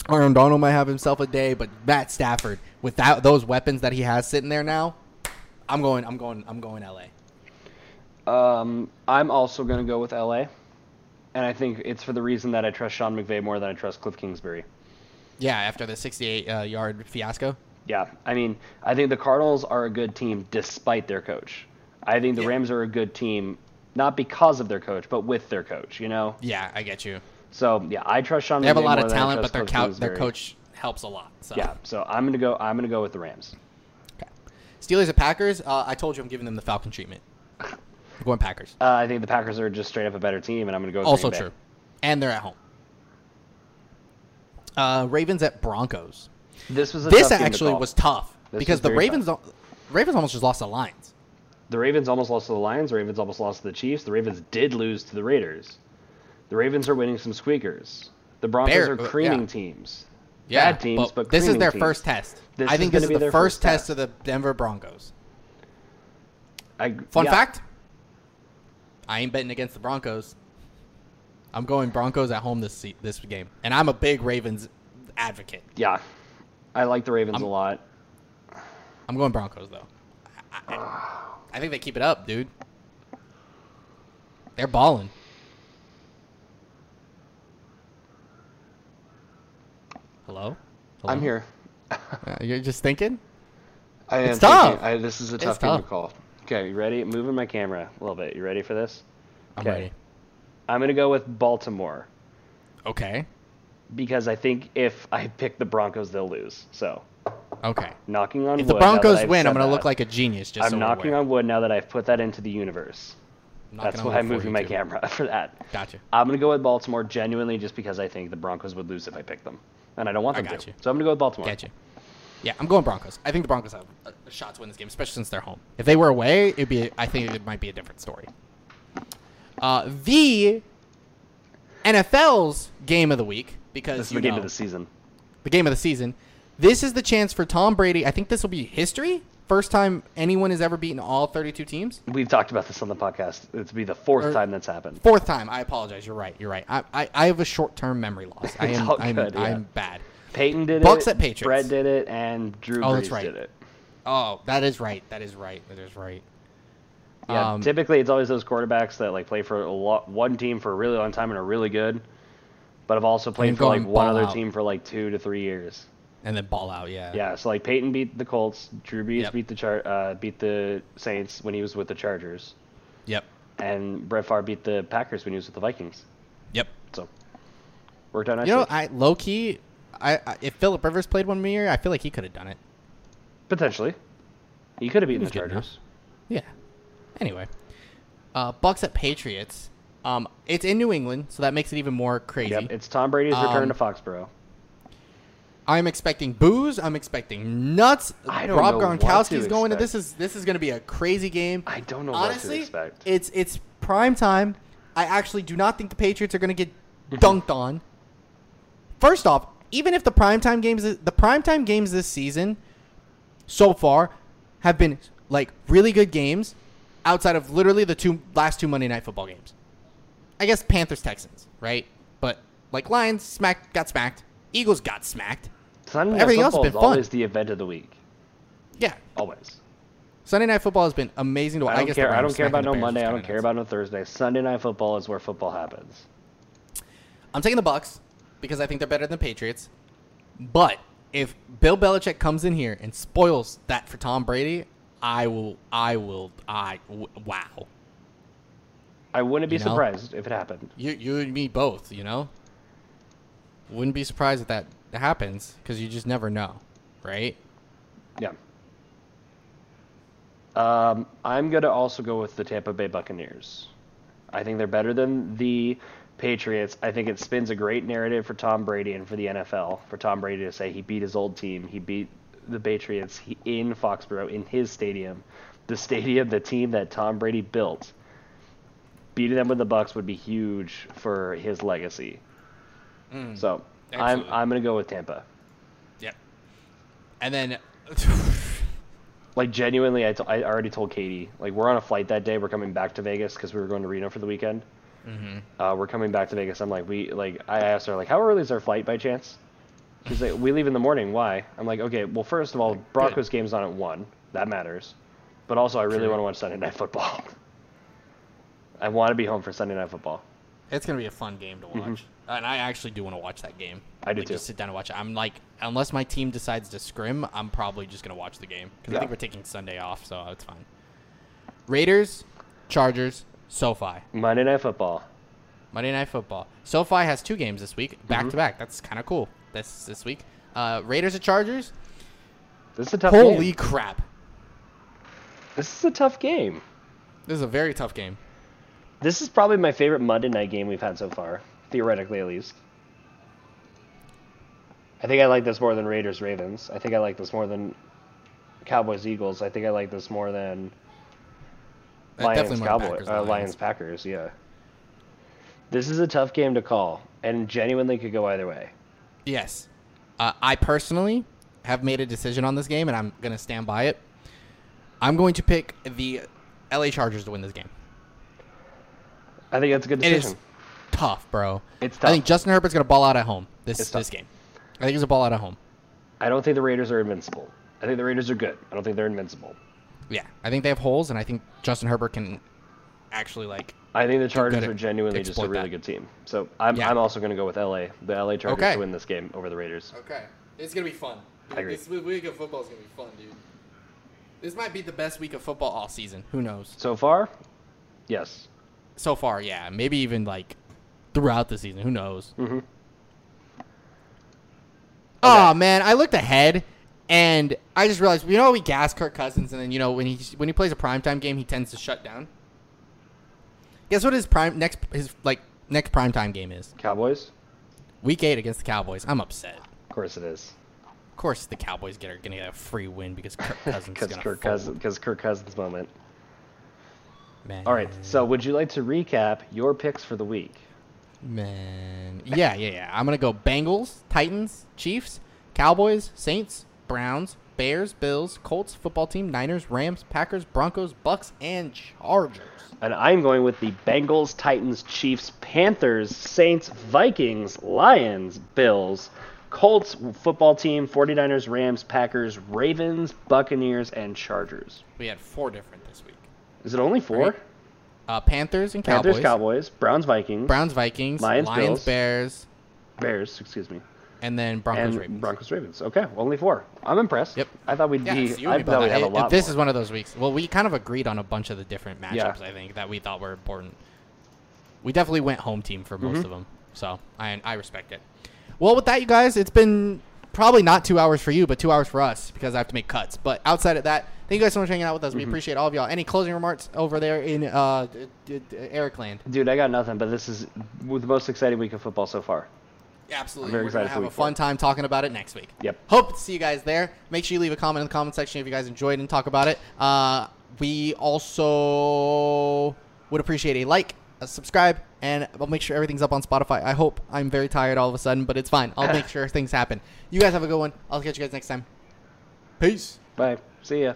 Aaron Donald might have himself a day, but Matt Stafford, without those weapons that he has sitting there now, I'm going. I'm going. I'm going LA. Um, I'm also going to go with LA, and I think it's for the reason that I trust Sean McVay more than I trust Cliff Kingsbury. Yeah, after the 68 uh, yard fiasco. Yeah, I mean, I think the Cardinals are a good team despite their coach. I think the Yeah. Rams are a good team not because of their coach, but with their coach. You know, Yeah, I get you. so yeah, I trust Sean. They have a lot of talent, but their cou- their coach helps a lot. So. Yeah, so I'm gonna go. I'm gonna go with the Rams. Okay. Steelers at Packers. Uh, I told you I'm giving them the Falcon treatment. [LAUGHS] I'm going Packers. Uh, I think the Packers are just straight up a better team, and I'm gonna go. With Also Green Bay. true, and they're at home. Uh, Ravens at Broncos. This was a This tough game to actually was tough This because was the Ravens, al- Ravens almost just lost the Lions. The Ravens almost lost to the Lions. The Ravens almost lost to the Chiefs. The Ravens did lose to the Raiders. The Ravens are winning some squeakers. The Broncos Bear- are uh, creaming yeah. teams. Yeah, Bad teams, but, this is their teams. first test. This I is think this is be the first test test. of the Denver Broncos. I, Fun yeah. fact: I ain't betting against the Broncos. I'm going Broncos at home this se- this game, and I'm a big Ravens advocate. Yeah, I like the Ravens I'm- a lot. I'm going Broncos though. I, I- I think they keep it up, dude. They're balling. Hello? Hello? I'm here. Uh, you're just thinking? I am It's tough. thinking- I, this is a It's tough game to tough. call. Okay, you ready? Moving my camera a little bit. You ready for this? I'm Okay. ready. I'm gonna go with Baltimore Okay. because I think if I pick the Broncos, they'll lose. So, Okay. knocking on If wood. If the Broncos win, I'm gonna that, look like a genius. Just I'm so knocking on wood now that I've put that into the universe. That's why I'm moving my too. camera [LAUGHS] for that. Gotcha. I'm gonna go with Baltimore genuinely just because I think the Broncos would lose if I picked them, and I don't want I them got to. you. So I'm gonna go with Baltimore. You. Yeah, I'm going Broncos. I think the Broncos have a, a shot to win this game, especially since they're home. If they were away, it'd be. I think it might be a different story. Uh, the NFL's game of the week because This is the game know, of the season. the game of the season. This is the chance for Tom Brady. I think this will be history. First time anyone has ever beaten all 32 teams. We've talked about this on the podcast. It's be the fourth Or- time that's happened. Fourth time. I apologize. You're right. You're right. I, I, I have a short term memory loss. [LAUGHS] I am. all I'm, yeah. I'm bad. Peyton did Bucks it. at Patriots. Brett did it, and Drew Oh, Brees that's right. did it. Oh, that is right. That is right. That is right. Yeah, Um, typically it's always those quarterbacks that like play for a lot, one team for a really long time and are really good, but have also played for like one other out. team for like two to three years. and then ball out. Yeah. Yeah, so like Peyton beat the Colts, Drew Brees Yep. beat the Char- uh, beat the Saints when he was with the Chargers, Yep. and Brett Favre beat the Packers when he was with the Vikings. Yep. So worked out nicely. You know, I low key, I, I if Philip Rivers played one year, I feel like he could have done it. Potentially, he could have beaten the was good enough. Chargers. Yeah. Anyway, uh, Bucks at Patriots. Um, it's in New England, so that makes it even more crazy. Yep, it's Tom Brady's return Um, to Foxborough. I'm expecting boos. I'm expecting nuts. I don't Rob know Gronkowski's to going to this is this is going to be a crazy game. I don't know Honestly, what to expect. it's it's prime time. I actually do not think the Patriots are going to get Mm-hmm. dunked on. First off, even if the primetime games the primetime games this season so far have been like really good games outside of literally the two last two Monday night football games. I guess Panthers Texans, right? But like Lions smacked got smacked, Eagles got smacked. Sunday Night everything else Football has is been fun. always the event of the week. Yeah. Always. Sunday night football has been amazing to watch. I don't guess care. I don't care about no Monday. I don't care about no Thursday. Sunday night football is where football happens. I'm taking the Bucks because I think they're better than the Patriots. But if Bill Belichick comes in here and spoils that for Tom Brady, I will. I will. I w- wow. I wouldn't be You know? surprised if it happened. You you and me both. You know. Wouldn't be surprised if that happens because you just never know, right? Yeah. Um, I'm gonna also go with the Tampa Bay Buccaneers. I think they're better than the Patriots. I think it spins a great narrative for Tom Brady and for the NFL. For Tom Brady to say he beat his old team, he beat the Patriots he, in Foxborough in his stadium, the stadium, the team that Tom Brady built. Beating them with the Bucks would be huge for his legacy. Mm, so I'm. I'm gonna go with Tampa. Yep. And then. [LAUGHS] Like genuinely, I, t- I already told Katie. Like we're on a flight that day. We're coming back to Vegas because we were going to Reno for the weekend. Mm-hmm. Uh, we're coming back to Vegas. I'm like, we like. I asked her like, how early is our flight by chance? She's like, we leave in the morning. Why? I'm like, okay. Well, first of all, Broncos game's on at one. That matters. But also, I really want to watch Sunday Night Football. [LAUGHS] I want to be home for Sunday Night Football. It's gonna be a fun game to watch, and I actually do want to watch that game. Mm-hmm. I do like, too. Just sit down and watch it. I'm like, unless my team decides to scrim, I'm probably just gonna watch the game because Yeah. I think we're taking Sunday off, so it's fine. Raiders, Chargers, SoFi. Monday Night Football. Monday Night Football. SoFi has two games this week, back Mm-hmm. to back. That's kind of cool. This this week. Uh, Raiders and Chargers. This is a tough Holy game. crap! This is a tough game. This is a very tough game. This is probably my favorite Monday night game we've had so far, theoretically at least. I think I like this more than Raiders Ravens. I think I like this more than Cowboys Eagles. I think I like this more than Lions definitely Cowboys Packers, uh, Lions Packers. Yeah. This is a tough game to call, and genuinely could go either way. Yes. Uh, I personally have made a decision on this game, and I'm going to stand by it. I'm going to pick the LA Chargers to win this game. I think that's a good decision. is tough, bro. It's tough. I think. Justin Herbert's going to ball out at home this, It's tough. this game. I think he's a ball out at home. I don't think the Raiders are invincible. I think the Raiders are good. I don't think they're invincible. Yeah. I think they have holes, and I think Justin Herbert can actually, like, I think the Chargers are genuinely just a really that. good team. So I'm, Yeah. I'm also going to go with LA. The LA Chargers Okay. to win this game over the Raiders. Okay. It's going to be fun. I agree. This week of football is going to be fun, dude. This might be the best week of football all season. Who knows? So far, yes. So far, yeah. Maybe even, like, throughout the season. Who knows? hmm Oh man, I looked ahead and I just realized, you know, we gas Kirk Cousins, and then you know when he when he plays a primetime game, he tends to shut down. Guess what his prime next his like next primetime game is? Cowboys? Week eight against the Cowboys. I'm upset. Of course it is. Of course, the Cowboys get are gonna get a free win because Kirk [LAUGHS] Cousins Because Kirk, fold. Cousins, because Kirk Cousins moment. Man, All right. So would you like to recap your picks for the week? man, yeah, yeah, yeah. I'm gonna go Bengals, Titans, Chiefs, Cowboys, Saints, Browns, Bears, Bills, Colts, football team, Niners, Rams, Packers, Broncos, Bucks, and Chargers. And I'm going with the Bengals, Titans, Chiefs, Panthers, Saints, Vikings, Lions, Bills, Colts, football team, 49ers, Rams, Packers, Ravens, Buccaneers, and Chargers. We had four different this week. Is it only four? Right. Uh, Panthers and Cowboys. Panthers, Cowboys, Browns, Vikings, Browns, Vikings, Lions, Lions, Bills. Bears, Bears, excuse me, and then Broncos, and Ravens. Broncos, Ravens. Okay, only four. I'm impressed. Yep. I thought we'd Yeah, be. so I thought we'd have a lot. This more. is one of those weeks. Well, we kind of agreed on a bunch of the different matchups. Yeah. I think that we thought were important. We definitely went home team for most Mm-hmm. of them, so I I respect it. Well, with that, you guys, it's been probably not two hours for you, but two hours for us because I have to make cuts. But outside of that, thank you guys so much for hanging out with us. Mm-hmm. We appreciate all of y'all. Any closing remarks over there in uh, d- d- Eric Land? Dude, I got nothing. But this is the most exciting week of football so far. Absolutely. I'm very We're gonna excited have a fun time talking about it next week. Yep. Hope to see you guys there. Make sure you leave a comment in the comment section if you guys enjoyed and talk about it. Uh, we also would appreciate a like, a subscribe, and I'll make sure everything's up on Spotify. I hope I'm very tired all of a sudden, but it's fine. I'll make [LAUGHS] sure things happen. You guys have a good one. I'll catch you guys next time. Peace. Bye. See ya.